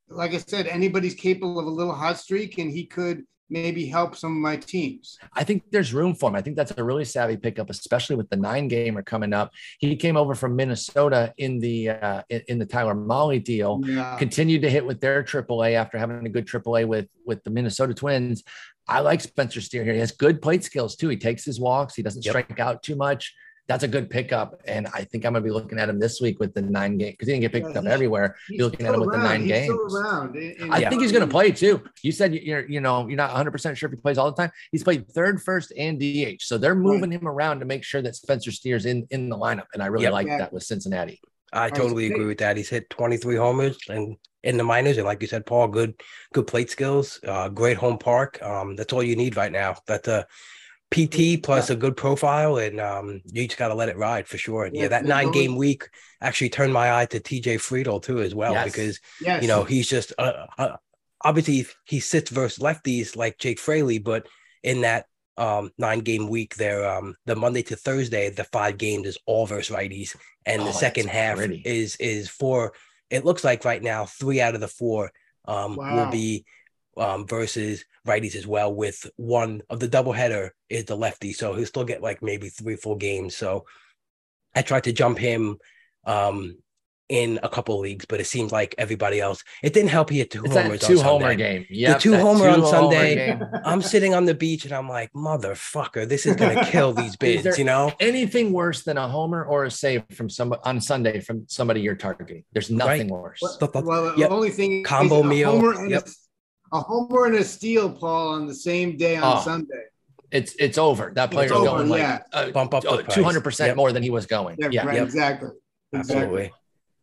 like I said, anybody's capable of a little hot streak, and he could maybe help some of my teams. I think there's room for him. I think that's a really savvy pickup, especially with the nine gamer coming up. He came over from Minnesota in the uh, in, in the Tyler Mahle deal. Yeah. Continued to hit with their AAA after having a good AAA with with the Minnesota Twins. I like Spencer Steer here. He has good plate skills too. He takes his walks. He doesn't Yep. strike out too much. That's a good pickup, and I think I'm gonna be looking at him this week with the nine game because he didn't get picked Yeah, up everywhere. He's You're looking at him with the nine He's games. Around. And- and- I Yeah. think he's going to play too. You said you're, you know, you're not 100 percent sure if he plays all the time. He's played third, first, and DH, so they're moving him around to make sure that Spencer Steer's in in the lineup, and I really Yep. like Yeah. that with Cincinnati. I totally agree with that. He's hit 23 homers and in the minors, and like you said, Paul, good good plate skills, uh, great home park. Um, that's all you need right now. That's a PT plus a good profile, and um, you just got to let it ride for sure. And yeah, Yeah, that nine game week actually turned my eye to TJ Friedl too as well Yes. because Yes. you know he's just uh, uh, obviously he sits versus lefties like Jake Fraley, but in that um nine game week there um the Monday to Thursday the five games is all versus righties and Oh, the second half pretty. is is four it looks like right now three out of the four um will be um versus righties as well with one of the doubleheader is the lefty so he'll still get like maybe three full games so I tried to jump him um in a couple of leagues, but it seems like everybody else. It didn't help he hit two It's homers. that two on homer Sunday. game. Yeah, the two homer on Sunday. Game. I'm sitting on the beach and I'm like, motherfucker, this is gonna kill these (laughs) bids, there- you know? Anything worse than a homer or a save from some on Sunday from somebody you're targeting? There's nothing worse. Well, well, Yep. the only thing is Combo a meal. Homer and Yep. A, a homer and a steal, Paul, on the same day on Oh. Sunday. It's it's over. That player's over, going like yeah. uh, Bump up two hundred percent more than he was going. Yeah, Yeah, right, Yep. exactly. Absolutely. (laughs)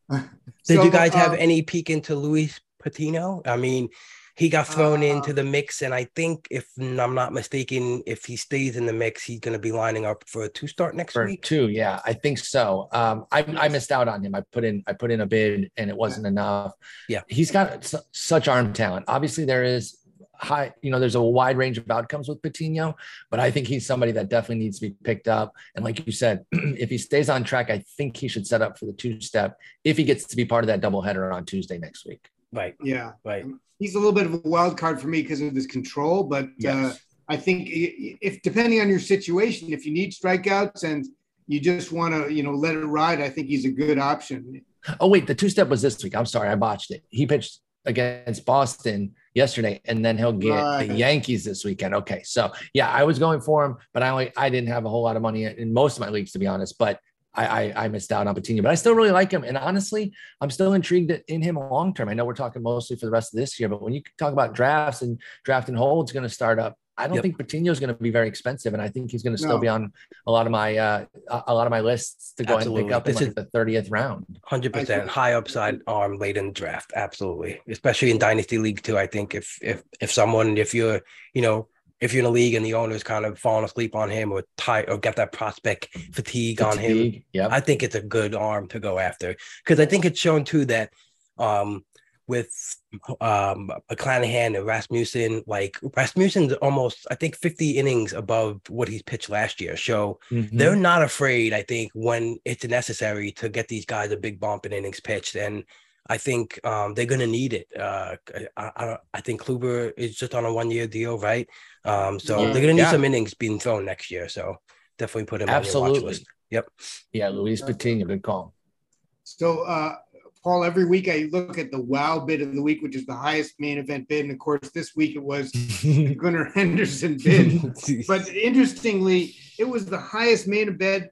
Exactly. Did So, you guys have um, any peek into Luis Patino? I mean, he got thrown Uh, into the mix, and I think if I'm not mistaken, if he stays in the mix, he's gonna be lining up for a two start next for week. two. Yeah, I think so. Um, I, I missed out on him. I put in I put in a bid and it wasn't enough. Yeah. he's got su- such arm talent. Obviously, there is high. You know, there's a wide range of outcomes with Patino, but I think he's somebody that definitely needs to be picked up. And like you said, (clears throat) if he stays on track, I think he should set up for the two step if he gets to be part of that double header on Tuesday next week. Right, Yeah, right. He's a little bit of a wild card for me because of his control, but uh, I think if depending on your situation, if you need strikeouts and you just want to, you know, let it ride, I think he's a good option. Oh wait, the two step was this week. I'm sorry, I botched it. He pitched against Boston yesterday, and then he'll get Right. the Yankees this weekend. Okay, so yeah, I was going for him, but I only I didn't have a whole lot of money in most of my leagues to be honest. But I I, I missed out on Patino, but I still really like him, and honestly, I'm still intrigued in him long term. I know we're talking mostly for the rest of this year, but when you talk about drafts and draft and hold's going to start up. I don't Yep. think Patino is going to be very expensive, and I think he's going to still No. be on a lot of my uh, a a lot of my lists to go ahead and pick up in This like is- the thirtieth round. Hundred percent high upside arm late in the draft. Absolutely, especially in dynasty league too. I think if if if someone if you're you know if you're in a league and the owner's kind of falling asleep on him or tight or got that prospect fatigue, on him, Fatigue, Yep. I think it's a good arm to go after because I think it's shown too that um with um McClanahan and Rasmussen, like Rasmussen's almost I think 50 innings above what he's pitched last year. So Mhm. they're not afraid, I think, when it's necessary to get these guys a big bump in innings pitched. And I think um, they're going to need it. Uh, I, I, I think Kluber is just on a one year deal, right? Um, so Yeah. they're going to need Yeah. some innings being thrown next year. So definitely put him on your watch Absolutely. list. Yep. Yeah, Luis Patino, good call. So, uh, Paul, every week I look at the wow bid of the week, which is the highest main event bid. And of course, this week it was the (laughs) Gunnar Henderson bid. (laughs) But interestingly, it was the highest main event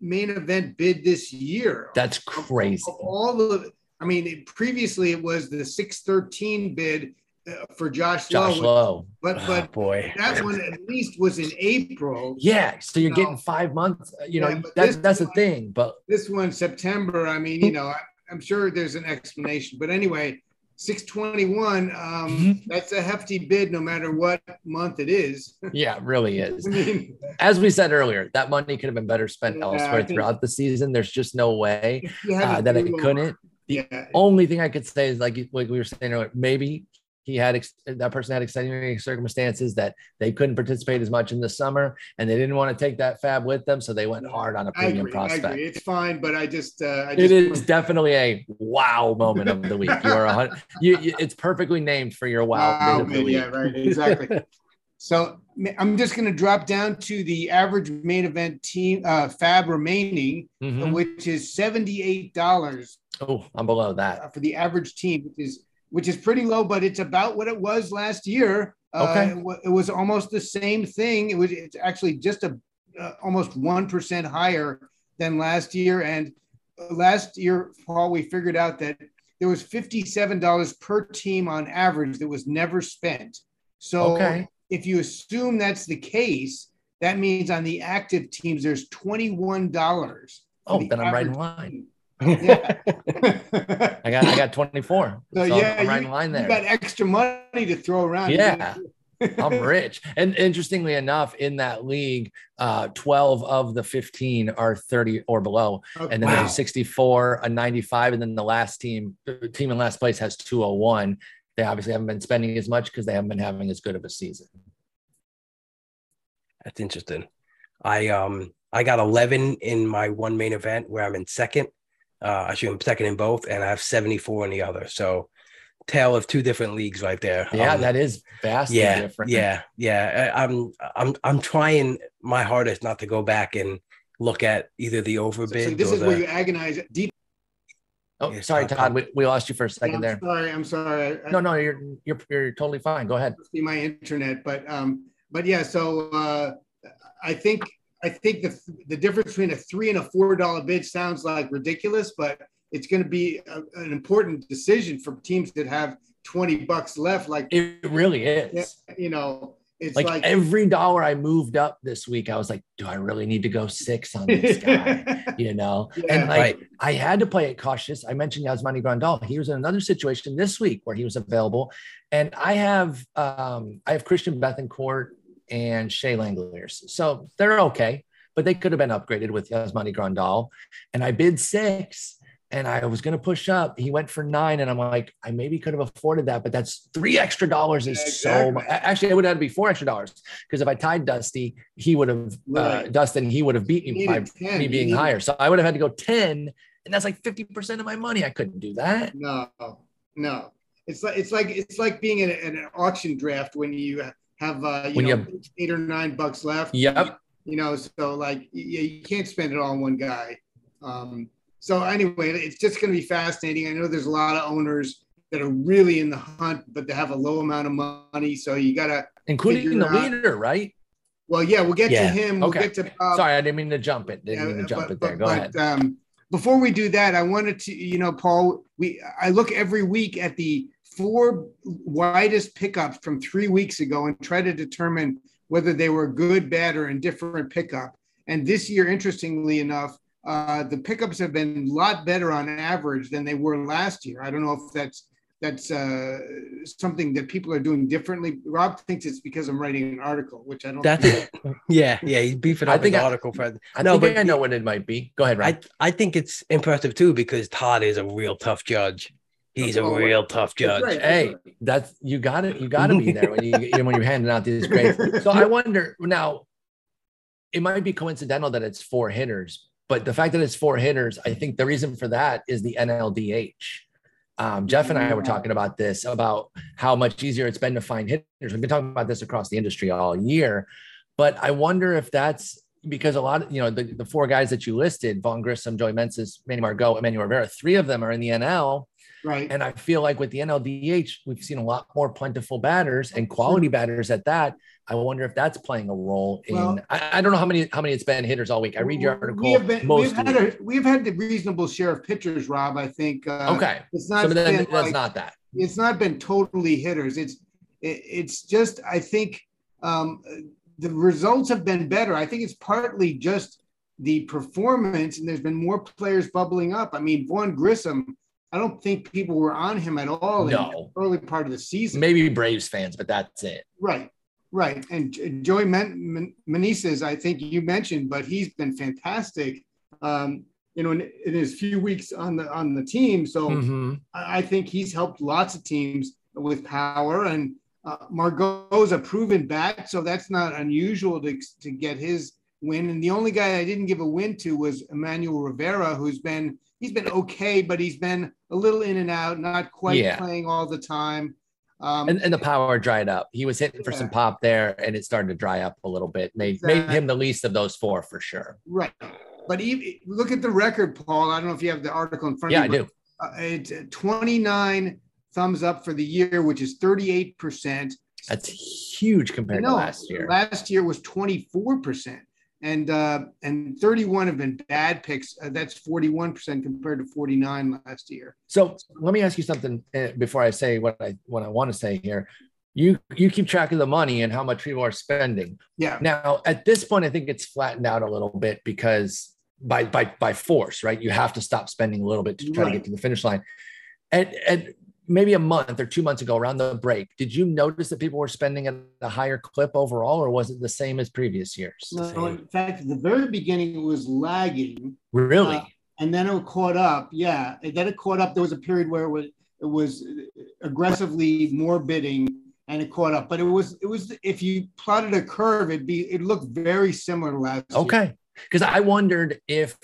main event bid this year. That's crazy. Of all of, I mean, it- previously it was the 613 bid uh, for Josh, Josh Lowe, Lowe. but oh, but boy. that one at least was in April. Yeah, so you're No. getting five months. uh, You know, Yeah, but that, this that's the thing. But This one September. I mean, you know, I, I'm sure there's an explanation, but anyway, 621. Um, Mhm. that's a hefty bid, no matter what month it is. (laughs) yeah, it really is. I mean, As we said earlier, that money could have been better spent Yeah, elsewhere throughout the season. There's just no way if you had uh, that it couldn't. Yeah, Only thing I could say is like like we were saying earlier, maybe he had ex- that person had extenuating circumstances that they couldn't participate as much in the summer, and they didn't want to take that FAAB with them, so they went hard on a premium agree. I prospect. It's fine, but I just, uh, I It just is definitely a wow moment of the week. You are a hundred. (laughs) You, you, it's perfectly named for your wow, Wow, bit of the week. yeah, right, exactly. (laughs) so I'm just going to drop down to the average main event team uh, FAAB remaining, Mhm. which is seventy-eight dollars Oh, I'm below that. for the average team, which is which is pretty low, but it's about what it was last year. Uh, Okay. it, it was almost the same thing. It was it's actually just a uh, almost one percent higher than last year. And uh, last year, Paul, we figured out that there was fifty-seven dollars per team on average that was never spent. So Okay. if you assume that's the case, that means on the active teams there's twenty-one dollars. Oh, then I'm right in line. Yeah. (laughs) (laughs) I got I got 24. So, So, yeah, I'm right you, in line you got extra money to throw around. Yeah. (laughs) I'm rich. And interestingly enough, in that league, uh, 12 of the 15 are 30 or below. Okay. And then Wow. there's a 64, a 95, and then the last team, team in last place has 201. They obviously haven't been spending as much because they haven't been having as good of a season. That's interesting. I um I got 11 in my one main event where I'm in second. Uh, actually, I'm second in both, and I have 74 in the other. So, tale of two different leagues right there. Yeah, Um, that is vastly yeah, different. yeah, yeah. I, I'm I'm I'm trying my hardest not to go back and look at either the overbid so this or is the, where you agonize deep. Oh, Yeah, sorry, Todd. Todd. We, we lost you for a second I'm there. sorry. I'm sorry. I, No, no, you're you're you're totally fine. Go ahead. see my internet, but um, but yeah. So uh, I think I think the the difference between a three and a four dollar bid sounds like ridiculous, but it's going to be a, an important decision for teams that have twenty bucks left. Like It really is. you know, it's like, like, every dollar I moved up this week, I was like, do I really need to go six on this guy? (laughs) you know, Yeah. and like Right. I had to play it cautious. I mentioned Yasmani Grandal. He was in another situation this week where he was available, and I have um I have Christian Bethancourt and Shea Langeliers, so they're okay, but they could have been upgraded with Yasmani Grandal, and I bid six. And I was going to push up. He went for nine, and I'm like, I maybe could have afforded that, but that's three extra dollars is so Exactly. much. Actually, it would have to be four extra dollars because if I tied Dusty, he would have uh, Right. Dustin. He would have beat me by 10. me being higher. So I would have had to go 10, and that's like 50% of my money. I couldn't do that. No, no. It's like it's like it's like being in, a, in an auction draft when you have uh, you When you know eight or nine bucks left. Yep. You know, so like you, you can't spend it all on one guy. Um, so anyway, it's just going to be fascinating. I know there's a lot of owners that are really in the hunt, but they have a low amount of money. So you gotta. Including the out- leader, right? Well, yeah, we'll get Yeah. to him. We'll Okay. get to Bob. Sorry, I didn't mean to jump it. Didn't mean to jump but- it there. but- Go ahead. Um, before we do that, I wanted to, you know, Paul, we I look every week at the four widest pickups from three weeks ago and try to determine whether they were good, bad, or indifferent pickup. And this year, interestingly enough, uh, the pickups have been a lot better on average than they were last year. I don't know if that's that's uh, something that people are doing differently. Rob thinks it's because I'm writing an article, which I don't. That's it. (laughs) Yeah, yeah. He's beefing I up think his I- article for. I no, think but I know the- what it might be. Go ahead, I I think it's impressive too because Todd is a real tough judge. He's a real tough judge. right. hey, that's you got it. You got to be there when you (laughs) when you're handing out these grades. So I wonder now. It might be coincidental that it's four hitters, but the fact that it's four hitters, I think the reason for that is the NLDH. Um, Jeff and I were talking about this about how much easier it's been to find hitters. We've been talking about this across the industry all year, but I wonder if that's because a lot of you know the, the four guys that you listed, Vaughn Grissom, Joey Meneses, Manny Margot, Emmanuel Rivera, three of them are in the NL. Right. And I feel like with the NLDH, we've seen a lot more plentiful batters and quality batters at that. I wonder if that's playing a role in. Well- I, I don't know how many how many it's been hitters all week. I read your article. We have been, most we've had a we've had the reasonable share of pitchers, Rob. I think. Uh, okay, It's not. some of them been that's like- not that. it's not been totally hitters. It's it, it's just I think um, the results have been better. I think it's partly just the performance, and there's been more players bubbling up. I mean, Vaughn Grissom. I don't think people were on him at all in No. the early part of the season. Maybe Braves fans, but that's it. Right, right. And Joey Men- Men- Meneses, I think you mentioned, but he's been fantastic. Um, you know, in, in his few weeks on the on the team. So. Mhm. I I think he's helped lots of teams with power, and uh, Margot's a proven bat, so that's not unusual to, to get his win. And the only guy I didn't give a win to was Emmanuel Rivera, who's been he's been okay, but he's been a little in and out, not quite Yeah. playing all the time. Um, And, and the power dried up. He was hitting for some pop there, and it started to dry up a little bit. Made made him the least of those four for sure. right, but even, look at the record, Paul. I don't know if you have the article in front Yeah, of you. Yeah, I do. Uh, it's 29 thumbs up for the year, which is 38 percent. That's huge compared to last year. Last year was 24%. And uh, and 31 have been bad picks. Uh, that's 41% compared to 49 last year. So let me ask you something uh, before I say what I what I want to say here. You you keep track of the money and how much people are spending. Yeah. Now at this point, I think it's flattened out a little bit because by by by force, right? You have to stop spending a little bit to try to get to the finish line. And and maybe a month or two months ago, around the break, did you notice that people were spending at a higher clip overall, or was it the same as previous years? No, in fact, at the very beginning, it was lagging Really? Uh, and then it caught up. Yeah. And then it caught up. There was a period where it was, it was aggressively more bidding and it caught up. But it was, it was, if you plotted a curve, it'd be, it looked very similar to last year. Okay. Because I wondered if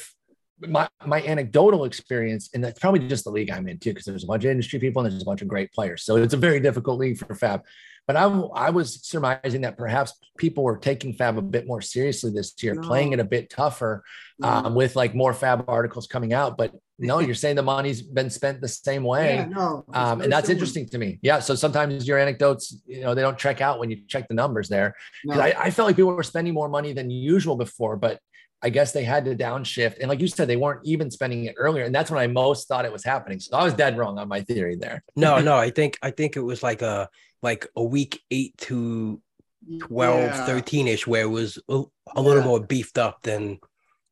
my my anecdotal experience, and that's probably just the league I'm in too, because there's a bunch of industry people and there's a bunch of great players. So it's a very difficult league for FAAB. But I, I was surmising that perhaps people were taking FAAB a bit more seriously this year, No. playing it a bit tougher um, with like more FAAB articles coming out. But no, (laughs) you're saying the money's been spent the same way. Yeah, no. Um, and that's interesting to me. Yeah. So sometimes your anecdotes, you know, they don't check out when you check the numbers there. No. I, I felt like people were spending more money than usual before, but I guess they had to downshift. And like you said, they weren't even spending it earlier. And that's when I most thought it was happening. So I was dead wrong on my theory there. (laughs) No, no, I think I think it was like a like a week eight to 12, Yeah. 13 ish, where it was a, a little more beefed up than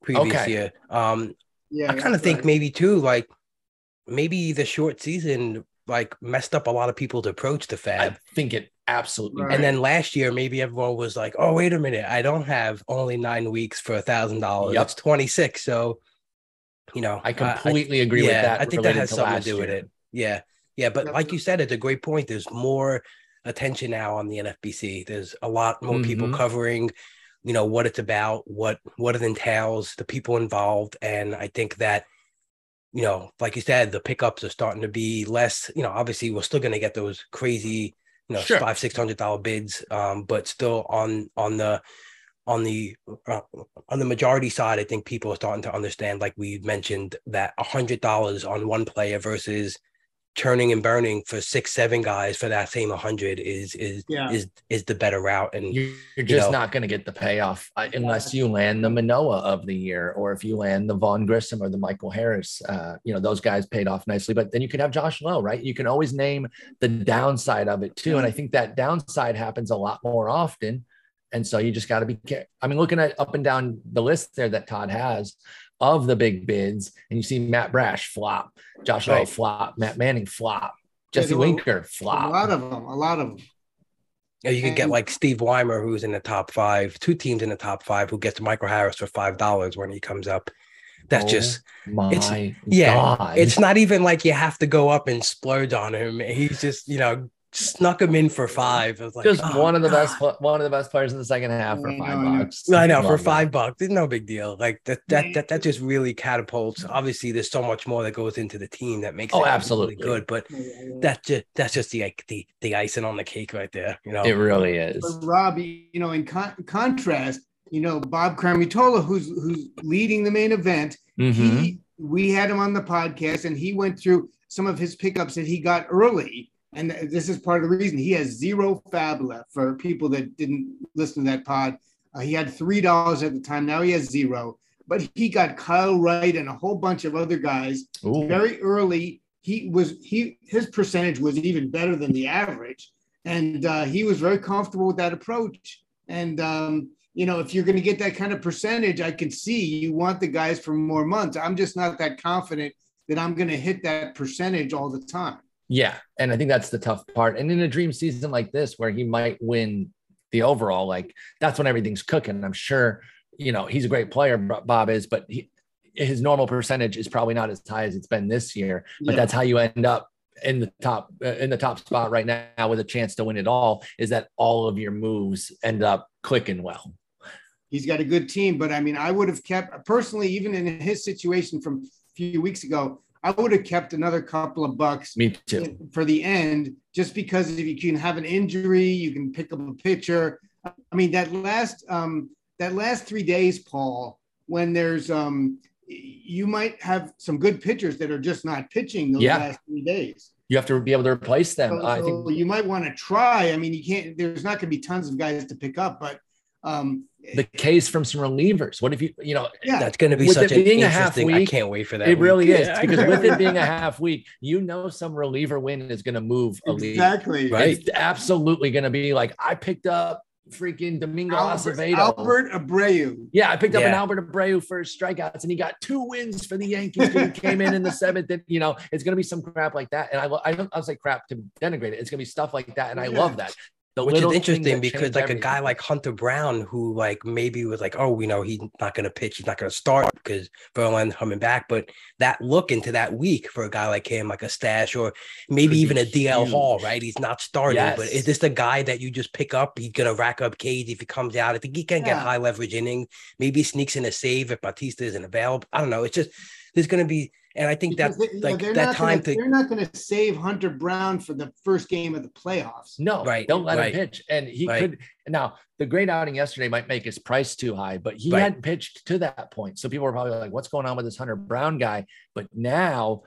previous Okay. year. Um, Yeah, I kind of think right. maybe too, like maybe the short season like messed up a lot of people's approach to FAAB. I think it absolutely. Right. And then last year, maybe everyone was like, "Oh, wait a minute! I don't have only nine weeks for a thousand dollars. Yep. It's twenty six. So, you know, I completely agree yeah, with that. I think that has to something to last do with it. Yeah, yeah. But like you said, it's a great point. There's more attention now on the NFBC. There's a lot more people Mhm. covering, you know, what it's about, what what it entails, the people involved, and I think that. You know, like you said, the pickups are starting to be less. You know, obviously, we're still going to get those crazy you know Sure. five six hundred dollar bids um but still on on the on the uh, on the majority side i think people are starting to understand like we mentioned that a hundred dollars on one player versus turning and burning for six seven guys for that same 100 is is Yeah. is is the better route and You're, you're just know. not going to get the payoff uh, unless you land the Manoah of the year, or if you land the Vaughn Grissom or the Michael Harris. Uh, you know, those guys paid off nicely. But then you could have Josh Lowe, right? You can always name the downside of it too. And I think that downside happens a lot more often. And so you just got to be careful. I mean, looking at up and down the list there that Todd has of the big bids, and you see Matt Brash flop, Josh Lowe Right. flop, Matt Manning flop, Jesse there were Winker a lot of them, a lot of them. Yeah, you could get like Steve Weimer, who's in the top five, two teams in the top five, who gets Michael Harris for five dollars when he comes up. That's Oh just my it's- yeah, God. it's not even like you have to go up and splurge on him. He's just, you know, snuck him in for five. It was like, just oh, one of the God. best one of the best players in the second half for five know, I know. bucks. I know for five bucks, it's no big deal. Like that, that, that, that just really catapults. Obviously, there's so much more that goes into the team that makes Oh, it really absolutely. good. But that just that's just the like, the the icing on the cake right there. You know, It really is. But Rob, you know, in con- contrast, you know, Bob Cramitola, who's who's leading the main event, Mhm. he we had him on the podcast and he went through some of his pickups that he got early. And this is part of the reason he has zero FAAB left for people that didn't listen to that pod. Uh, he had three dollars at the time. Now he has zero. But he got Kyle Wright and a whole bunch of other guys Ooh. very early. He was he his percentage was even better than the average, and uh, he was very comfortable with that approach. And um, you know, if you're going to get that kind of percentage, I can see you want the guys for more months. I'm just not that confident that I'm going to hit that percentage all the time. Yeah, and I think that's the tough part. And in a dream season like this, where he might win the overall, like that's when everything's cooking. I'm sure, you know, he's a great player, Bob is, but he, his normal percentage is probably not as high as it's been this year. But Yeah. that's how you end up in the top uh, in the top spot right now with a chance to win it all. Is that all of your moves end up clicking well? He's got a good team, but I mean, I would have kept personally, even in his situation from a few weeks ago, I would have kept another couple of bucks Me too. for the end, just because if you can have an injury, you can pick up a pitcher. I mean, that last um, that last three days, Paul, when there's um, you might have some good pitchers that are just not pitching those Yeah. last three days. You have to be able to replace them. So, I think you might want to try. I mean, you can't. There's not going to be tons of guys to pick up, but um, the case from some relievers. What if you, you know, yeah, That's going to be With such it an being a half interesting. I can't wait for that. It really week. is Yeah, because with it being a (laughs) half week, you know some reliever win is going to move a league. exactly Right. It's absolutely going to be like I picked up freaking Domingo Albert, Acevedo. Albert Abreu. Yeah, I picked up an Albert Abreu for his strikeouts, and he got two wins for the Yankees. Dude, He came in in the seventh, and you know it's going to be some crap like that. And I, lo- I don't, I was like crap to denigrate it. It's going to be stuff like that, and I Yeah. love that. The Which is interesting because like a guy like Hunter Brown, who like maybe was like, oh, you know, he's not going to pitch, he's not going to start because Verlander coming back. But that look into that week for a guy like him, like a stash or maybe even a DL huge. Hall, right? He's not starting, but is this the guy that you just pick up? He's going to rack up K's if he comes out. I think he can get high leverage inning. Maybe sneaks in a save if Bautista isn't available. I don't know. It's just there's going to be, and I think that they- you know, like they're that not time gonna, to they're not going to save Hunter Brown for the first game of the playoffs. No, Right, Don't let right. him pitch. And he Right. could now the great outing yesterday might make his price too high, but he Right. hadn't pitched to that point. So people were probably like, what's going on with this Hunter Brown guy? But now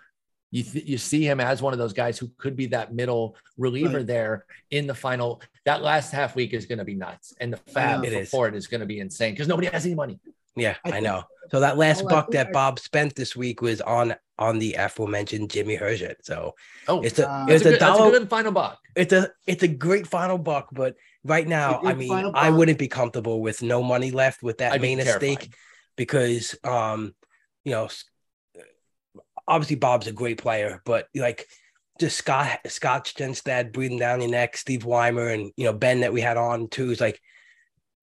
you th- you see him as one of those guys who could be that middle reliever Right. there in the final. That last half week is going to be nuts. And the FAAB It for, is. for it is going to be insane because nobody has any money. Yeah, I I, know. So that last Well, buck think that I- Bob spent this week was on on the aforementioned Jimmy Herget. So Oh, it's a Uh, it's a a good, that's a dollar. good final buck. It's a it's a great final buck, but right now, I mean, I wouldn't be comfortable with no money left with that I'd be main at stake because um, you know, obviously Bob's a great player, but like just Scott Scott Stenstad breathing down your neck, Steve Weimer, and you know Ben that we had on too is like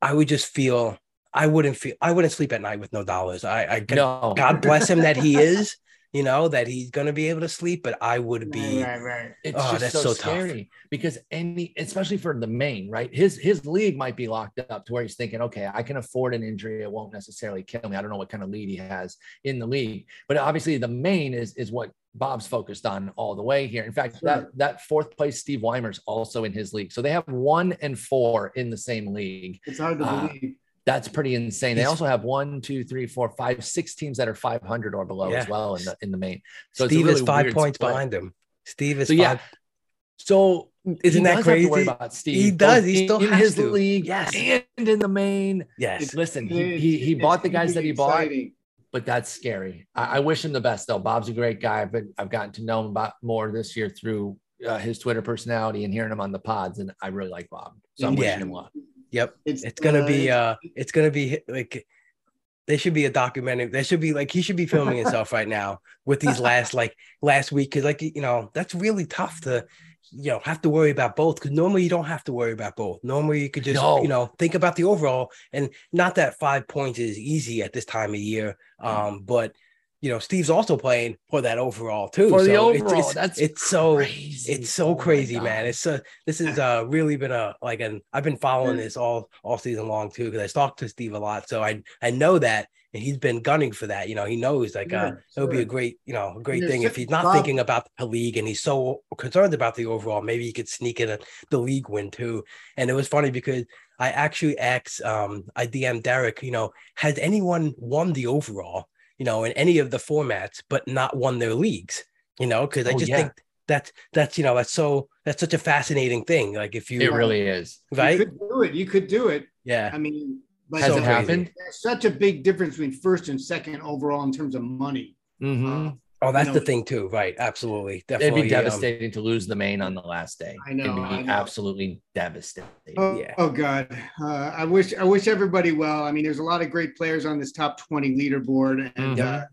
I would just feel I wouldn't feel I wouldn't sleep at night with no dollars. I, I No, God bless him that he (laughs) is, you know, that he's gonna be able to sleep, but I would be Right, right, right. It's Oh, just that's so, so tough. scary because any, especially for the main, right? His his league might be locked up to where he's thinking, okay, I can afford an injury. It won't necessarily kill me. I don't know what kind of lead he has in the league, but obviously the main is is what Bob's focused on all the way here. In fact, Sure. that that fourth place Steve Weimer's also in his league, so they have one and four in the same league. It's hard to Uh, believe. That's pretty insane. They also have one, two, three, four, five, six teams that are 500 or below as well in the in the main. So it's a Steve is five points split. behind him. Steve is So yeah, so Isn't that does have to worry crazy? about Steve. He does. both He still in has his to. league, Yes. and in the main. Yes. Listen, he he, he bought the guys that he bought, exciting. but that's scary. I, I wish him the best though. Bob's a great guy, but I've gotten to know him about more this year through uh, his Twitter personality and hearing him on the pods, and I really like Bob. So I'm Yeah. wishing him luck. Yep. It's, It's gonna be uh, uh it's gonna be like there should be a documentary. There should be like he should be filming himself right now with these last like last week because like you know that's really tough to you know have to worry about both because normally you don't have to worry about both. Normally you could just No. you know think about the overall and not that five points is easy at this time of year. Um, but you know Steve's also playing for that overall too. For the So it's- overall, it's, that's it's so Crazy. it's so Oh crazy, God. man. It's uh this has (laughs) uh really been a like an I've been following this all all season long too because I talked to Steve a lot, so I I know that, and he's been gunning for that. You know, he knows like uh Sure, it would be a great you know a great thing if he's not Bob- thinking about the league and he's so concerned about the overall. Maybe he could sneak in a, the league win too. And it was funny because I actually asked, um, I DM Derek, you know, has anyone won the overall, you know, in any of the formats, but not won their leagues, you know, because I Oh, just yeah. think that's that's you know that's so that's such a fascinating thing. Like if you It really is. right, You could do it. You could do it. yeah, I mean, but Has So it happened? There's such a big difference between first and second overall in terms of money. Mhm. Uh, oh that's you the thing too, right? Absolutely, definitely. It'd definitely. be um, devastating to lose the main on the last day. I know, It'd be I know. absolutely devastating. Oh, Yeah. oh God. Uh, I wish I wish everybody well. I mean, there's a lot of great players on this top 20 leaderboard, and Mhm. uh,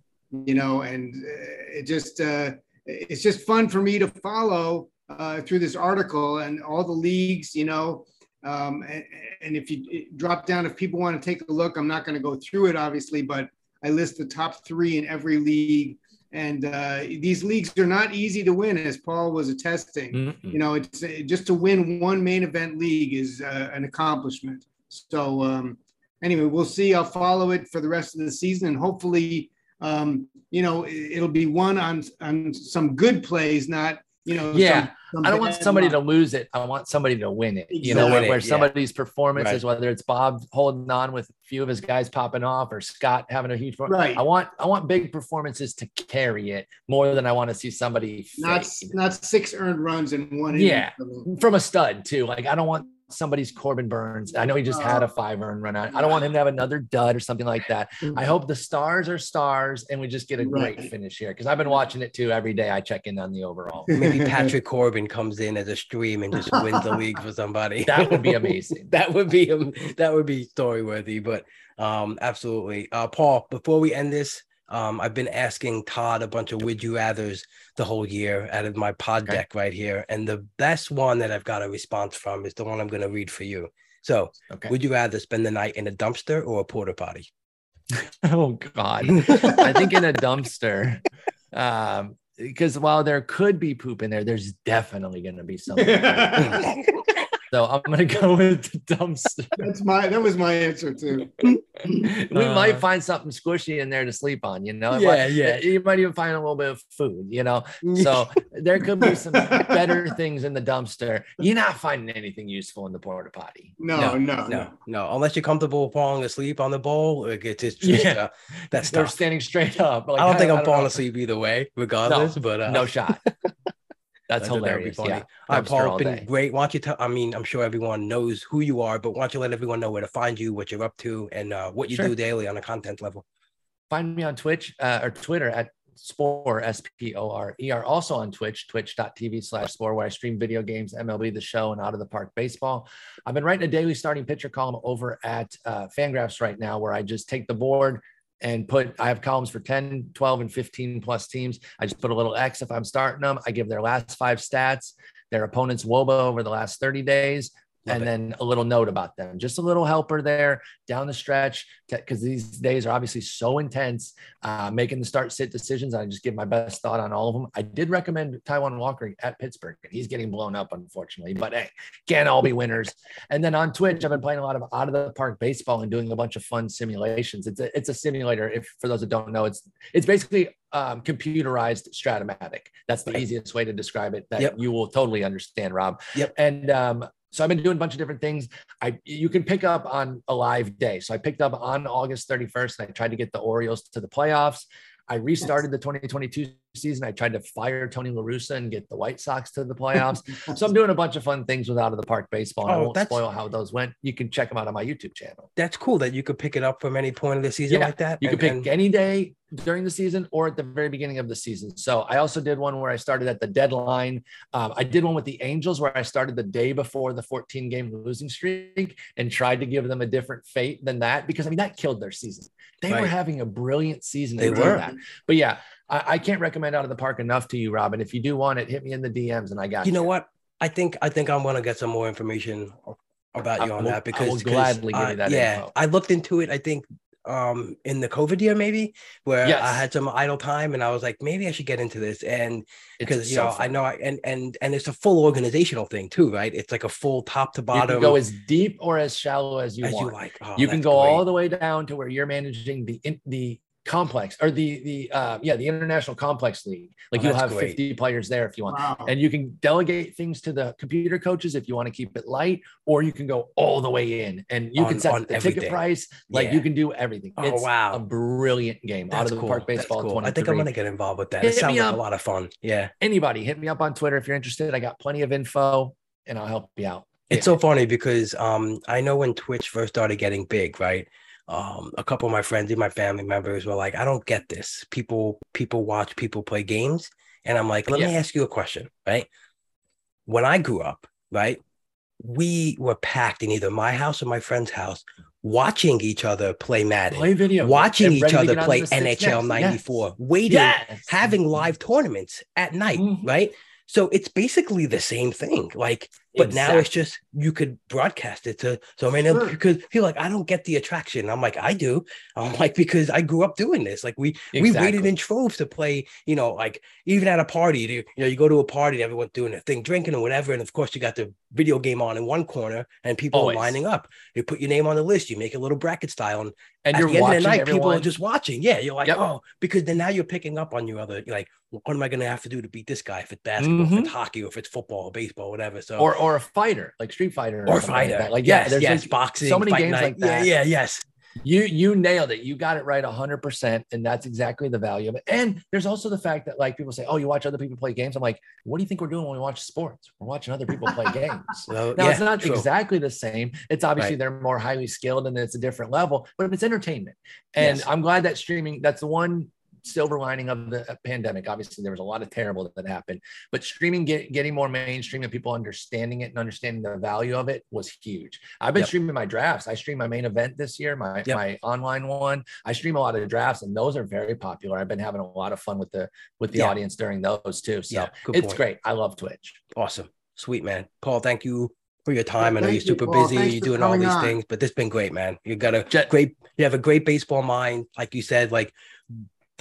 you know, and uh, it just uh, it's just fun for me to follow uh, through this article and all the leagues, you know. Um, and, and if you drop down, if people want to take a look, I'm not going to go through it, obviously, but I list the top three in every league. And uh, these leagues are not easy to win, as Paul was attesting. Mm-mm. you know it's just to win one main event league is uh, an accomplishment. So um anyway we'll see. I'll follow it for the rest of the season and hopefully um you know it- it'll be one on on some good plays not you know Yeah. some- some I don't want somebody luck. to lose it. I want somebody to win it. You know, where, where yeah. somebody's performances, whether it's Bob holding on with a few of his guys popping off or Scott having a huge Right. I want I want big performances to carry it more than I want to see somebody not fade. not six earned runs in one Yeah. inning. from a stud too. Like I don't want somebody's Corbin Burnes. I know he just had a five earn run out. I don't want him to have another dud or something like that. I hope the stars are stars and we just get a great Right. finish here because I've been watching it too every day. I check in on the overall. Maybe Patrick Corbin comes in as a stream and just wins the league for somebody. (laughs) That would be amazing. (laughs) that would be um, that would be story worthy. But um, absolutely, uh, Paul. Before we end this, um, I've been asking Todd a bunch of would you rather's the whole year out of my pod Okay. deck right here, and the best one that I've got a response from is the one I'm going to read for you. So, Okay. would you rather spend the night in a dumpster or a porta potty? (laughs) oh God. I think in a dumpster. Um, because while there could be poop in there, there's definitely gonna be some. (laughs) (laughs) so I'm gonna go (laughs) with the dumpster. that's my that was my answer too (laughs) we Uh, might find something squishy in there to sleep on, you know. It Yeah, might- yeah. You might even find a little bit of food, you know. So there could be some (laughs) better things in the dumpster. You're not finding anything useful in the porta potty. no no no, no, unless you're comfortable falling asleep on the bowl, like, it's it's just Yeah. uh, that's They're standing straight up. Like, I don't think I'm don't falling know. asleep either way, regardless. but uh, No shot. That's I that hilarious. funny. Yeah. All right, Paul, been day. great. Why don't you tell? I mean, I'm sure everyone knows who you are, but why don't you let everyone know where to find you, what you're up to, and uh, what you Sure. do daily on a content level? Find me on Twitch uh, or Twitter at Sporer, S P O R E R. Also on Twitch, twitch.tv slash Sporer, where I stream video games, MLB, the show, and out of the park baseball. I've been writing a daily starting pitcher column over at uh, Fangraphs right now, where I just take the board and put, I have columns for 10, 12, and 15 plus teams. I just put a little X if I'm starting them. I give their last five stats, their opponent's WOBA over the last 30 days. Love and it. then a little note about them, just a little helper there down the stretch, because these days are obviously so intense. Uh, making the start sit decisions, I just give my best thought on all of them. I did recommend Taijuan Walker at Pittsburgh, and he's getting blown up, unfortunately. But hey, can't all be winners. And then on Twitch, I've been playing a lot of out of the park baseball and doing a bunch of fun simulations. It's a it's a simulator. If for those that don't know, it's it's basically um, computerized Strat-O-Matic. That's the Right. easiest way to describe it. That Yep. you will totally understand, Rob. Yep. And um, so I've been doing a bunch of different things. I you can pick up on a live day. So I picked up on August 31st and I tried to get the Orioles to the playoffs. I restarted the 2022 season. I tried to fire Tony La Russa and get the White Sox to the (laughs) playoffs. so I'm doing a bunch of fun things with out of the park baseball. And I Oh, won't spoil how those went. You can check them out on my YouTube channel. That's cool that you could pick it up from any point of the season Yeah, like that. You can pick and- any day during the season or at the very beginning of the season. So I also did one where I started at the deadline. Um, I did one with the Angels where I started the day before the 14 game losing streak and tried to give them a different fate than that because I mean that killed their season. They were having a brilliant season. They were. that. But yeah, I, I can't recommend out of the park enough to you, Robin. If you do want it, hit me in the DMs and I got you You know what? I think I think I'm gonna get some more information about I you on will- that I because will 'cause, gladly give uh, you that Yeah, info. I looked into it. I think um in the COVID year maybe where Yes. I had some idle time and I was like maybe I should get into this and because you so know I know I, and and and it's a full organizational thing too, right? It's like a full top to you bottom can go as deep or as shallow as you as want. you like. Oh, you can go great. all the way down to where you're managing the in, the complex or the the uh yeah the international complex league like Oh, you'll have great. 50 players there if you want Wow. and you can delegate things to the computer coaches if you want to keep it light or you can go all the way in and you On- can set on the ticket price like Yeah. you can do everything Oh, it's wow. a brilliant game out of the cool. park baseball cool. I think I'm gonna get involved with that. Hit It sounds like up. a lot of fun. Yeah. anybody hit me up on twitter if you're interested i got plenty of info and i'll help you out It's so funny because um I know when Twitch first started getting big, right? Um, a couple of my friends and my family members were like, I don't get this. People people watch people play games. And I'm like, let me ask you a question, right? When I grew up, right, we were packed in either my house or my friend's house watching each other play Madden, play video watching each other play NHL next. 94, waiting, Yes. having live tournaments at night, Mhm. right? So it's basically the same thing. Like, but now it's just you could broadcast it to so many Sure. because feel like I don't get the attraction. I'm like, I do. I'm like, because I grew up doing this. Like we we waited in troves to play, you know, like even at a party, you, know, you go to a party, everyone's doing their thing, drinking or whatever. And of course you got the video game on in one corner and people Always. are lining up. You put your name on the list, you make a little bracket style, and and at you're the end watching of the night, everyone people are just watching. Yeah, you're like, Yep. oh, because then now you're picking up on your other, like, what am I going to have to do to beat this guy? If it's basketball, if Mhm. it's hockey, or if it's football, or baseball, whatever. So or or a fighter like Street Fighter or like fighter, that. Like yes, yeah, there's yes, like boxing, so many games night. like that. Yeah, yeah, yes. You you nailed it. You got it right 100%. And that's exactly the value of it. And there's also the fact that like people say, oh, you watch other people play games. I'm like, what do you think we're doing when we watch sports? We're watching other people play (laughs) games. So, Now yeah, it's not true. exactly the same. It's obviously Right. they're more highly skilled and it's a different level, but it's entertainment. And Yes. I'm glad that streaming, that's the one silver lining of the pandemic. Obviously, there was a lot of terrible that happened, but streaming get, getting more mainstream and people understanding it and understanding the value of it was huge. I've been Yep. streaming my drafts. I stream my main event this year, my Yep. my online one. I stream a lot of drafts, and those are very popular. I've been having a lot of fun with the with the Yeah. audience during those too. So Yeah, good it's point. great. I love Twitch. Awesome. Sweet, man. Paul, thank you for your time. I know you're you, super Paul. busy. Thanks You're doing all these on. things, but this has been great, man. You got a Jet- great, you have a great baseball mind. Like you said, like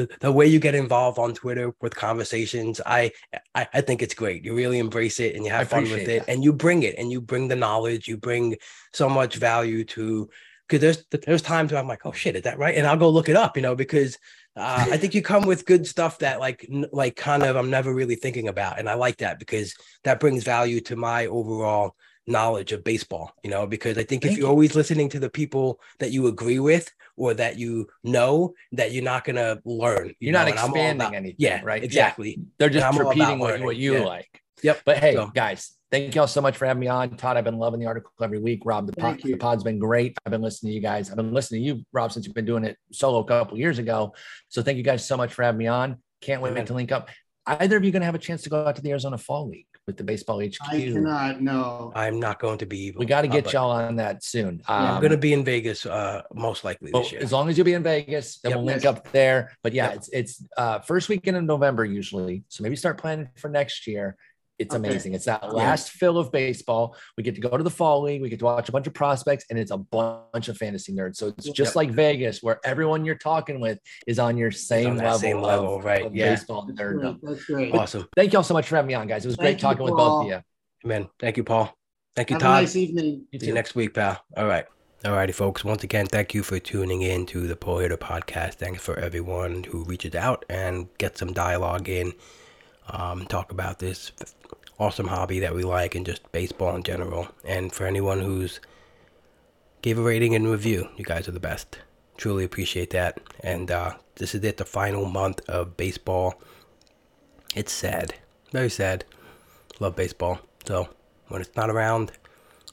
the, the way you get involved on Twitter with conversations, I, I I think it's great. You really embrace it and you have fun with it that. and you bring it and you bring the knowledge, you bring so much value to because there's there's times where I'm like, oh shit, is that right? And I'll go look it up, you know, because uh, I think you come with good stuff that like like kind of I'm never really thinking about, and I like that because that brings value to my overall knowledge of baseball. You know, because I think if you're you. always listening to the people that you agree with or that you know, that you're not gonna learn. you You're not know, and expanding about- anything, Yeah, right? Yeah. Exactly. They're just I'm all about repeating what, what you Yeah. like. Yep. But hey, So- guys, thank y'all so much for having me on. Todd, I've been loving the article every week. Rob, the, pod, the pod's been great. I've been listening to you guys. I've been listening to you, Rob, since you've been doing it solo a couple years ago. So thank you guys so much for having me on. Can't wait Amen. to link up. Either of you going to have a chance to go out to the Arizona Fall League with the Baseball HQ? I cannot. No. I'm not going to be evil. we got to uh, get but y'all on that soon. Yeah, I'm Um, gonna be in Vegas uh most likely this year. as long as you'll be in Vegas, then Yep. we'll link Yes. up there. But yeah, Yep. it's it's uh first weekend in November usually. So maybe start planning for next year. It's Okay. amazing. It's that last fill of baseball. We get to go to the fall league. We get to watch a bunch of prospects, and it's a bunch of fantasy nerds. So it's just Yep. like Vegas, where everyone you're talking with is on your same that level, same level, of, right, of yeah. baseball nerd. That's great. awesome. Thank y'all so much for having me on, guys. It was great Thank you, talking with both of you. Amen. Thank you, Paul. Thank you, Have a Todd. nice evening. You See you next week, pal. All right. All righty, folks. Once again, thank you for tuning in to the Pull Hitter podcast. Thanks for everyone who reaches out and gets some dialogue in, um, talk about this awesome hobby that we like and just baseball in general. And for anyone who's gave a rating and review, you guys are the best. Truly appreciate that. And uh, this is it, the final month of baseball. It's sad, very sad. Love baseball. So when it's not around,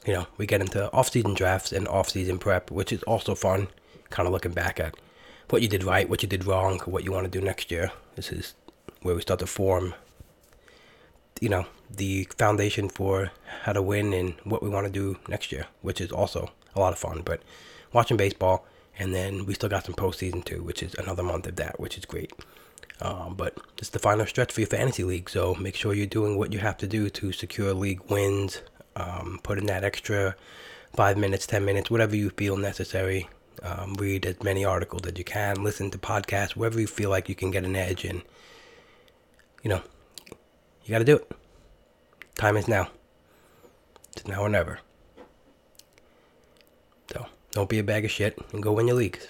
you know, we get into off-season drafts and off-season prep, which is also fun. Kind of looking back at what you did right, what you did wrong, what you want to do next year. This is where we start to form, you know, the foundation for how to win and what we want to do next year, which is also a lot of fun. But watching baseball, and then we still got some postseason too, which is another month of that, which is great. Um, but it's the final stretch for your fantasy league, so make sure you're doing what you have to do to secure league wins. Um, put in that extra five minutes, ten minutes, whatever you feel necessary. Um, read as many articles as you can. Listen to podcasts, wherever you feel like you can get an edge, and you know, you got to do it. Time is now. It's now or never. So don't be a bag of shit and go win your leagues.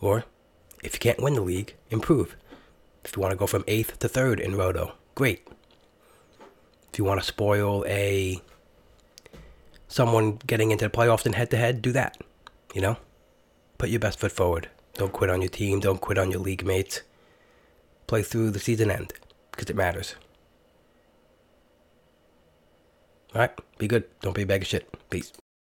Or If you can't win the league, improve. If you want to go from eighth to third in Roto, great. If you want to spoil a someone getting into the playoffs in head to head, do that. You know? Put your best foot forward. Don't quit on your team, don't quit on your league mates. Play through the season end because it matters. All right, be good. Don't be a bag of shit. Peace.